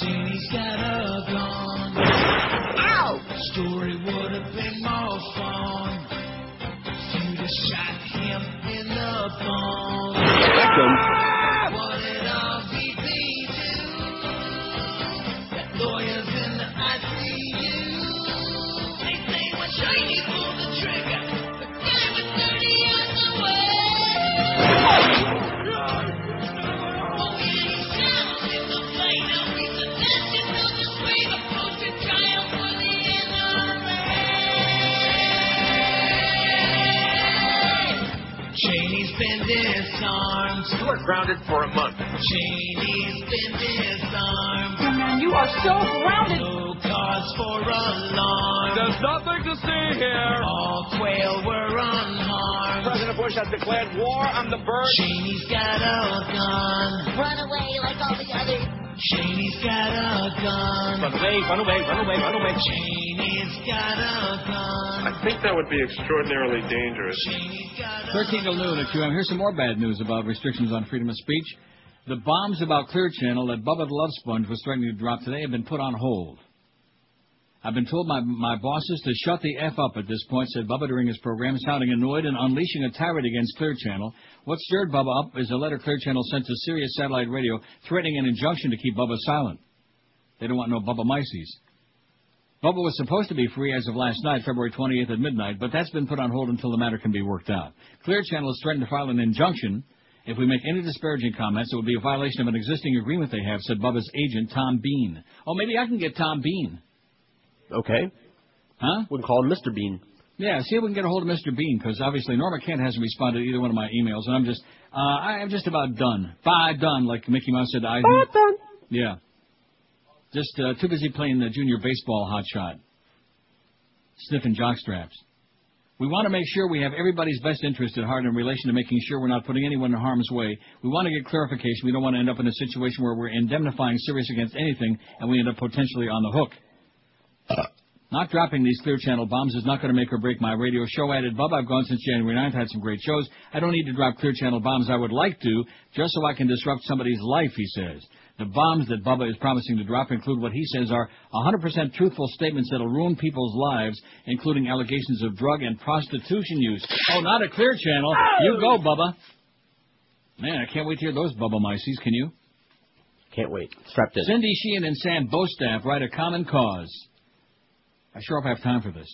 [SPEAKER 8] Janie's got a gun. Ow! Story would have been more fun. If you'd shot in the
[SPEAKER 9] You are grounded for a month.
[SPEAKER 8] Janie's been disarmed.
[SPEAKER 19] Oh, man, you are so grounded.
[SPEAKER 8] No cause for alarm.
[SPEAKER 9] There's nothing to see here.
[SPEAKER 8] All quail were unharmed.
[SPEAKER 9] President Bush has declared war on the birds.
[SPEAKER 8] Janie's got a gun.
[SPEAKER 20] Run away like all the others.
[SPEAKER 8] Janie's got a gun.
[SPEAKER 9] Run away, run away, run away, run away.
[SPEAKER 8] Janie's got a gun.
[SPEAKER 22] I think that would be extraordinarily dangerous.
[SPEAKER 1] 13 to noon at QM. Here's some more bad news about restrictions on freedom of speech. The bombs about Clear Channel that Bubba the Love Sponge was threatening to drop today have been put on hold. I've been told by my bosses to shut the F up at this point, said Bubba during his program, sounding annoyed and unleashing a tirade against Clear Channel. What stirred Bubba up is a letter Clear Channel sent to Sirius Satellite Radio threatening an injunction to keep Bubba silent. They don't want no Bubba Mices. Bubba was supposed to be free as of last night, February 28th at midnight, but that's been put on hold until the matter can be worked out. Clear Channel has threatened to file an injunction. If we make any disparaging comments, it would be a violation of an existing agreement they have, said Bubba's agent, Tom Bean. Oh, maybe I can get Tom Bean.
[SPEAKER 3] Okay.
[SPEAKER 1] Huh?
[SPEAKER 3] We can call him Mr. Bean.
[SPEAKER 1] Yeah, see if we can get a hold of Mr. Bean, because obviously Norma Kent hasn't responded to either one of my emails, and I'm just, uh, I'm just about done. Bye, done, like Mickey Mouse said to Eisner.
[SPEAKER 3] Bye, done.
[SPEAKER 1] Yeah. Just uh, too busy playing the junior baseball hotshot. Sniffing jockstraps. We want to make sure we have everybody's best interest at heart in relation to making sure we're not putting anyone in harm's way. We want to get clarification. We don't want to end up in a situation where we're indemnifying Sirius against anything and we end up potentially on the hook. Not dropping these Clear Channel bombs is not going to make or break my radio show. Added Bub, I've gone since January 9th, had some great shows. I don't need to drop Clear Channel bombs. I would like to, just so I can disrupt somebody's life, he says. The bombs that Bubba is promising to drop include what he says are 100% truthful statements that'll ruin people's lives, including allegations of drug and prostitution use. Oh, not a Clear Channel. You go, Bubba. Man, I can't wait to hear those Bubba Mices. Can you?
[SPEAKER 3] Can't wait. Strapped in.
[SPEAKER 1] Cindy Sheehan and Sam Bostaph write a common cause. I sure hope I have time for this.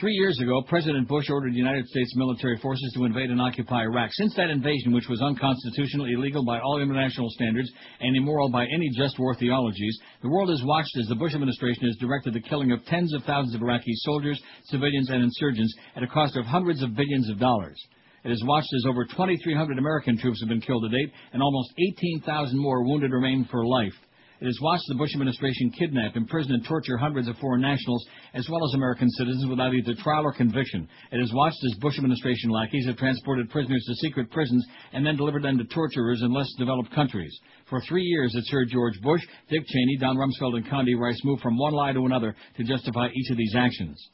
[SPEAKER 1] Three years ago, President Bush ordered United States military forces to invade and occupy Iraq. Since that invasion, which was unconstitutional, illegal by all international standards, and immoral by any just war theologies, the world has watched as the Bush administration has directed the killing of tens of thousands of Iraqi soldiers, civilians, and insurgents at a cost of hundreds of billions of dollars. It has watched as over 2,300 American troops have been killed to date, and almost 18,000 more wounded remain for life. It has watched the Bush administration kidnap, imprison, and torture hundreds of foreign nationals as well as American citizens without either trial or conviction. It has watched as Bush administration lackeys have transported prisoners to secret prisons and then delivered them to torturers in less developed countries. For three years, it's heard George Bush, Dick Cheney, Don Rumsfeld, and Condi Rice move from one lie to another to justify each of these actions.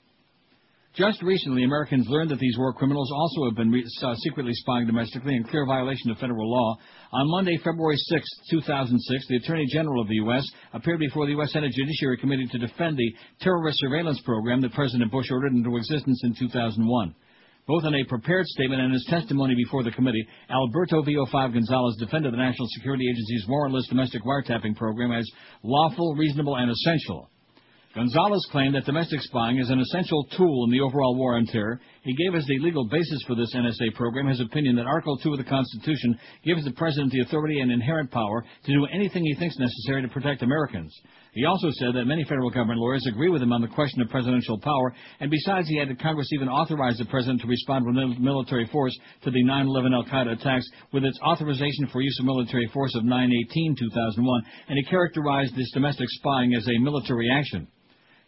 [SPEAKER 1] Just recently, Americans learned that these war criminals also have been re- uh, secretly spying domestically in clear violation of federal law. On Monday, February 6, 2006, the Attorney General of the U.S. appeared before the U.S. Senate Judiciary Committee to defend the terrorist surveillance program that President Bush ordered into existence in 2001. Both in a prepared statement and his testimony before the committee, Alberto VO5 Gonzales defended the National Security Agency's warrantless domestic wiretapping program as lawful, reasonable, and essential. Gonzales claimed that domestic spying is an essential tool in the overall war on terror. He gave as the legal basis for this NSA program his opinion that Article 2 of the Constitution gives the President the authority and inherent power to do anything he thinks necessary to protect Americans. He also said that many federal government lawyers agree with him on the question of presidential power, and besides he added Congress even authorized the President to respond with military force to the 9-11 al-Qaeda attacks with its authorization for use of military force of 9-18-2001, and he characterized this domestic spying as a military action.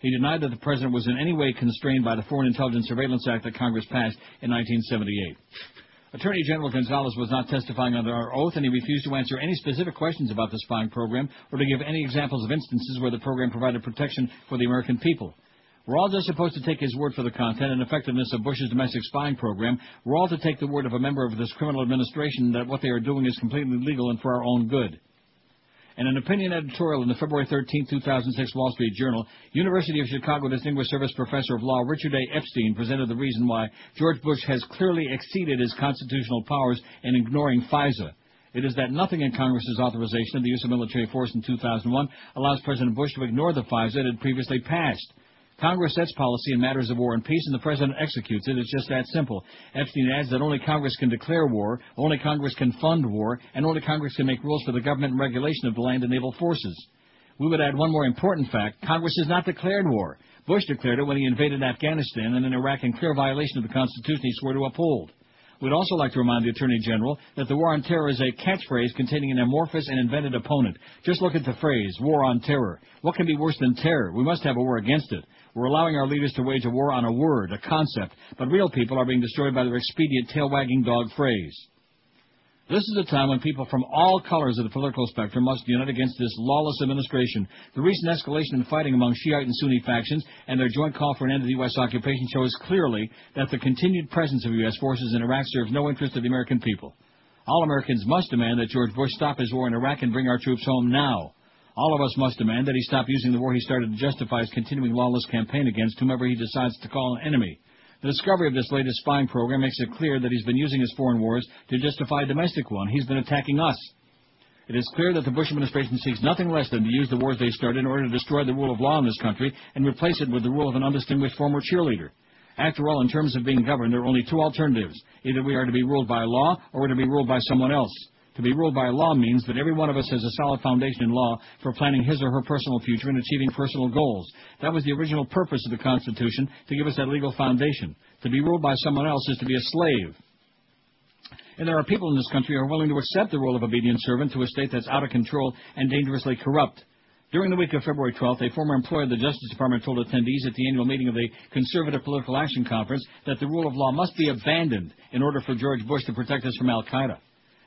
[SPEAKER 1] He denied that the president was in any way constrained by the Foreign Intelligence Surveillance Act that Congress passed in 1978. Attorney General Gonzales was not testifying under our oath, and he refused to answer any specific questions about the spying program or to give any examples of instances where the program provided protection for the American people. We're all just supposed to take his word for the content and effectiveness of Bush's domestic spying program. We're all to take the word of a member of this criminal administration that what they are doing is completely legal and for our own good. In an opinion editorial in the February 13, 2006 Wall Street Journal, University of Chicago Distinguished Service Professor of Law Richard A. Epstein presented the reason why George Bush has clearly exceeded his constitutional powers in ignoring FISA. It is that nothing in Congress's authorization of the use of military force in 2001 allows President Bush to ignore the FISA it had previously passed. Congress sets policy in matters of war and peace, and the President executes it. It's just that simple. Epstein adds that only Congress can declare war, only Congress can fund war, and only Congress can make rules for the government and regulation of the land and naval forces. We would add one more important fact. Congress has not declared war. Bush declared it when he invaded Afghanistan and in Iraq in clear violation of the Constitution he swore to uphold. We'd also like to remind the Attorney General that the war on terror is a catchphrase containing an amorphous and invented opponent. Just look at the phrase, war on terror. What can be worse than terror? We must have a war against it. We're allowing our leaders to wage a war on a word, a concept, but real people are being destroyed by their expedient tail-wagging dog phrase. This is a time when people from all colors of the political spectrum must unite against this lawless administration. The recent escalation in fighting among Shiite and Sunni factions and their joint call for an end to the U.S. occupation shows clearly that the continued presence of U.S. forces in Iraq serves no interest of the American people. All Americans must demand that George Bush stop his war in Iraq and bring our troops home now. All of us must demand that he stop using the war he started to justify his continuing lawless campaign against whomever he decides to call an enemy. The discovery of this latest spying program makes it clear that he's been using his foreign wars to justify a domestic one. He's been attacking us. It is clear that the Bush administration seeks nothing less than to use the wars they started in order to destroy the rule of law in this country and replace it with the rule of an undistinguished former cheerleader. After all, in terms of being governed, there are only two alternatives. Either we are to be ruled by law or we're to be ruled by someone else. To be ruled by law means that every one of us has a solid foundation in law for planning his or her personal future and achieving personal goals. That was the original purpose of the Constitution, to give us that legal foundation. To be ruled by someone else is to be a slave. And there are people in this country who are willing to accept the role of obedient servant to a state that's out of control and dangerously corrupt. During the week of February 12th, a former employee of the Justice Department told attendees at the annual meeting of the Conservative Political Action Conference that the rule of law must be abandoned in order for George Bush to protect us from Al Qaeda.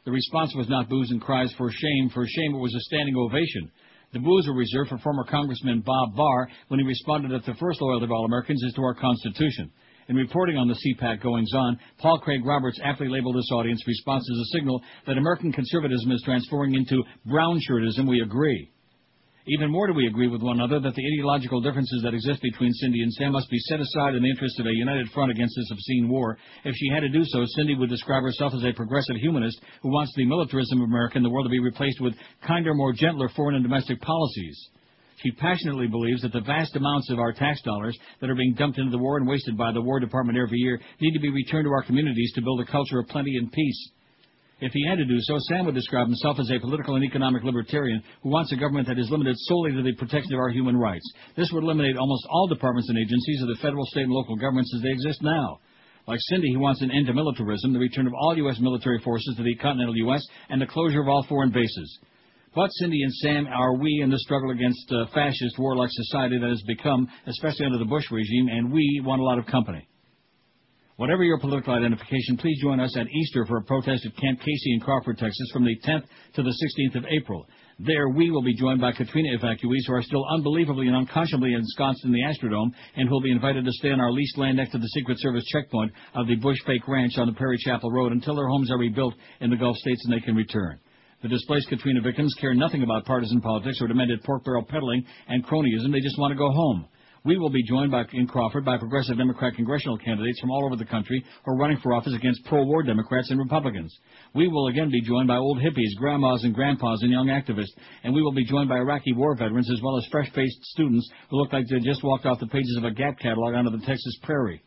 [SPEAKER 1] The response was not boos and cries for shame. For shame, it was a standing ovation. The boos were reserved for former Congressman Bob Barr when he responded that the first loyalty of all Americans is to our Constitution. In reporting on the CPAC goings on, Paul Craig Roberts aptly labeled this audience response as a signal that American conservatism is transforming into brown shirtism. We agree. Even more do we agree with one another that the ideological differences that exist between Cindy and Sam must be set aside in the interest of a united front against this obscene war. If she had to do so, Cindy would describe herself as a progressive humanist who wants the militarism of America and the world to be replaced with kinder, more gentler foreign and domestic policies. She passionately believes that the vast amounts of our tax dollars that are being dumped into the war and wasted by the War Department every year need to be returned to our communities to build a culture of plenty and peace. If he had to do so, Sam would describe himself as a political and economic libertarian who wants a government that is limited solely to the protection of our human rights. This would eliminate almost all departments and agencies of the federal, state, and local governments as they exist now. Like Cindy, he wants an end to militarism, the return of all U.S. military forces to the continental U.S., and the closure of all foreign bases. But Cindy and Sam are we in the struggle against uh, fascist, warlike society that has become, especially under the Bush regime, and we want a lot of company. Whatever your political identification, please join us at Easter for a protest at Camp Casey in Crawford, Texas from the 10th to the 16th of April. There, we will be joined by Katrina evacuees who are still unbelievably and unconscionably ensconced in the Astrodome and who will be invited to stay on our leased land next to the Secret Service checkpoint of the Bush Fake Ranch on the Prairie Chapel Road until their homes are rebuilt in the Gulf states and they can return. The displaced Katrina victims care nothing about partisan politics or demented pork barrel peddling and cronyism. They just want to go home. We will be joined by, in Crawford by progressive Democrat congressional candidates from all over the country who are running for office against pro-war Democrats and Republicans. We will again be joined by old hippies, grandmas and grandpas, and young activists, and we will be joined by Iraqi war veterans as well as fresh-faced students who look like they just walked off the pages of a Gap catalog onto the Texas prairie.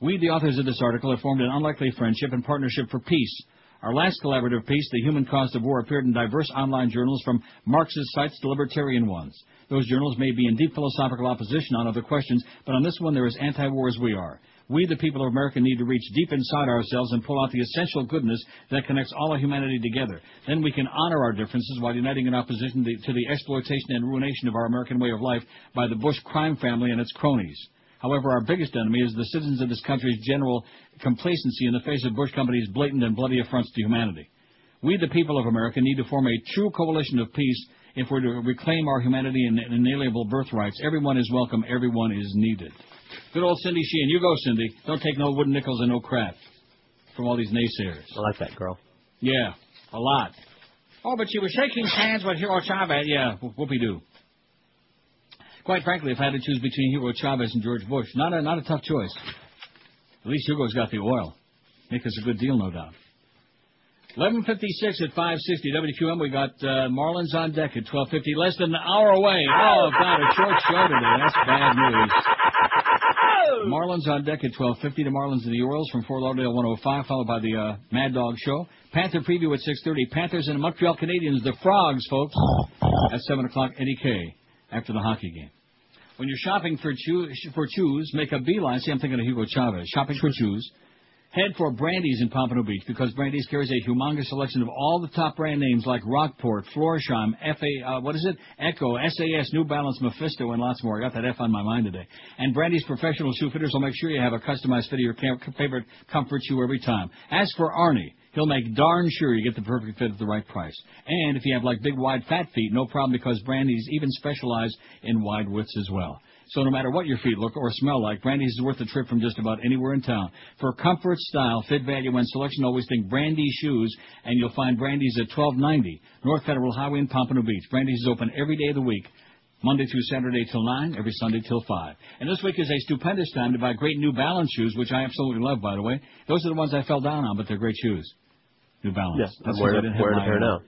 [SPEAKER 1] We, the authors of this article, have formed an unlikely friendship and partnership for peace. Our last collaborative piece, The Human Cost of War, appeared in diverse online journals from Marxist sites to libertarian ones. Those journals may be in deep philosophical opposition on other questions, but on this one they're as anti-war as we are. We, the people of America, need to reach deep inside ourselves and pull out the essential goodness that connects all of humanity together. Then we can honor our differences while uniting in opposition to- to the exploitation and ruination of our American way of life by the Bush crime family and its cronies. However, our biggest enemy is the citizens of this country's general complacency in the face of Bush Company's blatant and bloody affronts to humanity. We, the people of America, need to form a true coalition of peace if we're to reclaim our humanity and inalienable birthrights. Everyone is welcome. Everyone is needed. Good old Cindy Sheehan. You go, Cindy. Don't take no wooden nickels and no crap from all these naysayers.
[SPEAKER 3] I like that girl.
[SPEAKER 1] Yeah, a lot. Oh, but she was shaking hands with Hugo Chavez. Yeah, wh- whoopee-doo. Quite frankly, if I had to choose between Hugo Chavez and George Bush, not a, not a tough choice. At least Hugo's got the oil. Make us a good deal, no doubt. 1156 at 560 WQM. We got uh, Marlins on deck at 1250. Less than an hour away. Oh, God, a short show today. That's bad news. Marlins on deck at 1250. The Marlins and the Orioles from Fort Lauderdale 105, followed by the uh, Mad Dog Show. Panther preview at 630. Panthers and the Montreal Canadiens, the Frogs, folks, at 7 o'clock. Eddie K. after the hockey game. When you're shopping for chew- for chews, make a beeline. See, I'm thinking of Hugo Chavez. Shopping for chews. Head for Brandy's in Pompano Beach because Brandy's carries a humongous selection of all the top brand names like Rockport, Florsheim, FA, uh, what is it? Ecco, SAS, New Balance, Mephisto, and lots more. I got that F on my mind today. And Brandy's professional shoe fitters will make sure you have a customized fit of your cam- favorite comfort shoe every time. As for Arnie, he'll make darn sure you get the perfect fit at the right price. And if you have like big, wide, fat feet, no problem because Brandy's even specialize in wide widths as well. So no matter what your feet look or smell like, Brandy's is worth a trip from just about anywhere in town. For comfort, style, fit, value, and selection, always think Brandy shoes, and you'll find Brandy's at 1290 North Federal Highway in Pompano Beach. Brandy's is open every day of the week. Monday through Saturday till 9, every Sunday till 5. And this week is a stupendous time to buy great New Balance shoes, which I absolutely love, by the way. Those are the ones I fell down on, but they're great shoes. New Balance.
[SPEAKER 3] Yes,
[SPEAKER 1] That's
[SPEAKER 3] wearing
[SPEAKER 1] because I
[SPEAKER 3] a-
[SPEAKER 1] didn't have
[SPEAKER 3] wearing a
[SPEAKER 1] mine
[SPEAKER 3] pair now.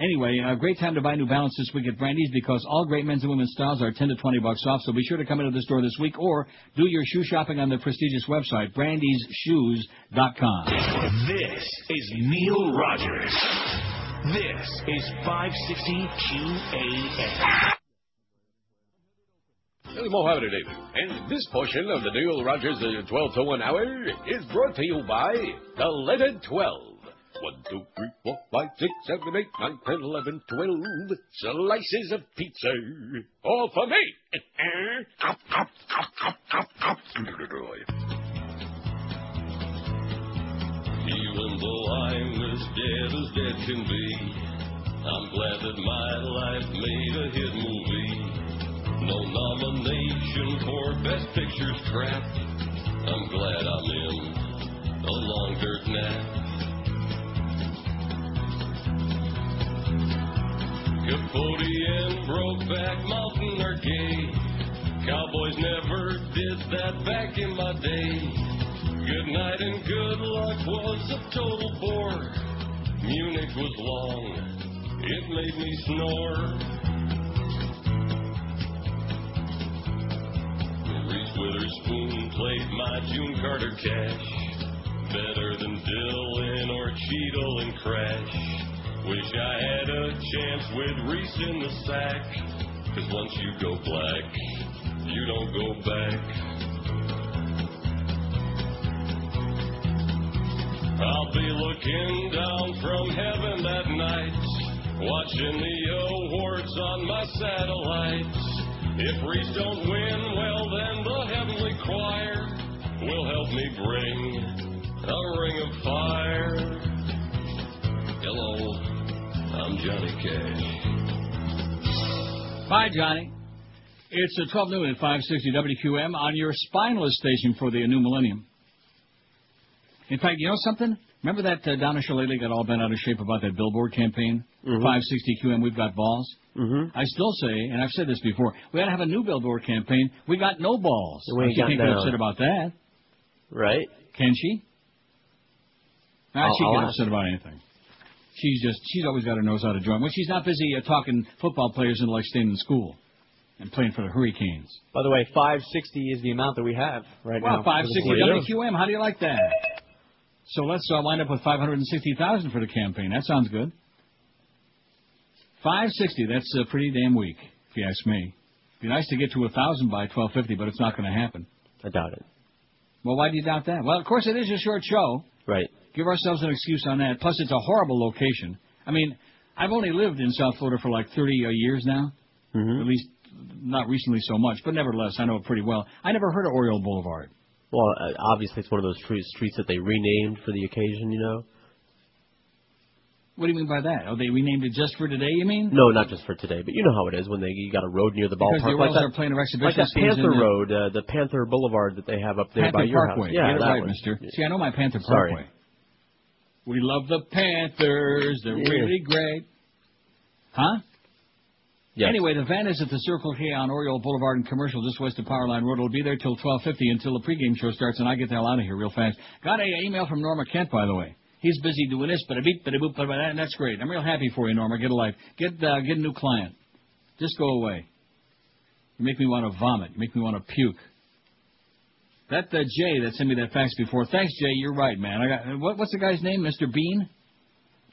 [SPEAKER 1] Anyway, a great time to buy New Balance this week at Brandy's because all great men's and women's styles are 10 to 20 bucks off. So be sure to come into the store this week or do your shoe shopping on the prestigious website, brandysshoes.com.
[SPEAKER 5] This is Neil Rogers. This is 560 QAM.
[SPEAKER 23] Mohammed David. And this portion of the Neil Rogers uh, 12 to 1 hour is brought to you by the letter 12. 1, 2, 3, 4, 5, 6, 7, 8, 9, 10, 11, 12 slices of pizza. All for me.
[SPEAKER 24] Even though I'm as dead as dead can be, I'm glad that my life made a hit movie. No nomination for Best Picture's crap. I'm glad I'm in a long dirt nap. Capote and Brokeback Mountain are gay. Cowboys never did that back in my day. Good night and good luck was a total bore. Munich was long, it made me snore. Reese Witherspoon played my June Carter cash. Better than Dillon or Cheadle and Crash. Wish I had a chance with Reese in the sack. Cause once you go black, you don't go back. I'll be looking down from heaven that night, watching the awards on my satellites. If Reese don't win, well then the heavenly choir will help me bring a ring of fire. Hello, I'm Johnny Cash.
[SPEAKER 1] Bye, Johnny. It's uh, 12 noon at 560 WQM on your spineless station for the new millennium. In fact, you know something? Remember that uh, Donna Shalala got all bent out of shape about that billboard campaign? 560 QM, we've got balls.
[SPEAKER 3] Mm-hmm.
[SPEAKER 1] I still say, and I've said this before, we ought to have a new billboard campaign. We got no balls.
[SPEAKER 3] We ain't
[SPEAKER 1] she
[SPEAKER 3] got
[SPEAKER 1] can't get upset about that.
[SPEAKER 3] Right?
[SPEAKER 1] Can she? Nah,
[SPEAKER 3] I'll-
[SPEAKER 1] she
[SPEAKER 3] I'll
[SPEAKER 1] can get
[SPEAKER 3] ask.
[SPEAKER 1] upset about anything. She's just, she's always got her nose out of joint. When she's not busy uh, talking football players into like staying in school and playing for the Hurricanes.
[SPEAKER 14] By the way, 560 is the amount that we have right
[SPEAKER 1] Well,
[SPEAKER 14] now.
[SPEAKER 1] 560 WQM. How do you like that? So let's uh, wind up with 560,000 for the campaign. That sounds good. 560. That's uh, pretty damn weak, if you ask me. It'd Be nice to get to a thousand by 1250, but it's not going to happen.
[SPEAKER 3] I doubt it.
[SPEAKER 1] Well, why do you doubt that? Well, of course, it is a short show.
[SPEAKER 3] Right.
[SPEAKER 1] Give ourselves an excuse on that. Plus, it's a horrible location. I mean, I've only lived in South Florida for like 30 uh, years now.
[SPEAKER 3] Mm-hmm.
[SPEAKER 1] At least, not recently so much, but nevertheless, I know it pretty well. I never heard of Oriole Boulevard.
[SPEAKER 3] Well, uh, obviously it's one of those streets, streets that they renamed for the occasion. You know.
[SPEAKER 1] What do you mean by that? Oh, they renamed it just for today, you mean?
[SPEAKER 3] No, not just for today, but you know how it is when they you got a road near the
[SPEAKER 1] Because
[SPEAKER 3] ballpark.
[SPEAKER 1] the
[SPEAKER 3] like that,
[SPEAKER 1] are playing their exhibition
[SPEAKER 3] like that Panther Road, uh, the Panther Boulevard that they have up there
[SPEAKER 1] Panther
[SPEAKER 3] by your
[SPEAKER 1] Parkway.
[SPEAKER 3] house. Yeah,
[SPEAKER 1] Get it
[SPEAKER 3] that
[SPEAKER 1] right,
[SPEAKER 3] one.
[SPEAKER 1] mister. See, I know my Panther
[SPEAKER 3] Sorry.
[SPEAKER 1] Parkway. We love the Panthers. They're
[SPEAKER 3] Yeah.
[SPEAKER 1] really great. Huh?
[SPEAKER 3] Yes.
[SPEAKER 1] Anyway, the van is at the Circle K on Oriole Boulevard and Commercial, just west of Powerline Road. It'll be there till 12:50 until the pregame show starts, and I get the hell out of here real fast. Got a email from Norma Kent, by the way. He's busy doing this, but a beep, but a boop, but that, and that's great. I'm real happy for you, Norma. Get a life. Get uh, get a new client. Just go away. You make me want to vomit. You make me want to puke. That uh, Jay that sent me that fax before. Thanks, Jay. You're right, man. I got what, what's the guy's name? Mr. Bean.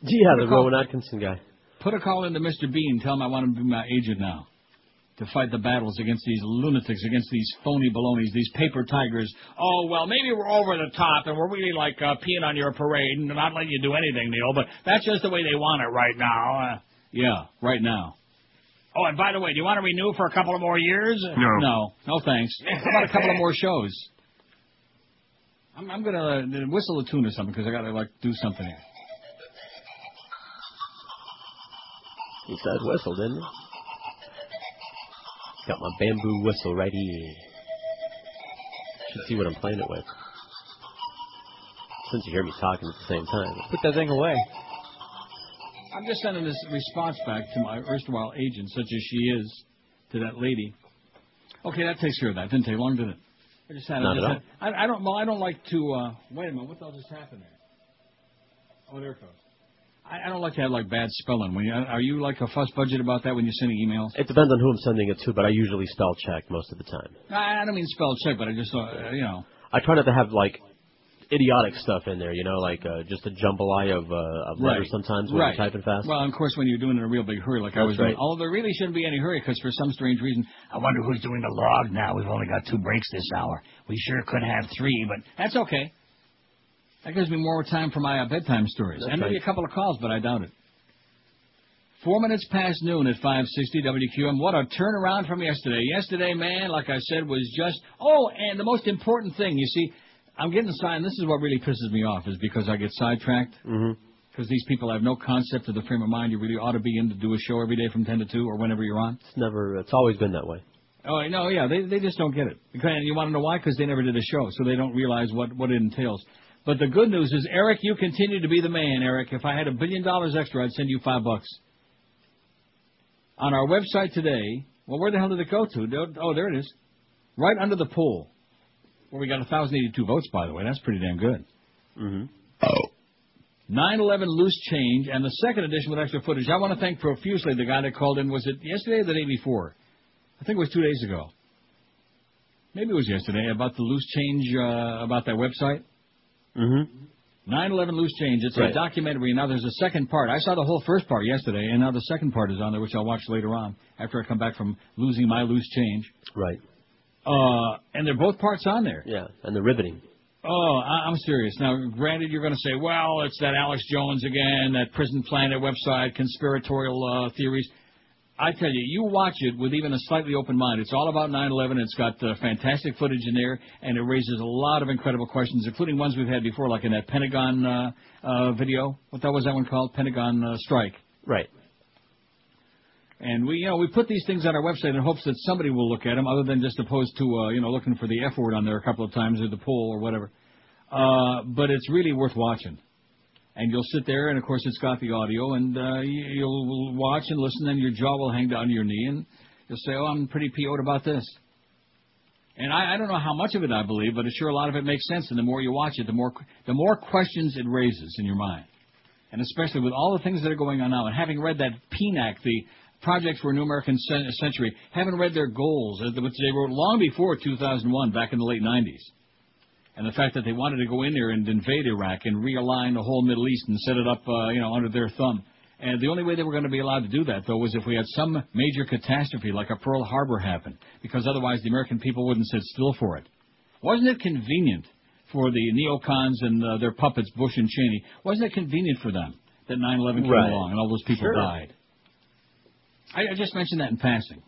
[SPEAKER 3] Yeah,
[SPEAKER 1] Put
[SPEAKER 3] the
[SPEAKER 1] call-
[SPEAKER 3] Rowan Atkinson guy.
[SPEAKER 1] Put a call into Mr. Bean. Tell him I want him to be my agent now. To fight the battles against these lunatics, against these phony balonies, these paper tigers. Oh, well, maybe we're over the top and we're really like uh, peeing on your parade and not letting you do anything, Neil, but that's just the way they want it right now. Uh, yeah, right now. Oh, and by the way, do you want to renew for a couple of more years?
[SPEAKER 25] No.
[SPEAKER 1] No, no thanks. How about a couple of more shows? I'm, I'm gonna uh, whistle a tune or something because I gotta like do something here.
[SPEAKER 3] He said whistle, didn't he? Got my bamboo whistle right here. Should see what I'm playing it with. Since you hear me talking at the same time.
[SPEAKER 14] Put that thing away.
[SPEAKER 1] I'm just sending this response back to my erstwhile agent, such as she is, to that lady. Okay, that takes care of that. Didn't take long, did it? I just had.
[SPEAKER 3] Not
[SPEAKER 1] I, just had I, I don't. Well, I don't like to. uh Wait a minute. What the hell just happened there? Oh, there it goes. I, I don't like to have like bad spelling. When you, are you like a fuss budget about that when you're sending emails?
[SPEAKER 3] It depends on who I'm sending it to, but I usually spell check most of the time.
[SPEAKER 1] I, I don't mean spell check, but I just uh, you know.
[SPEAKER 3] I try not to have like idiotic stuff in there, you know, like uh, just a jambalaya of, uh, of letters sometimes when
[SPEAKER 1] right.
[SPEAKER 3] you're typing fast.
[SPEAKER 1] Well, of course, when you're doing it in a real big hurry, like I was
[SPEAKER 3] right.
[SPEAKER 1] doing. Although there really shouldn't be any hurry, because for some strange reason, I wonder who's doing the log now. We've only got two breaks this hour. We sure could have three, but that's okay. That gives me more time for my uh, bedtime stories,
[SPEAKER 3] That's
[SPEAKER 1] and maybe a couple of calls, but I doubt it. Four minutes past noon at 560 WQM. What a turnaround from yesterday. Yesterday, man, like I said, was just. Oh, and the most important thing, you see, I'm getting signed. This is what really pisses me off, is because I get sidetracked.
[SPEAKER 3] Mm-hmm.
[SPEAKER 1] Because these people have no concept of the frame of mind you really ought to be in to do a show every day from 10 to 2 or whenever you're on.
[SPEAKER 3] It's never. It's always been that way.
[SPEAKER 1] Oh, no, yeah, they they just don't get it. And you want to know why? Because they never did a show, so they don't realize what what it entails. But the good news is, Eric, you continue to be the man, Eric. If I had a billion dollars extra, I'd send you five bucks. On our website today, well, where the hell did it go to? Oh, there it is. Right under the poll. Well, we got 1,082 votes, by the way. That's pretty damn good.
[SPEAKER 3] Mm-hmm.
[SPEAKER 1] Oh. 9/11 loose change and the second edition with extra footage. I want to thank profusely the guy that called in. Was it yesterday or the day before? I think it was two days ago. Maybe it was yesterday about the loose change uh, about that website.
[SPEAKER 3] Mm-hmm.
[SPEAKER 1] 9/11 loose change. It's a documentary. Now there's a second part. I saw the whole first part yesterday, and now the second part is on there, which I'll watch later on after I come back from losing my loose change.
[SPEAKER 3] Right.
[SPEAKER 1] Uh, and they're both parts on there.
[SPEAKER 3] Yeah, and the riveting.
[SPEAKER 1] Oh, I- I'm serious. Now, granted, you're going to say, well, it's that Alex Jones again, that Prison Planet website, conspiratorial uh, theories. I tell you, you watch it with even a slightly open mind. It's all about 9/11. It's got uh, fantastic footage in there, and it raises a lot of incredible questions, including ones we've had before, like in that Pentagon uh, uh, video. What that was that one called? Pentagon uh, strike.
[SPEAKER 3] Right.
[SPEAKER 1] And we, you know, we put these things on our website in hopes that somebody will look at them, other than just opposed to, uh, you know, looking for the F word on there a couple of times or the poll or whatever. Uh, but it's really worth watching. And you'll sit there, and of course it's got the audio, and uh, you- you'll watch and listen, and your jaw will hang down to your knee, and you'll say, "Oh, I'm pretty PO'd about this." And I, I don't know how much of it I believe, but sure a lot of it makes sense. And the more you watch it, the more the more questions it raises in your mind, and especially with all the things that are going on now. And having read that PNAC, the Project for a New American Cen- Century, having read their goals, uh, which they wrote long before 2001, back in the late 90s, and the fact that they wanted to go in there and invade Iraq and realign the whole Middle East and set it up, uh, you know, under their thumb. And the only way they were going to be allowed to do that, though, was if we had some major catastrophe like a Pearl Harbor happen, because otherwise the American people wouldn't sit still for it. Wasn't it convenient for the neocons and uh, their puppets, Bush and Cheney. Wasn't it convenient for them that 9/11 came
[SPEAKER 3] Right.
[SPEAKER 1] along and all those people
[SPEAKER 3] Sure.
[SPEAKER 1] died? I, I just mentioned that in passing.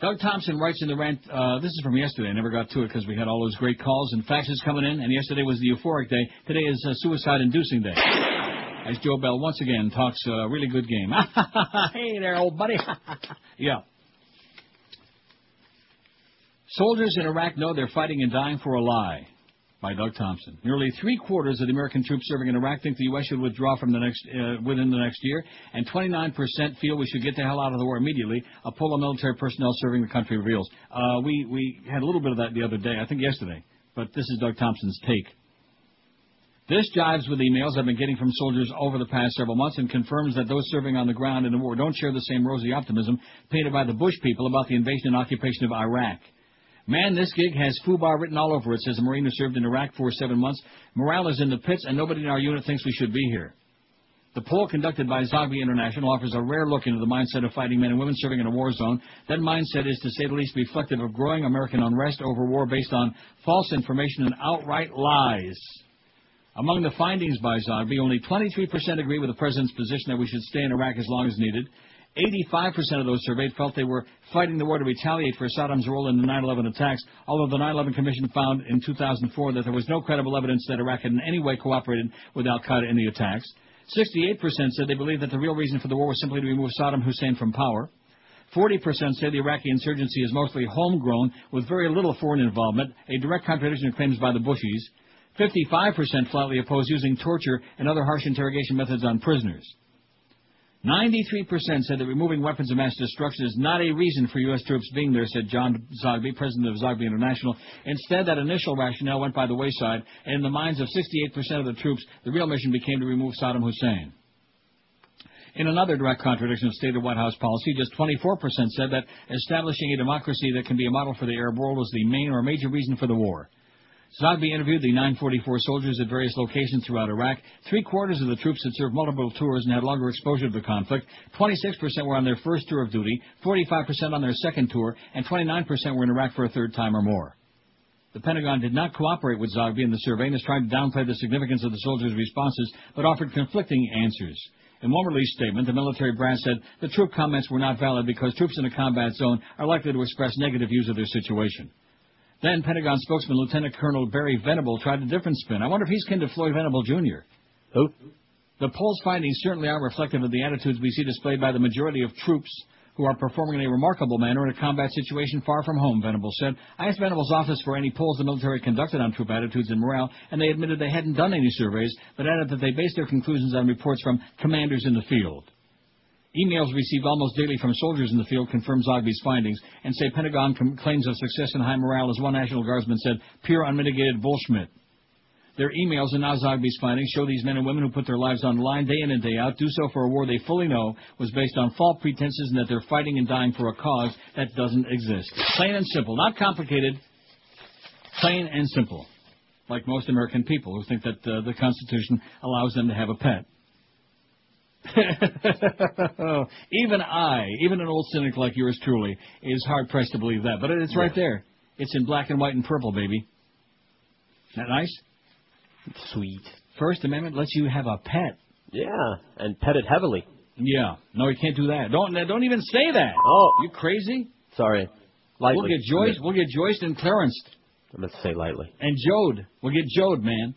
[SPEAKER 1] Doug Thompson writes in the rant, uh, this is from yesterday. I never got to it because we had all those great calls and faxes coming in, and yesterday was the euphoric day. Today is uh, suicide-inducing day. As Joe Bell once again talks a really good game. hey there, old buddy. yeah. Soldiers in Iraq know they're fighting and dying for a lie. By Doug Thompson. Nearly three quarters of the American troops serving in Iraq think the U.S. should withdraw from the next uh, within the next year, and 29% feel we should get the hell out of the war immediately. A poll of military personnel serving the country reveals. Uh, we we had a little bit of that the other day, I think yesterday, but this is Doug Thompson's take. This jives with emails I've been getting from soldiers over the past several months and confirms that those serving on the ground in the war don't share the same rosy optimism painted by the Bush people about the invasion and occupation of Iraq. Man, this gig has FUBAR written all over it, says a Marine who served in Iraq for seven months. Morale is in the pits, and nobody in our unit thinks we should be here. The poll conducted by Zogby International offers a rare look into the mindset of fighting men and women serving in a war zone. That mindset is, to say the least, reflective of growing American unrest over war based on false information and outright lies. Among the findings by Zogby, only 23% agree with the President's position that we should stay in Iraq as long as needed. 85% of those surveyed felt they were fighting the war to retaliate for Saddam's role in the 9-11 attacks, although the 9-11 Commission found in 2004 that there was no credible evidence that Iraq had in any way cooperated with al-Qaeda in the attacks. 68% said they believed that the real reason for the war was simply to remove Saddam Hussein from power. 40% say the Iraqi insurgency is mostly homegrown with very little foreign involvement, a direct contradiction of claims by the Bushies. 55% flatly oppose using torture and other harsh interrogation methods on prisoners. 93% said that removing weapons of mass destruction is not a reason for U.S. troops being there, said John Zogby, president of Zogby International. Instead, that initial rationale went by the wayside, and in the minds of 68% of the troops, the real mission became to remove Saddam Hussein. In another direct contradiction of stated White House policy, just 24% said that establishing a democracy that can be a model for the Arab world was the main or major reason for the war. Zogby interviewed the 944 soldiers at various locations throughout Iraq. Three quarters of the troops had served multiple tours and had longer exposure to the conflict. 26% were on their first tour of duty, 45% on their second tour, and 29% were in Iraq for a third time or more. The Pentagon did not cooperate with Zogby in the survey and has tried to downplay the significance of the soldiers' responses, but offered conflicting answers. In one release statement, the military brass said the troop comments were not valid because troops in a combat zone are likely to express negative views of their situation. Then Pentagon spokesman Lieutenant Colonel Barry Venable tried a different spin. I wonder if he's kin to Floyd Venable Jr.
[SPEAKER 3] Who?
[SPEAKER 1] The poll's findings certainly are reflective of the attitudes we see displayed by the majority of troops who are performing in a remarkable manner in a combat situation far from home, Venable said. I asked Venable's office for any polls the military conducted on troop attitudes and morale, and they admitted they hadn't done any surveys, but added that they based their conclusions on reports from commanders in the field. Emails received almost daily from soldiers in the field confirm Zogby's findings and say Pentagon com- claims of success and high morale, as one National Guardsman said, pure unmitigated bullshit. Their emails and now Zogby's findings show these men and women who put their lives on the line day in and day out do so for a war they fully know was based on false pretenses and that they're fighting and dying for a cause that doesn't exist. Plain and simple. Not complicated. Plain and simple. Like most American people who think that uh, the Constitution allows them to have a pet. even I, even an old cynic like yours truly, is hard pressed to believe that. But it's right there. It's in black and white and purple, baby. Is that nice?
[SPEAKER 3] Sweet.
[SPEAKER 1] First Amendment lets you have a pet.
[SPEAKER 3] Yeah, and pet it heavily.
[SPEAKER 1] Yeah. No, you can't do that. Don't don't even say that.
[SPEAKER 3] Oh,
[SPEAKER 1] you crazy?
[SPEAKER 3] Sorry. Lightly.
[SPEAKER 1] We'll get Joyce. We'll get Joyce and Clarence
[SPEAKER 3] I'm to say lightly.
[SPEAKER 1] and Jode. We'll get Jode, man.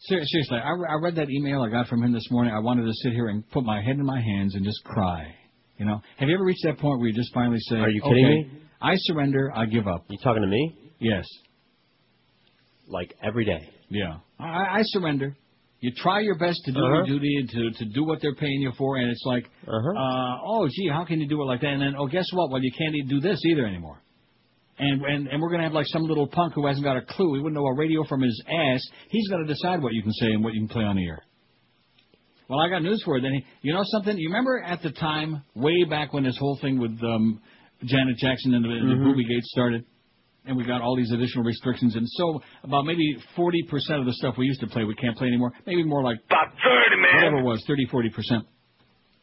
[SPEAKER 1] Seriously, I, re- I read that email I got from him this morning. I wanted to sit here and put my head in my hands and just cry. You know, have you ever reached that point where you just finally say,
[SPEAKER 3] Are you kidding
[SPEAKER 1] okay,
[SPEAKER 3] me?
[SPEAKER 1] I surrender. I give up."
[SPEAKER 3] You talking to me?
[SPEAKER 1] Yes.
[SPEAKER 3] Like every day.
[SPEAKER 1] Yeah. I, I surrender. You try your best to do
[SPEAKER 3] Uh-huh.
[SPEAKER 1] your duty and to, to do what they're paying you for, and it's like,
[SPEAKER 3] Uh-huh.
[SPEAKER 1] uh, oh, gee, how can you do it like that? And then, oh, guess what? Well, you can't even do this either anymore. And and and we're gonna have like some little punk who hasn't got a clue. He wouldn't know a radio from his ass. He's gonna decide what you can say and what you can play on the air. Well, I got news for you. Then you know something? You remember at the time, way back when this whole thing with um, Janet Jackson and the, and the. Booby Gate started, and we got all these additional restrictions, and so about maybe 40% of the stuff we used to play we can't play anymore. Maybe more like
[SPEAKER 18] About 30, man.
[SPEAKER 1] whatever it was, 30, 40%.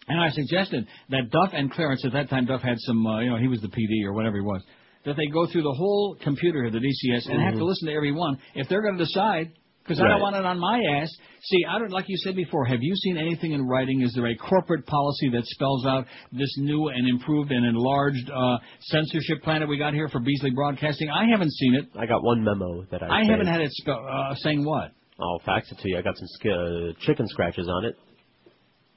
[SPEAKER 1] And I suggested that Duff and Clarence, at that time Duff had some, uh, you know, he was the PD or whatever he was, that they go through the whole computer of the DCS and have to
[SPEAKER 3] Mhm.
[SPEAKER 1] listen to every one if they're going to decide. Because I don't want it on my ass. See, I don't like you said before. Have you seen anything in writing? Is there a corporate policy that spells out this new and improved and enlarged uh, censorship plan that we got here for Beasley Broadcasting? I haven't seen it.
[SPEAKER 3] I got one memo that I.
[SPEAKER 1] I
[SPEAKER 3] saved.
[SPEAKER 1] haven't had it spell, uh, saying what.
[SPEAKER 3] I'll fax it to you. I got some sk- uh, chicken scratches on it.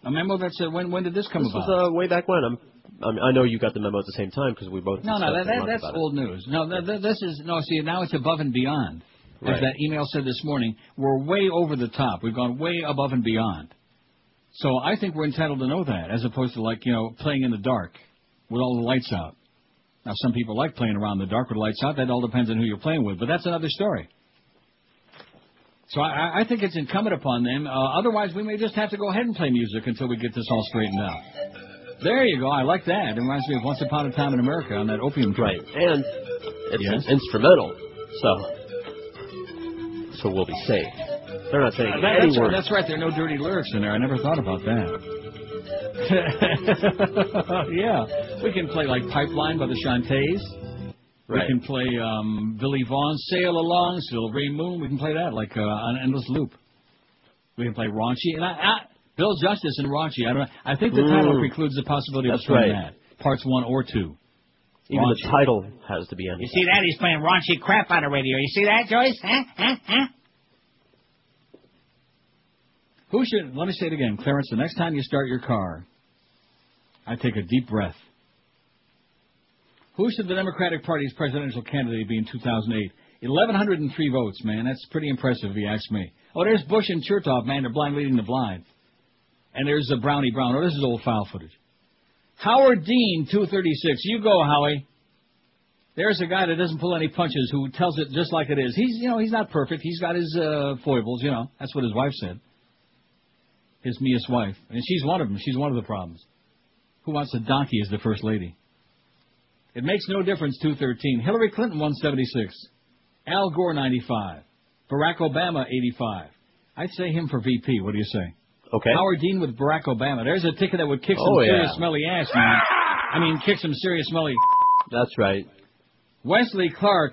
[SPEAKER 1] A memo that said when when did this come
[SPEAKER 3] this
[SPEAKER 1] about?
[SPEAKER 3] was uh, way back when. I'm, I, mean, I know you got the memo at the same time because we both.
[SPEAKER 1] No, no, that, that, that's
[SPEAKER 3] about it.
[SPEAKER 1] old news. No, th- th- this is no. See, now it's above and beyond. As
[SPEAKER 3] Right.
[SPEAKER 1] that email said this morning, we're way over the top. We've gone way above and beyond. So I think we're entitled to know that, as opposed to like you know playing in the dark with all the lights out. Now some people like playing around in the dark with lights out. That all depends on who you're playing with, but that's another story. So I, I think it's incumbent upon them. Uh, otherwise, we may just have to go ahead and play music until we get this all straightened out. There you go. I like that. It reminds me of Once Upon a Time in America on that opium trade.
[SPEAKER 3] Right, and it's
[SPEAKER 1] Yes?
[SPEAKER 3] instrumental, so so we'll be safe. They're not saying
[SPEAKER 1] Uh, that-
[SPEAKER 3] any
[SPEAKER 1] that's,
[SPEAKER 3] words.
[SPEAKER 1] that's right. There are no dirty lyrics in there. I never thought about that. yeah, we can play like Pipeline by the Chantays.
[SPEAKER 3] Right.
[SPEAKER 1] We can play um, Billy Vaughan's Sail Along, Silvery Moon. We can play that like uh, on an endless loop. We can play Raunchy. And I, I, Bill Justis and Raunchy. I don't. I think the title
[SPEAKER 3] Mm.
[SPEAKER 1] precludes the possibility
[SPEAKER 3] That's
[SPEAKER 1] of playing
[SPEAKER 3] right.
[SPEAKER 1] that. Parts one or two.
[SPEAKER 3] Even
[SPEAKER 1] Raunchy.
[SPEAKER 3] the title has to be
[SPEAKER 19] You see that? He's playing raunchy crap on the radio. You see that, Joyce? Huh? Huh? Huh?
[SPEAKER 1] Who should? Let me say it again, Clarence. The next time you start your car, I take a deep breath. Who should the Democratic Party's presidential candidate be in 2008? 1,103 votes, man. That's pretty impressive, if you ask me. Oh, there's Bush and Chertoff, man. They're blind leading the blind. And there's uh, Brownie Brown. Oh, this is old file footage. Howard Dean, 236. You go, Howie. There's a guy that doesn't pull any punches who tells it just like it is. He's, you know, he's not perfect. He's got his uh, foibles, you know. That's what his wife said. His Mia's wife. And she's one of them. She's one of the problems. Who wants a donkey as the first lady? It makes no difference, 213. Hillary Clinton, 176. Al Gore, 95. Barack Obama, 85. I'd say him for VP. What do you say?
[SPEAKER 3] Okay.
[SPEAKER 1] Howard Dean with Barack Obama. There's a ticket that would kick some
[SPEAKER 3] Oh, yeah.
[SPEAKER 1] serious smelly ass, man. I mean, kick some serious smelly.
[SPEAKER 3] That's right.
[SPEAKER 1] Wesley Clark,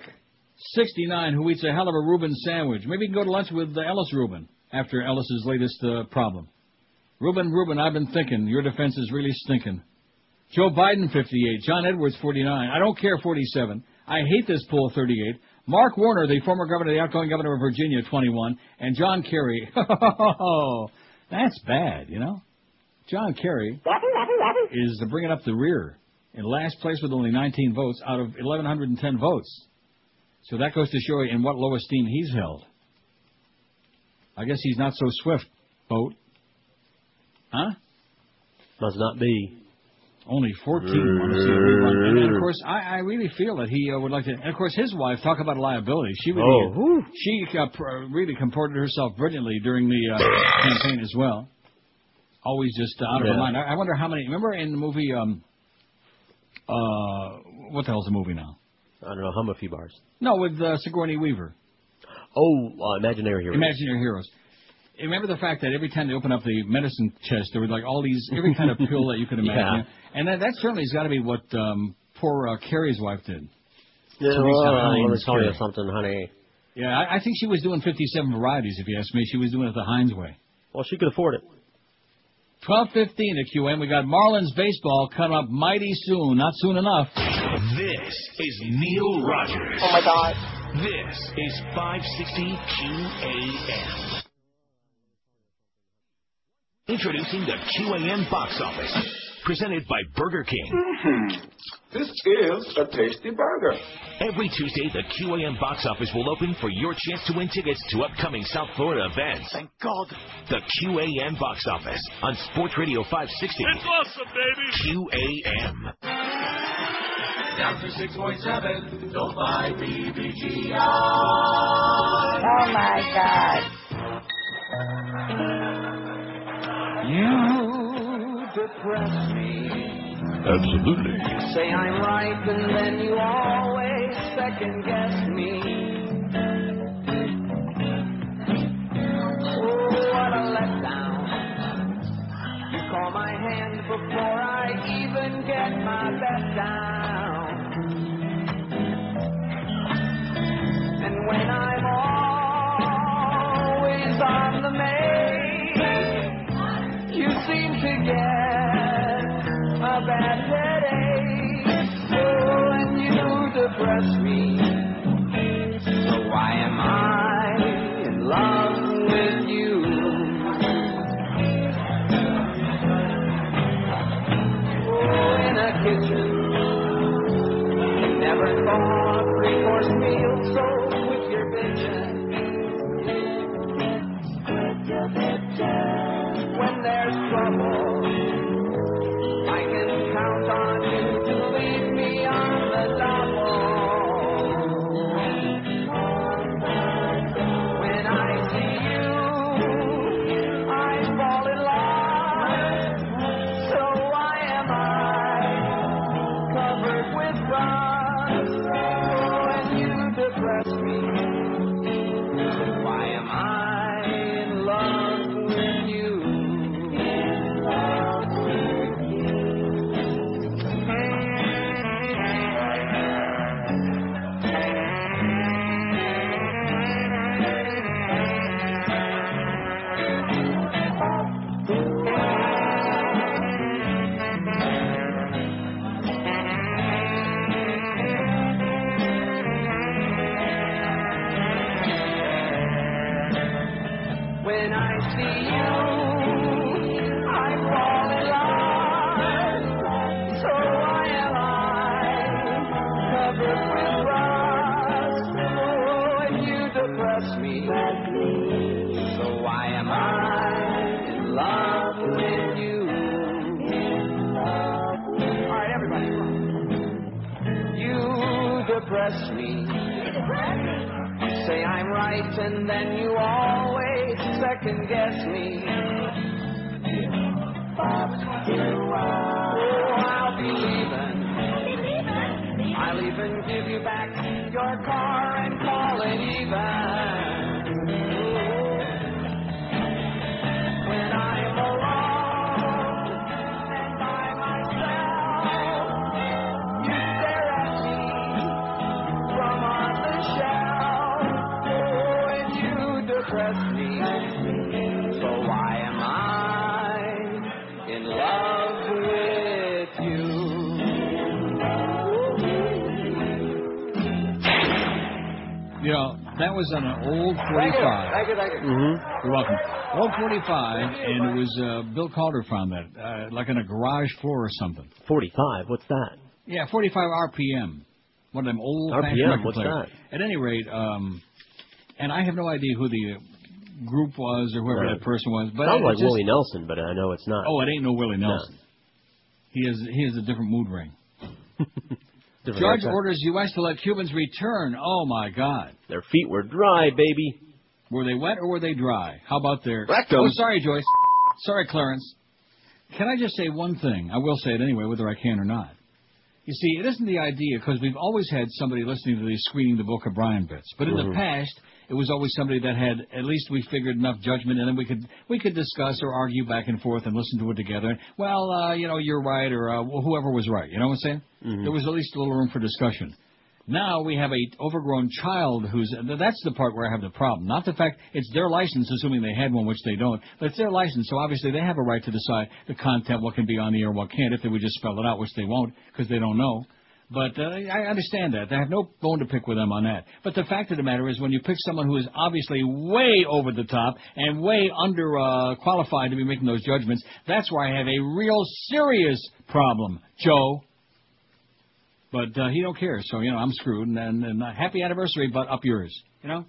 [SPEAKER 1] 69, who eats a hell of a Reuben sandwich. Maybe you can go to lunch with Ellis Rubin after Ellis's latest uh, problem. Reuben, Reuben, I've been thinking. Your defense is really stinking. Joe Biden, 58. John Edwards, 49. I don't care, 47. I hate this poll, 38. Mark Warner, the former governor, the outgoing governor of Virginia, 21. And John Kerry. That's bad, you know? John Kerry is bringing up the rear in last place with only 19 votes out of 1,110 votes. So that goes to show you in what low esteem he's held. I guess he's not so swift, vote. Huh?
[SPEAKER 3] Must not be.
[SPEAKER 1] Only 14 want to see a rerun. And, and of course, I, I really feel that he uh, would like to. And of course, his wife, talk about liability. She really,
[SPEAKER 3] Oh.
[SPEAKER 1] she uh, pr- really comported herself brilliantly during the uh, campaign as well. Always just uh, out of her mind. I, I wonder how many. Remember in the movie, um, uh, what the hell's the movie now?
[SPEAKER 3] I don't know. Hum a few bars.
[SPEAKER 1] No, with uh, Sigourney Weaver.
[SPEAKER 3] Oh, uh, Imaginary Heroes.
[SPEAKER 1] Imaginary Heroes. Remember the fact that every time they open up the medicine chest, there were like all these, every kind of pill that you could imagine. And that, that certainly has got to be what um, poor uh, Kerry's wife did.
[SPEAKER 3] Yeah,
[SPEAKER 1] Teresa
[SPEAKER 3] well,
[SPEAKER 1] Heinz
[SPEAKER 3] let me tell you something, honey.
[SPEAKER 1] Yeah, I, I think she was doing 57 varieties, if you ask me. She was doing it the Heinz way.
[SPEAKER 3] Well, she could afford it.
[SPEAKER 1] 12:15 at QM. We got Marlins baseball coming up mighty soon. Not soon enough.
[SPEAKER 5] This is Neil Rogers.
[SPEAKER 7] Oh my God.
[SPEAKER 5] This is 560 QAM. Introducing the QAM box office, presented by Burger King.
[SPEAKER 4] Hmm. This is a tasty burger.
[SPEAKER 5] Every Tuesday, the QAM box office will open for your chance to win tickets to upcoming South Florida events. Thank God. The QAM box office on Sports Radio 560.
[SPEAKER 24] It's awesome, baby.
[SPEAKER 5] QAM.
[SPEAKER 9] Down to 6.7. Don't buy BBGI.
[SPEAKER 20] Oh my God.
[SPEAKER 9] You depress me.
[SPEAKER 13] Absolutely.
[SPEAKER 9] Say I'm right, and then you always second guess me. Oh, what a letdown. You call my hand before I even get my bet down. Depress me. So why am I in love with you? Oh, in a kitchen. Never thought three course meal so with your bitchin'. When
[SPEAKER 1] was on an old 45.
[SPEAKER 9] Thank you, thank you.
[SPEAKER 1] Mm-hmm. You're welcome. Old 45, and it was uh, Bill Calder found that, uh, like on a garage floor or something.
[SPEAKER 3] 45. What's that?
[SPEAKER 1] Yeah, 45 RPM. One of them old
[SPEAKER 3] RPM, what's
[SPEAKER 1] players. At any rate, um, and I have no idea who the uh, group was or whoever
[SPEAKER 3] Right.
[SPEAKER 1] that person was, but
[SPEAKER 3] Sounds
[SPEAKER 1] it
[SPEAKER 3] like
[SPEAKER 1] just-
[SPEAKER 3] Willie Nelson, but I know it's not.
[SPEAKER 1] Oh, it ain't no Willie Nelson. He has he has a different mood ring.
[SPEAKER 3] Different
[SPEAKER 1] Judge
[SPEAKER 3] haircut.
[SPEAKER 1] orders U.S. to let Cubans return. Oh my God.
[SPEAKER 3] Their feet were dry, baby.
[SPEAKER 1] Were they wet or were they dry? How about their?
[SPEAKER 3] Rectum.
[SPEAKER 1] Oh, sorry, Joyce. Sorry, Clarence. Can I just say one thing? I will say it anyway, whether I can or not. You see, it isn't the idea because we've always had somebody listening to these screening the Book of Brian bits, but in
[SPEAKER 3] Mhm.
[SPEAKER 1] the past it was always somebody that had at least we figured enough judgment, and then we could we could discuss or argue back and forth and listen to it together. Well, uh, you know, you're right, or uh, whoever was right. You know what I'm saying?
[SPEAKER 3] Mm-hmm.
[SPEAKER 1] There was at least a little room for discussion. Now we have a overgrown child who's that's the part where I have the problem. Not the fact it's their license, assuming they had one, which they don't, but it's their license, so obviously they have a right to decide the content, what can be on the air, what can't, if they would just spell it out, which they won't because they don't know. But uh, I understand that. I have no bone to pick with them on that. But the fact of the matter is, when you pick someone who is obviously way over the top and way under uh, qualified to be making those judgments, that's where I have a real serious problem, Joe. But uh, he don't care, so you know I'm screwed. And, and, uh, happy anniversary, but up yours. You know,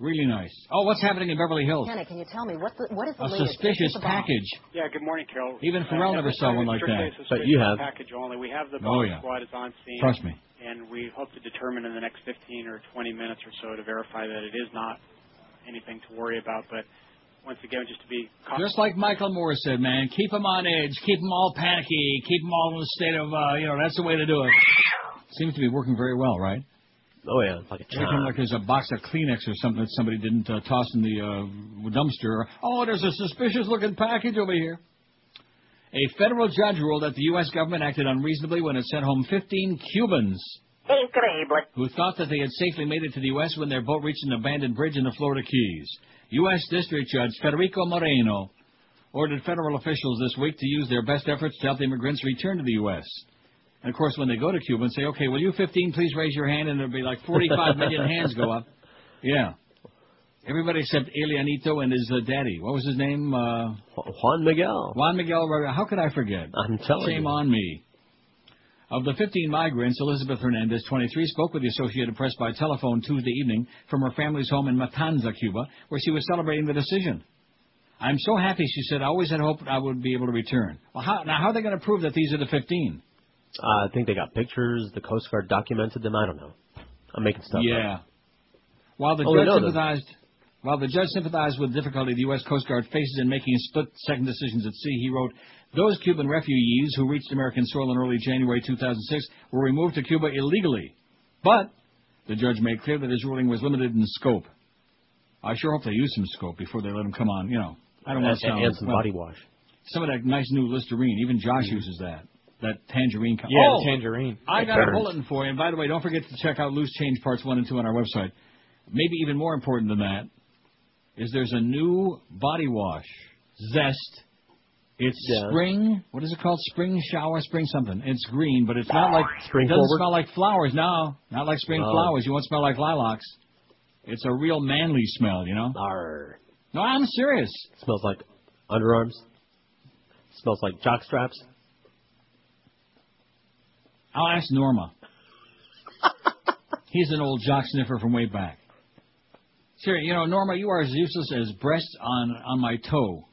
[SPEAKER 1] really nice. Oh, what's happening in Beverly Hills?
[SPEAKER 25] Kenny, can you tell me what the, what is the
[SPEAKER 1] A
[SPEAKER 25] latest?
[SPEAKER 1] suspicious
[SPEAKER 25] What's
[SPEAKER 1] package.
[SPEAKER 26] Yeah, good morning, Carol.
[SPEAKER 1] Even
[SPEAKER 26] Uh,
[SPEAKER 1] Pharrell never saw one like that. But you have.
[SPEAKER 26] Package only. We have the
[SPEAKER 1] Oh,
[SPEAKER 26] bomb
[SPEAKER 1] yeah.
[SPEAKER 26] squad is on scene.
[SPEAKER 1] Trust me.
[SPEAKER 26] And we hope to determine in the next 15 or 20 minutes or so to verify that it is not anything to worry about. But once again, just to be cau-
[SPEAKER 1] Just like Michael Moore said, man, keep them on edge, keep them all panicky, keep them all in a state of, uh, you know, that's the way to do it. Seems to be working very well, right?
[SPEAKER 3] Oh yeah, like a
[SPEAKER 1] Every time like there's a box of Kleenex or something that somebody didn't uh, toss in the uh, dumpster. Oh, there's a suspicious looking package over here. A federal judge ruled that the U.S. government acted unreasonably when it sent home 15 Cubans
[SPEAKER 7] Increíble.
[SPEAKER 1] who thought that they had safely made it to the U.S. when their boat reached an abandoned bridge in the Florida Keys. U.S. District Judge Federico Moreno ordered federal officials this week to use their best efforts to help the immigrants return to the U.S. And of course, when they go to Cuba and say, "Okay, will you 15 please raise your hand?" and there'll be like 45 million hands go up. Yeah. Everybody except Elianito and his uh, daddy. What was his name? Uh,
[SPEAKER 3] Juan Miguel.
[SPEAKER 1] Juan Miguel. Rodriguez. How could I forget?
[SPEAKER 3] I'm telling
[SPEAKER 1] Shame
[SPEAKER 3] you.
[SPEAKER 1] on me. Of the 15 migrants, Elizabeth Hernandez, 23, spoke with the Associated Press by telephone Tuesday evening from her family's home in Matanza, Cuba, where she was celebrating the decision. I'm so happy, she said. I always had hoped I would be able to return. Well, how, now, how are they going to prove that these are the 15?
[SPEAKER 3] Uh, I think they got pictures. The Coast Guard documented them. I don't know. I'm making stuff
[SPEAKER 1] Yeah.
[SPEAKER 3] up.
[SPEAKER 1] While the
[SPEAKER 3] Oh,
[SPEAKER 1] judge
[SPEAKER 3] know them.
[SPEAKER 1] sympathized, while the judge sympathized with the difficulty the U.S. Coast Guard faces in making split-second decisions at sea, he wrote, "Those Cuban refugees who reached American soil in early January 2006 were removed to Cuba illegally, but the judge made clear that his ruling was limited in scope. I sure hope they use some scope before they let them come on. You know, I don't want to sound
[SPEAKER 3] and some
[SPEAKER 1] well,
[SPEAKER 3] body wash.
[SPEAKER 1] Some of that nice new Listerine. Even Josh uses that. That tangerine. Co-
[SPEAKER 14] Yeah,
[SPEAKER 1] oh,
[SPEAKER 14] tangerine.
[SPEAKER 1] I
[SPEAKER 14] It
[SPEAKER 1] got a bulletin for you. And by the way, don't forget to check out Loose Change Parts 1 and 2 on our website. Maybe even more important than that is there's a new body wash, Zest. It's
[SPEAKER 3] Yeah.
[SPEAKER 1] spring. What is it called? Spring shower, spring something. It's green, but it's not like
[SPEAKER 3] Spring
[SPEAKER 1] it doesn't
[SPEAKER 3] forward?
[SPEAKER 1] smell like flowers. No, not like spring
[SPEAKER 3] Oh.
[SPEAKER 1] flowers. You won't smell like lilacs. It's a real manly smell, you know.
[SPEAKER 3] Arr.
[SPEAKER 1] No, I'm serious.
[SPEAKER 3] Smells like underarms. Smells like jock straps.
[SPEAKER 1] I'll ask Norma. He's an old jock sniffer from way back. Sure, you know, Norma, you are as useless as breasts on on my toe.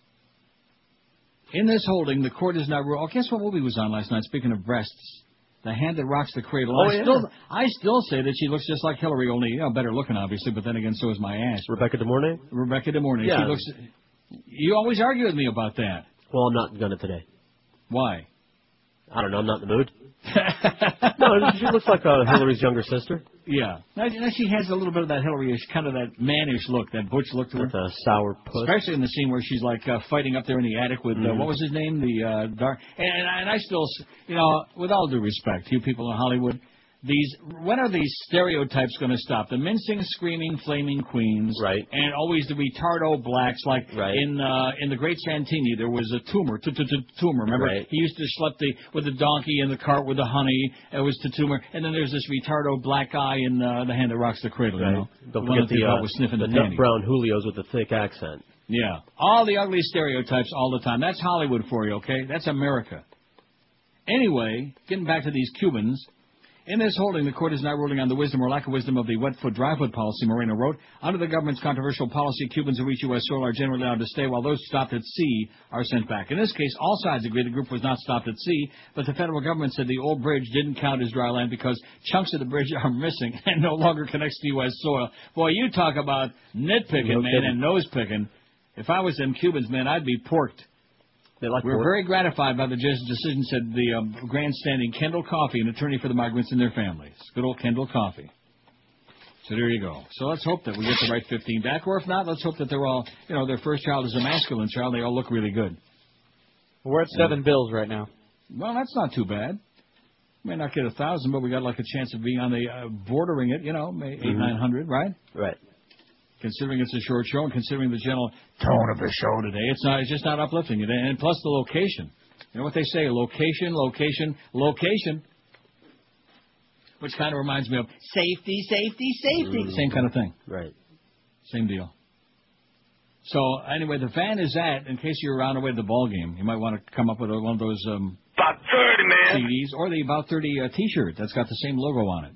[SPEAKER 1] In this holding, the court is now ruled. Oh, guess what movie was on last night? Speaking of breasts, The Hand That Rocks the Cradle.
[SPEAKER 3] Oh,
[SPEAKER 1] I
[SPEAKER 3] yeah.
[SPEAKER 1] still, I still say that she looks just like Hillary, only you know, better looking, obviously. But then again, so is my ass.
[SPEAKER 3] Rebecca De Mornay?
[SPEAKER 1] Rebecca De Mornay.
[SPEAKER 3] Yeah.
[SPEAKER 1] She looks. You always argue with me about that.
[SPEAKER 3] Well, I'm not gonna today.
[SPEAKER 1] Why?
[SPEAKER 3] I don't know. I'm not in the mood. no, she looks like uh, Hillary's younger sister.
[SPEAKER 1] Yeah. Now, now she has a little bit of that Hillary-ish, kind of that mannish look, that butch look to her.
[SPEAKER 3] With a sour puss.
[SPEAKER 1] Especially in the scene where she's like uh, fighting up there in the attic with uh,
[SPEAKER 3] Mhm.
[SPEAKER 1] what was his name, the uh, dark. And, and I still, s- you know, with all due respect, you people in Hollywood, these when are these stereotypes going to stop? The mincing, screaming, flaming queens,
[SPEAKER 3] Right.
[SPEAKER 1] And always the retardo blacks, like
[SPEAKER 3] Right.
[SPEAKER 1] in uh, in the Great Santini, there was a tumor, tumor. Remember,
[SPEAKER 3] Right.
[SPEAKER 1] he used to schlep the with the donkey in the cart with the honey. It was the tumor, and then there's this retardo black guy in uh, the hand that rocks the cradle. You know,
[SPEAKER 3] Don't
[SPEAKER 1] the one
[SPEAKER 3] forget the, uh,
[SPEAKER 1] was sniffing
[SPEAKER 3] the
[SPEAKER 1] the,
[SPEAKER 3] nut brown Julios with the thick accent.
[SPEAKER 1] Yeah. All the ugly stereotypes all the time. That's Hollywood for you, okay? That's America. Anyway, getting back to these Cubans. In this holding, the court is now ruling on the wisdom or lack of wisdom of the wet foot, dry foot policy, Moreno wrote. Under the government's controversial policy, Cubans who reach U.S. soil are generally allowed to stay, while those stopped at sea are sent back. In this case, all sides agree the group was not stopped at sea, but the federal government said the old bridge didn't count as dry land because chunks of the bridge are missing and no longer connects to U.S. soil. Boy, you talk about nitpicking,
[SPEAKER 3] No
[SPEAKER 1] man,
[SPEAKER 3] kidding.
[SPEAKER 1] and nose picking. If I was them Cubans, man, I'd be porked.
[SPEAKER 3] They like
[SPEAKER 1] We're very gratified by the judge's decision, said the um, grandstanding Kendall Coffey, an attorney for the migrants and their families. Good old Kendall Coffey. So there you go. So let's hope that we get the right 15 back, or if not, let's hope that they're all, you know, their first child is a masculine child. They all look really good.
[SPEAKER 14] We're at seven bills right now.
[SPEAKER 1] Well, that's not too bad. May not get a thousand, but we got like a chance of being on the uh, bordering it, you know, may- 8
[SPEAKER 3] Mhm.
[SPEAKER 1] nine hundred, right?
[SPEAKER 3] Right.
[SPEAKER 1] Considering it's a short show and considering the general tone of the show today, it's not. It's just not uplifting. And- And plus the location. You know what they say? Location, location, location. Which kind of reminds me of safety, safety, safety.
[SPEAKER 3] Mm.
[SPEAKER 1] Same kind of thing.
[SPEAKER 3] Right.
[SPEAKER 1] Same deal. So anyway, the fan is at. In case you're around the way to the ball game, you might want to come up with one of those um,
[SPEAKER 18] About 30, man.
[SPEAKER 1] CDs or the About 30 uh, T-shirt that's got the same logo on it.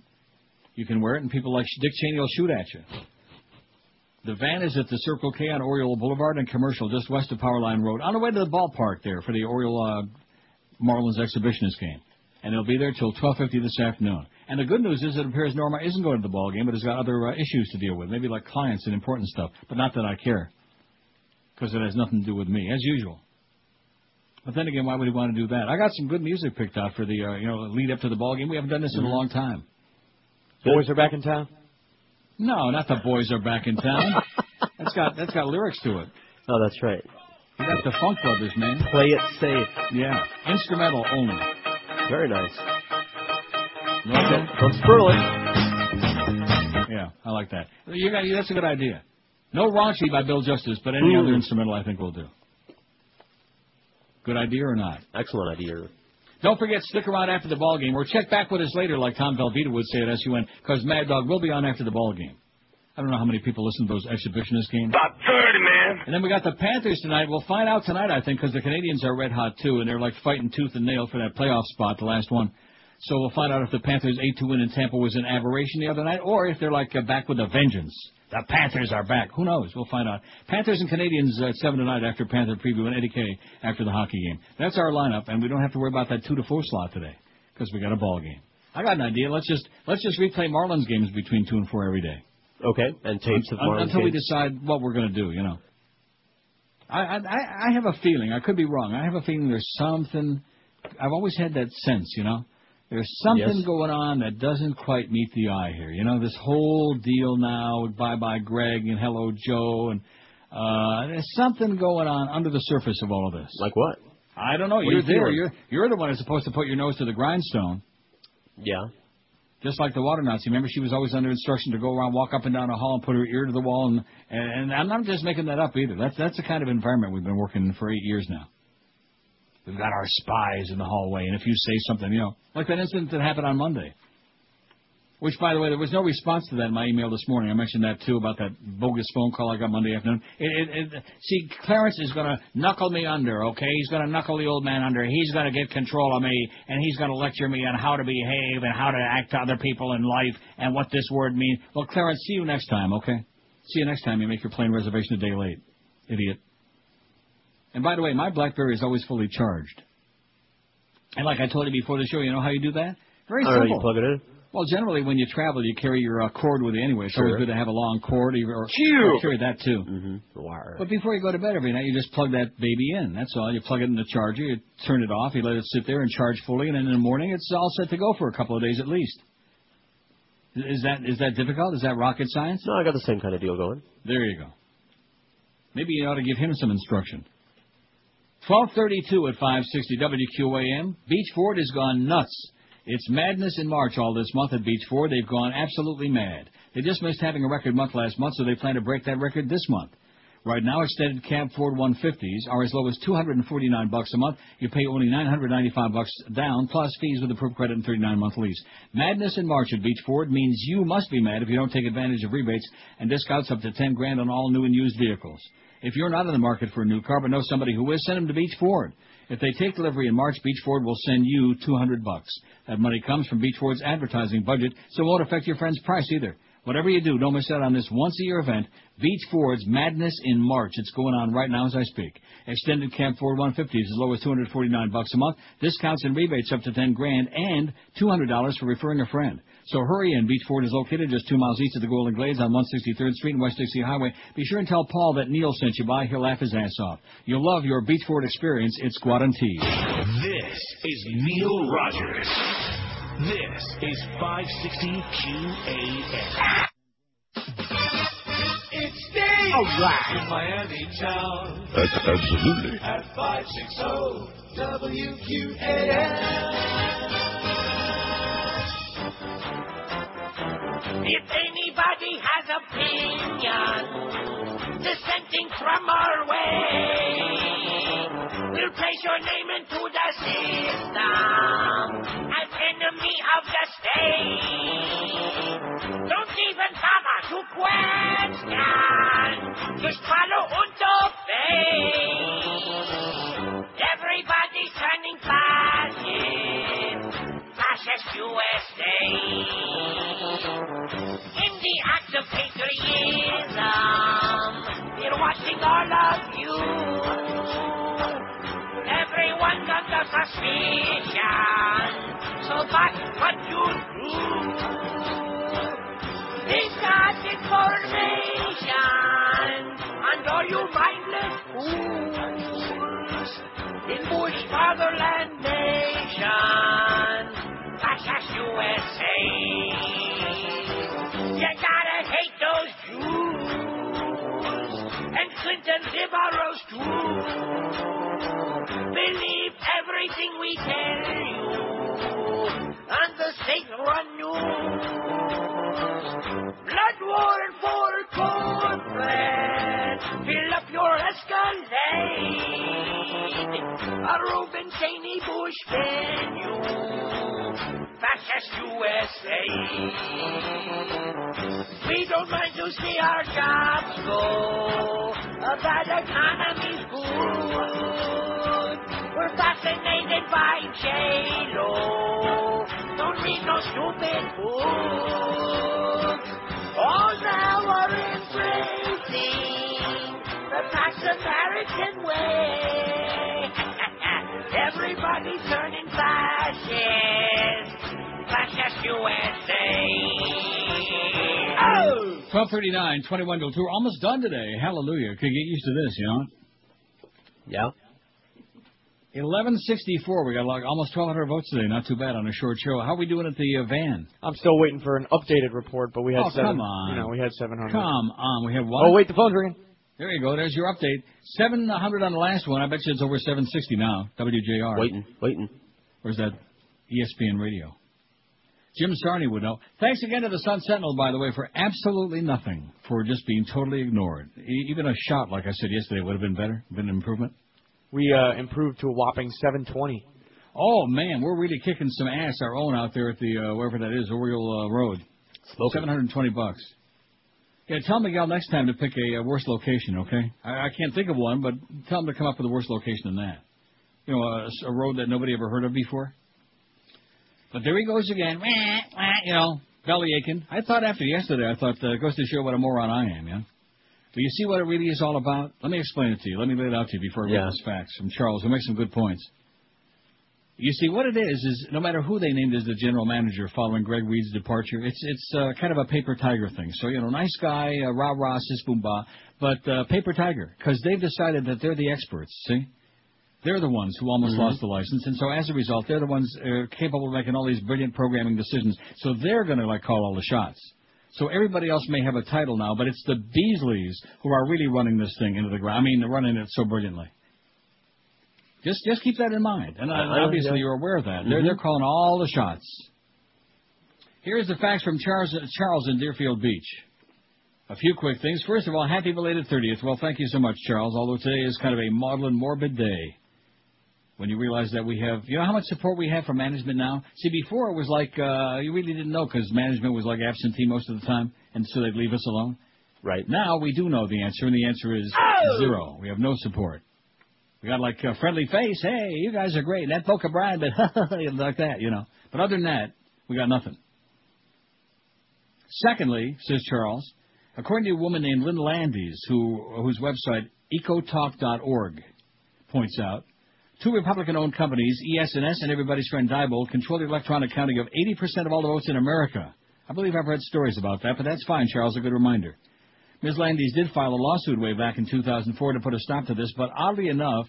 [SPEAKER 1] You can wear it, and people like Dick Cheney will shoot at you. The van is at the Circle K on Oriole Boulevard and Commercial, just west of Powerline Road, on the way to the ballpark there for the Oriole uh, Marlins exhibitionist game. And it'll be there till 12:50 this afternoon. And the good news is it appears Norma isn't going to the ball game, but has got other uh, issues to deal with, maybe like clients and important stuff. But not that I care, because it has nothing to do with me, as usual. But then again, why would he want to do that? I got some good music picked out for the uh, you know lead up to the ball game. We haven't done this in a
[SPEAKER 14] Mhm.
[SPEAKER 1] long time.
[SPEAKER 14] Boys are back in town.
[SPEAKER 1] No, not the boys are back in town. that's got that's got lyrics to it.
[SPEAKER 3] Oh, that's right.
[SPEAKER 1] You got the Funk Brothers, man.
[SPEAKER 3] Play it safe.
[SPEAKER 1] Yeah, instrumental only.
[SPEAKER 3] Very nice.
[SPEAKER 1] Like?
[SPEAKER 3] From Sperling.
[SPEAKER 1] Yeah, I like that. You got that's a good idea. No raunchy by Bill Justis, but any other
[SPEAKER 3] Mm.
[SPEAKER 1] instrumental I think will do. Good idea or not?
[SPEAKER 3] Excellent idea.
[SPEAKER 1] Don't forget, stick around after the ball game, or check back with us later, like Tom Velveeta would say at SUN, because Mad Dog will be on after the ball game. I don't know how many people listen to those exhibitionist games.
[SPEAKER 18] About 30, man.
[SPEAKER 1] And then we got the Panthers tonight. We'll find out tonight, I think, because the Canadiens are red hot too, and they're like fighting tooth and nail for that playoff spot, the last one. So we'll find out if the Panthers' 8-2 win in Tampa was an aberration the other night, or if they're like uh, back with a vengeance. The Panthers are back. Who knows? We'll find out. Panthers and Canadiens uh, at 7 tonight after Panther preview and Eddie K after the hockey game. That's our lineup, and we don't have to worry about that 2 to 4 slot today because we got a ball game. I got an idea. Let's just let's just replay Marlins games between 2 and 4 every day.
[SPEAKER 3] Okay, and tapes of Marlins
[SPEAKER 1] until we
[SPEAKER 3] games.
[SPEAKER 1] decide what we're going to do, you know. I, I I I have a feeling. I could be wrong. I have a feeling there's something. I've always had that sense, you know. There's something
[SPEAKER 3] Yes.
[SPEAKER 1] going on that doesn't quite meet the eye here. You know, this whole deal now with Bye Bye Greg and Hello Joe and uh there's something going on under the surface of all of this.
[SPEAKER 3] Like what?
[SPEAKER 1] I don't know.
[SPEAKER 3] What
[SPEAKER 1] you're there. You're you're the one who's supposed to put your nose to the grindstone.
[SPEAKER 3] Yeah.
[SPEAKER 1] Just like the water Nazi. Remember, she was always under instruction to go around, walk up and down a hall, and put her ear to the wall. And and, and I'm not just making that up either. That's that's the kind of environment we've been working in for eight years now. We've got our spies in the hallway, and if you say something, you know, like that incident that happened on Monday. Which, by the way, there was no response to that in my email this morning. I mentioned that too about that bogus phone call I got Monday afternoon. It, it, it, see, Clarence is going to knuckle me under, okay? He's going to knuckle the old man under. He's going to get control of me, and he's going to lecture me on how to behave and how to act to other people in life and what this word means. Well, Clarence, see you next time, okay? See you next time you make your plane reservation a day late, idiot. And by the way, my BlackBerry is always fully charged. And like I told you before the show, you know how you do that? Very
[SPEAKER 3] I don't know,
[SPEAKER 1] simple.
[SPEAKER 3] you plug it in.
[SPEAKER 1] Well, generally when you travel, you carry your uh, cord with you anyway. So it's always good to have a long cord, or, or or carry that too.
[SPEAKER 3] Mm-hmm. Wire.
[SPEAKER 1] But before you go to bed every night, you just plug that baby in. That's all. You plug it in the charger, you turn it off, you let it sit there and charge fully, and then in the morning it's all set to go for a couple of days at least. Is that is that difficult? Is that rocket science?
[SPEAKER 3] No, I got the same kind of deal going.
[SPEAKER 1] There you go. Maybe you ought to give him some instruction. 1232 at 560 WQAM. Beach Ford has gone nuts. It's madness in March all this month at Beach Ford. They've gone absolutely mad. They just missed having a record month last month, so they plan to break that record this month. Right now, extended cab Ford 150s are as low as 249 bucks a month. You pay only 995 bucks down, plus fees with approved credit and 39 month lease. Madness in March at Beach Ford means you must be mad if you don't take advantage of rebates and discounts up to 10 grand on all new and used vehicles. If you're not in the market for a new car but know somebody who is, send them to Beach Ford. If they take delivery in March, Beach Ford will send you 200 bucks. That money comes from Beach Ford's advertising budget, so it won't affect your friend's price either. Whatever you do, don't miss out on this once-a-year event, Beach Ford's Madness in March. It's going on right now as I speak. Extended Camp Ford 150s as low as 249 bucks a month. Discounts and rebates up to 10 grand and $200 for referring a friend. So hurry in. Beach Ford is located just two miles east of the Golden Glades on 163rd Street and West Dixie Highway. Be sure and tell Paul that Neil sent you by. He'll laugh his ass off. You'll love your Beach Ford experience. It's guaranteed.
[SPEAKER 5] This is Neil Rogers. This is 560 QAM.
[SPEAKER 9] It's Dave
[SPEAKER 5] All right.
[SPEAKER 9] in Miami town
[SPEAKER 13] Absolutely.
[SPEAKER 9] at 560 WQAM.
[SPEAKER 27] If anybody has opinion dissenting from our way, we'll place your name into the system as enemy of the state. Don't even bother to question. Just follow und obey. Everybody's turning fascist. Fascist USA. In the act of patriotism, we're watching all of you. Everyone's under suspicion, so that's what you do. We've got information on all you mindless fools in Bush fatherland nation. Us USA. You gotta hate those Jews and Clinton liberals too. Believe everything we tell you on the state-run news. Blood war and for corporate. Fill up your Escalade. A Reuben Cheney Bush venue. Fascist USA. We don't mind to see our jobs go. Uh, That economy's good. We're fascinated by J-Lo. Stupid. All now are embracing the Pax American way. Everybody's turning fascist. Fascist USA. Oh!
[SPEAKER 1] 1239, 21 to 2. We're almost done today. Hallelujah. Could get used to this, you know?
[SPEAKER 3] Yeah.
[SPEAKER 1] 1164. We got like almost 1,200 votes today. Not too bad on a short show. How are we doing at the uh, van?
[SPEAKER 14] I'm still waiting for an updated report, but we had
[SPEAKER 1] Oh,
[SPEAKER 14] seven.
[SPEAKER 1] come on.
[SPEAKER 14] You know, we had 700.
[SPEAKER 1] Come on. We have one.
[SPEAKER 14] Oh wait, the phone's ringing.
[SPEAKER 1] There you go. There's your update. 700 on the last one. I bet you it's over 760 now. WJR.
[SPEAKER 3] Waiting, waiting.
[SPEAKER 1] Where's that ESPN radio? Jim Sarney would know. Thanks again to the Sun Sentinel, by the way, for absolutely nothing, for just being totally ignored. E- even a shot, like I said yesterday, would have been better, been an improvement.
[SPEAKER 14] We uh, improved to a whopping 720.
[SPEAKER 1] Oh man, we're really kicking some ass our own out there at the uh, wherever that is, Oriole uh, Road. Seven hundred and twenty bucks. Yeah, tell Miguel next time to pick a, uh worse location, okay? I, I can't think of one, but tell him to come up with a worse location than that. You know, a, a road that nobody ever heard of before. But there he goes again. You know, belly aching. I thought after yesterday, I thought uh, it goes to show what a moron I am, yeah. But you see what it really is all about? Let me explain it to you. Let me lay it out to you before I
[SPEAKER 3] Yeah.
[SPEAKER 1] read this facts from Charles, who makes some good points. You see, what it is is no matter who they named as the general manager following Greg Reed's departure, it's it's uh, kind of a paper tiger thing. So you know, nice guy, uh, rah rah, sis boom ba, but uh, paper tiger because they've decided that they're the experts. See, they're the ones who almost
[SPEAKER 3] Mhm.
[SPEAKER 1] lost the license, and so as a result, they're the ones uh, capable of making all these brilliant programming decisions. So they're going to like call all the shots. So everybody else may have a title now, but it's the Beasleys who are really running this thing into the ground. I mean, they're running it so brilliantly. Just just keep that in mind. And uh, obviously you're aware of that. They're
[SPEAKER 3] Mhm.
[SPEAKER 1] they're calling all the shots. Here's the facts from Charles Charles in Deerfield Beach. A few quick things. First of all, happy belated 30th. Well, thank you so much, Charles. Although today is kind of a maudlin, morbid day. When you realize that we have, you know how much support we have from management now? See, before it was like, uh, you really didn't know because management was like absentee most of the time, and so they'd leave us alone.
[SPEAKER 3] Right.
[SPEAKER 1] Now we do know the answer, and the answer is zero. We have no support. We got like a friendly face. Hey, you guys are great. And that Boca Brian, but like that, you know. But other than that, we got nothing. Secondly, says Charles, according to a woman named Lynn Landis, who whose website ecotalk.org points out, two Republican-owned companies, ES&S and Everybody's Friend Diebold, control the electronic counting of 80% of all the votes in America. I believe I've read stories about that, but that's fine, Charles. A good reminder. Ms. Landis did file a lawsuit way back in 2004 to put a stop to this, but oddly enough,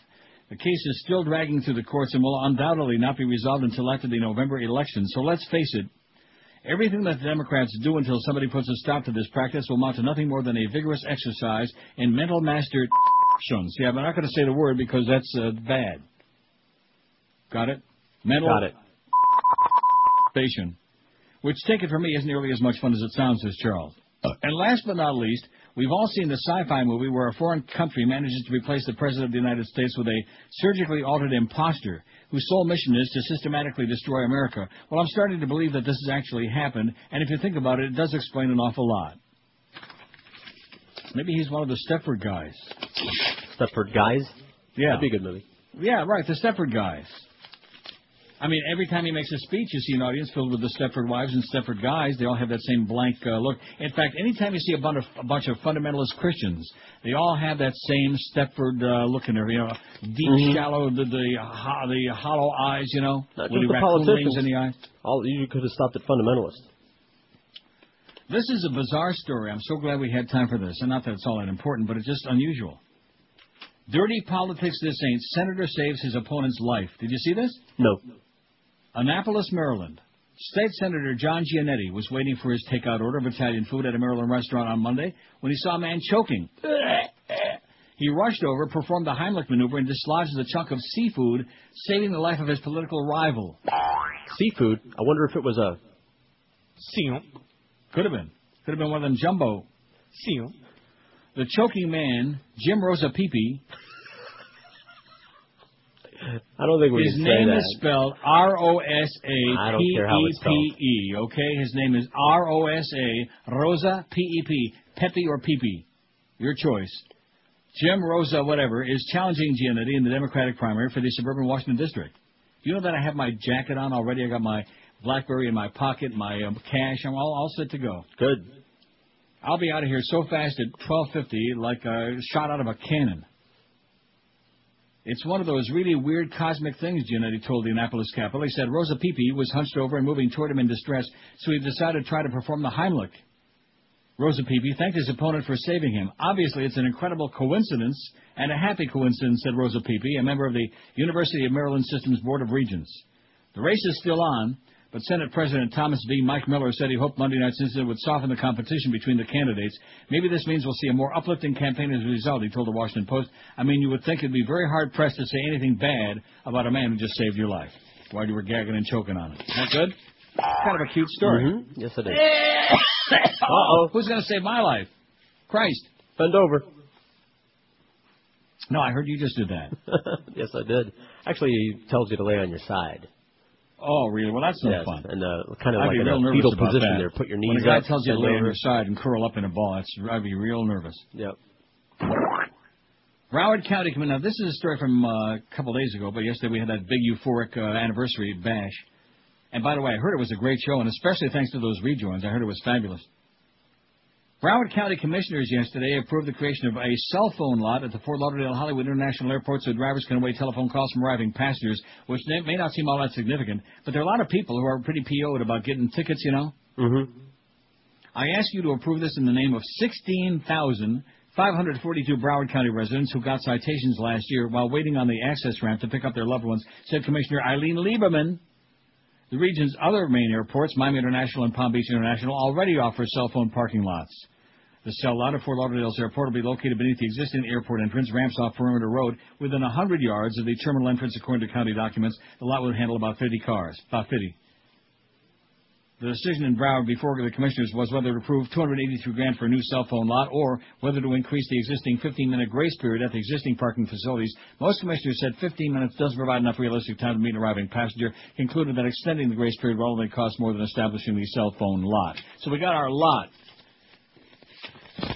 [SPEAKER 1] the case is still dragging through the courts and will undoubtedly not be resolved until after the November election. So let's face it, everything that the Democrats do until somebody puts a stop to this practice will amount to nothing more than a vigorous exercise in mental masturbation. Yeah, I'm not going to say the word because that's uh, bad. Got it? Mental
[SPEAKER 3] Got it.
[SPEAKER 1] Station. Which, take it from me, isn't nearly as much fun as it sounds, says Charles. And last but not least, we've all seen the sci-fi movie where a foreign country manages to replace the President of the United States with a surgically altered imposter whose sole mission is to systematically destroy America. Well, I'm starting to believe that this has actually happened, and if you think about it, it does explain an awful lot. Maybe he's one of the Stepford guys.
[SPEAKER 3] Stepford guys.
[SPEAKER 1] Yeah.
[SPEAKER 3] That'd be a good movie.
[SPEAKER 1] Yeah, right, the Stepford guys. I mean, every time he makes a speech, you see an audience filled with the Stepford wives and Stepford guys. They all have that same blank uh, look. In fact, anytime you see a bunch of, a bunch of fundamentalist Christians, they all have that same Stepford uh, look in there. You know, deep,
[SPEAKER 3] Mhm.
[SPEAKER 1] shallow, the the, ho- the hollow eyes. You know,
[SPEAKER 3] Not
[SPEAKER 1] with
[SPEAKER 3] the politicians.
[SPEAKER 1] in the eyes.
[SPEAKER 3] All you could have stopped at fundamentalists.
[SPEAKER 1] This is a bizarre story. I'm so glad we had time for this. And not that it's all that important, but it's just unusual. Dirty politics this ain't. Senator saves his opponent's life. Did you see this?
[SPEAKER 3] No.
[SPEAKER 1] Annapolis, Maryland. State Senator John Giannetti was waiting for his takeout order of Italian food at a Maryland restaurant on Monday when he saw a man choking. He rushed over, performed the Heimlich maneuver, and dislodged a chunk of seafood, saving the life of his political rival.
[SPEAKER 3] Seafood. I wonder if it was a
[SPEAKER 14] seal.
[SPEAKER 1] Could have been. Could have been one of them jumbo.
[SPEAKER 14] Seal.
[SPEAKER 1] The choking man, Jim Rosa Pepe,
[SPEAKER 3] I don't think we
[SPEAKER 1] His
[SPEAKER 3] can say
[SPEAKER 1] name
[SPEAKER 3] that.
[SPEAKER 1] is spelled R O S A P E. P E. Okay, his name is R O S A Rosa P E P Pepe or Pepe, your choice. Jim Rosa, whatever, is challenging Giannetti in the Democratic primary for the suburban Washington district. Do you know that I have my jacket on already? I got my BlackBerry in my pocket, my um, cash. I'm all, all set to go.
[SPEAKER 3] Good.
[SPEAKER 1] I'll be out of here so fast at 12:50, like a shot out of a cannon. It's one of those really weird cosmic things, Giannetti told the Annapolis Capital. He said Rosa Pepe was hunched over and moving toward him in distress, so he decided to try to perform the Heimlich. Rosa Pepe thanked his opponent for saving him. Obviously, it's an incredible coincidence and a happy coincidence, said Rosa Pepe, a member of the University of Maryland Systems Board of Regents. The race is still on, but Senate President Thomas V. Mike Miller said he hoped Monday night's incident would soften the competition between the candidates. Maybe this means we'll see a more uplifting campaign as a result, he told the Washington Post. I mean, you would think it'd be very hard pressed to say anything bad about a man who just saved your life while you were gagging and choking on it. Isn't that good? Kind of a cute story.
[SPEAKER 3] Mhm. Yes, it is.
[SPEAKER 1] Uh-oh. Who's going to save my life? Christ.
[SPEAKER 3] Bend over.
[SPEAKER 1] No, I heard you just did that.
[SPEAKER 3] yes, I did. Actually, he tells you to lay on your side.
[SPEAKER 1] Oh, really? Well, that's no
[SPEAKER 3] yes,
[SPEAKER 1] fun.
[SPEAKER 3] and uh, kind of
[SPEAKER 1] I'd
[SPEAKER 3] like in a fetal position
[SPEAKER 1] that.
[SPEAKER 3] there. Put your
[SPEAKER 1] When
[SPEAKER 3] knees
[SPEAKER 1] a guy
[SPEAKER 3] up.
[SPEAKER 1] tells you to lay on your side and curl up in a ball, that's, I'd be real nervous.
[SPEAKER 3] Yep.
[SPEAKER 1] Broward County coming. Now, this is a story from uh, a couple days ago, but yesterday we had that big euphoric uh, anniversary bash. And by the way, I heard it was a great show, and especially thanks to those rejoins. I heard it was fabulous. Broward County commissioners yesterday approved the creation of a cell phone lot at the Fort Lauderdale Hollywood International Airport so drivers can await telephone calls from arriving passengers, which may may not seem all that significant, but there are a lot of people who are pretty PO'd about getting tickets, you know?
[SPEAKER 3] Mm-hmm.
[SPEAKER 1] I ask you to approve this in the name of 16,542 Broward County residents who got citations last year while waiting on the access ramp to pick up their loved ones, said Commissioner Ilene Lieberman. The region's other main airports, Miami International and Palm Beach International, already offer cell phone parking lots. The cell lot at Fort Lauderdale's airport will be located beneath the existing airport entrance, ramps off Perimeter Road, within 100 yards of the terminal entrance according to county documents. The lot will handle about 50 cars, about 50. The decision in Broward before the commissioners was whether to approve 283 grand for a new cell phone lot or whether to increase the existing 15-minute grace period at the existing parking facilities. Most commissioners said 15 minutes doesn't provide enough realistic time to meet an arriving passenger. Concluded that extending the grace period will only cost more than establishing the cell phone lot. So we got our lot.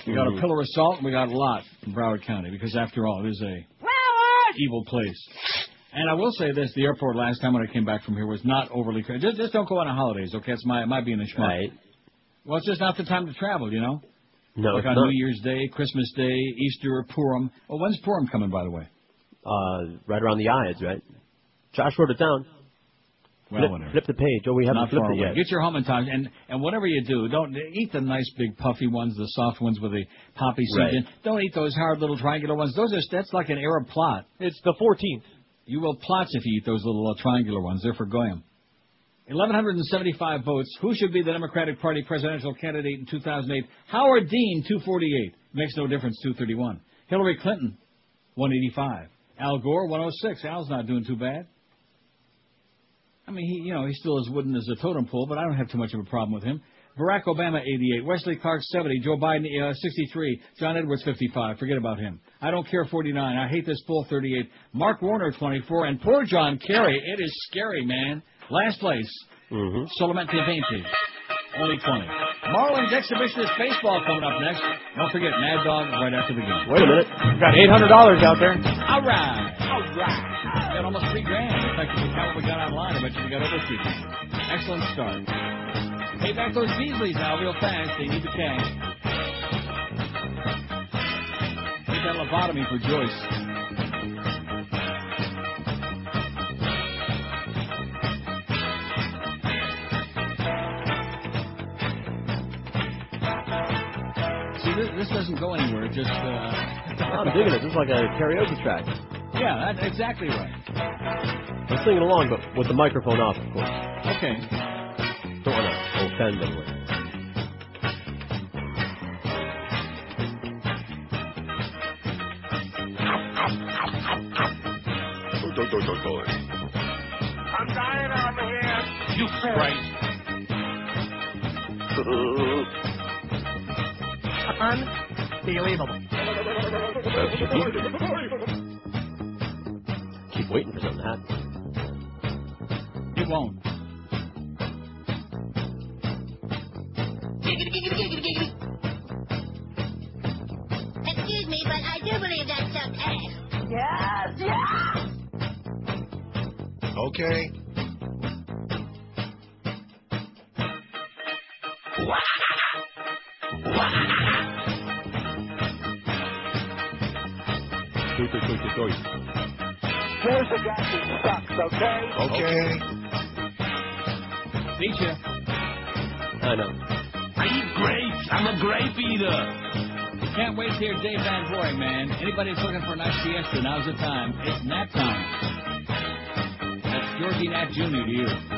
[SPEAKER 1] We got a pillar of salt and we got a lot in Broward County because after all, it is a evil place. And I will say this: the airport last time when I came back from here was not overly crazy. Just, just don't go on the holidays, okay? It's my, it might be in a schmuck.
[SPEAKER 3] Right.
[SPEAKER 1] Well, it's just not the time to travel, you know.
[SPEAKER 3] No,
[SPEAKER 1] like on
[SPEAKER 3] not.
[SPEAKER 1] New Year's Day, Christmas Day, Easter, or Purim. Oh, when's Purim coming, by the way?
[SPEAKER 3] Uh, right around the eyes, right? Josh wrote it down.
[SPEAKER 1] Well,
[SPEAKER 3] flip,
[SPEAKER 1] whatever.
[SPEAKER 3] flip the page. Oh, we haven't
[SPEAKER 1] not
[SPEAKER 3] flipped
[SPEAKER 1] far
[SPEAKER 3] it
[SPEAKER 1] away.
[SPEAKER 3] yet.
[SPEAKER 1] Get your home in time, and and whatever you do, don't eat the nice big puffy ones, the soft ones with the poppy seeds
[SPEAKER 3] Right.
[SPEAKER 1] in. Don't eat those hard little triangular ones. Those are that's like an Arab plot.
[SPEAKER 14] It's the 14th.
[SPEAKER 1] You will plots if you eat those little uh, triangular ones. They're for goyim. 1,175 votes. Who should be the Democratic Party presidential candidate in 2008? Howard Dean, 248. Makes no difference, 231. Hillary Clinton, 185. Al Gore, 106. Al's not doing too bad. I mean, he, you know, he still as wooden as a totem pole, but I don't have too much of a problem with him. Barack Obama, 88. Wesley Clark, 70. Joe Biden, uh, 63. John Edwards, 55. Forget about him. I don't care, 49. I hate this bull, 38. Mark Warner, 24. And poor John Kerry. It is scary, man. Last place.
[SPEAKER 3] Mm-hmm.
[SPEAKER 1] Solamente 20. Only 20. Marlins exhibitionist baseball coming up next. Don't forget, Mad Dog right after the game.
[SPEAKER 3] Wait a minute.
[SPEAKER 14] We've got $800 out there.
[SPEAKER 1] All right. All right. Got almost three grand. Count what we got online, I bet you we got over grand. Excellent start. Pay back those Beasleys now real fast. They need the cash. Take that lobotomy for Joyce. See, this, doesn't go anywhere. Just, uh...
[SPEAKER 3] I'm digging it. This is like a karaoke track.
[SPEAKER 1] Yeah, that's exactly right.
[SPEAKER 3] I'm singing along, but with the microphone off, of course.
[SPEAKER 1] Okay.
[SPEAKER 3] Don't want to offend anyone.
[SPEAKER 27] I'm dying over here.
[SPEAKER 28] You Christ.
[SPEAKER 11] Unbelievable.
[SPEAKER 3] Keep keep waiting for something to happen.
[SPEAKER 1] It won't.
[SPEAKER 20] Giggity, giggity, giggity, giggity. Excuse me, but I do believe that sucked ass. Yes, yes!
[SPEAKER 29] Okay.
[SPEAKER 23] Here's the sucks, okay?
[SPEAKER 29] Okay.
[SPEAKER 1] Beat you.
[SPEAKER 3] I know.
[SPEAKER 4] I eat grapes. I'm a grape eater.
[SPEAKER 1] You can't wait to hear Dave Van Horne, man. Anybody that's looking for a nice siesta, now's the time. It's nap time. That's Georgie Nat Jr. to you.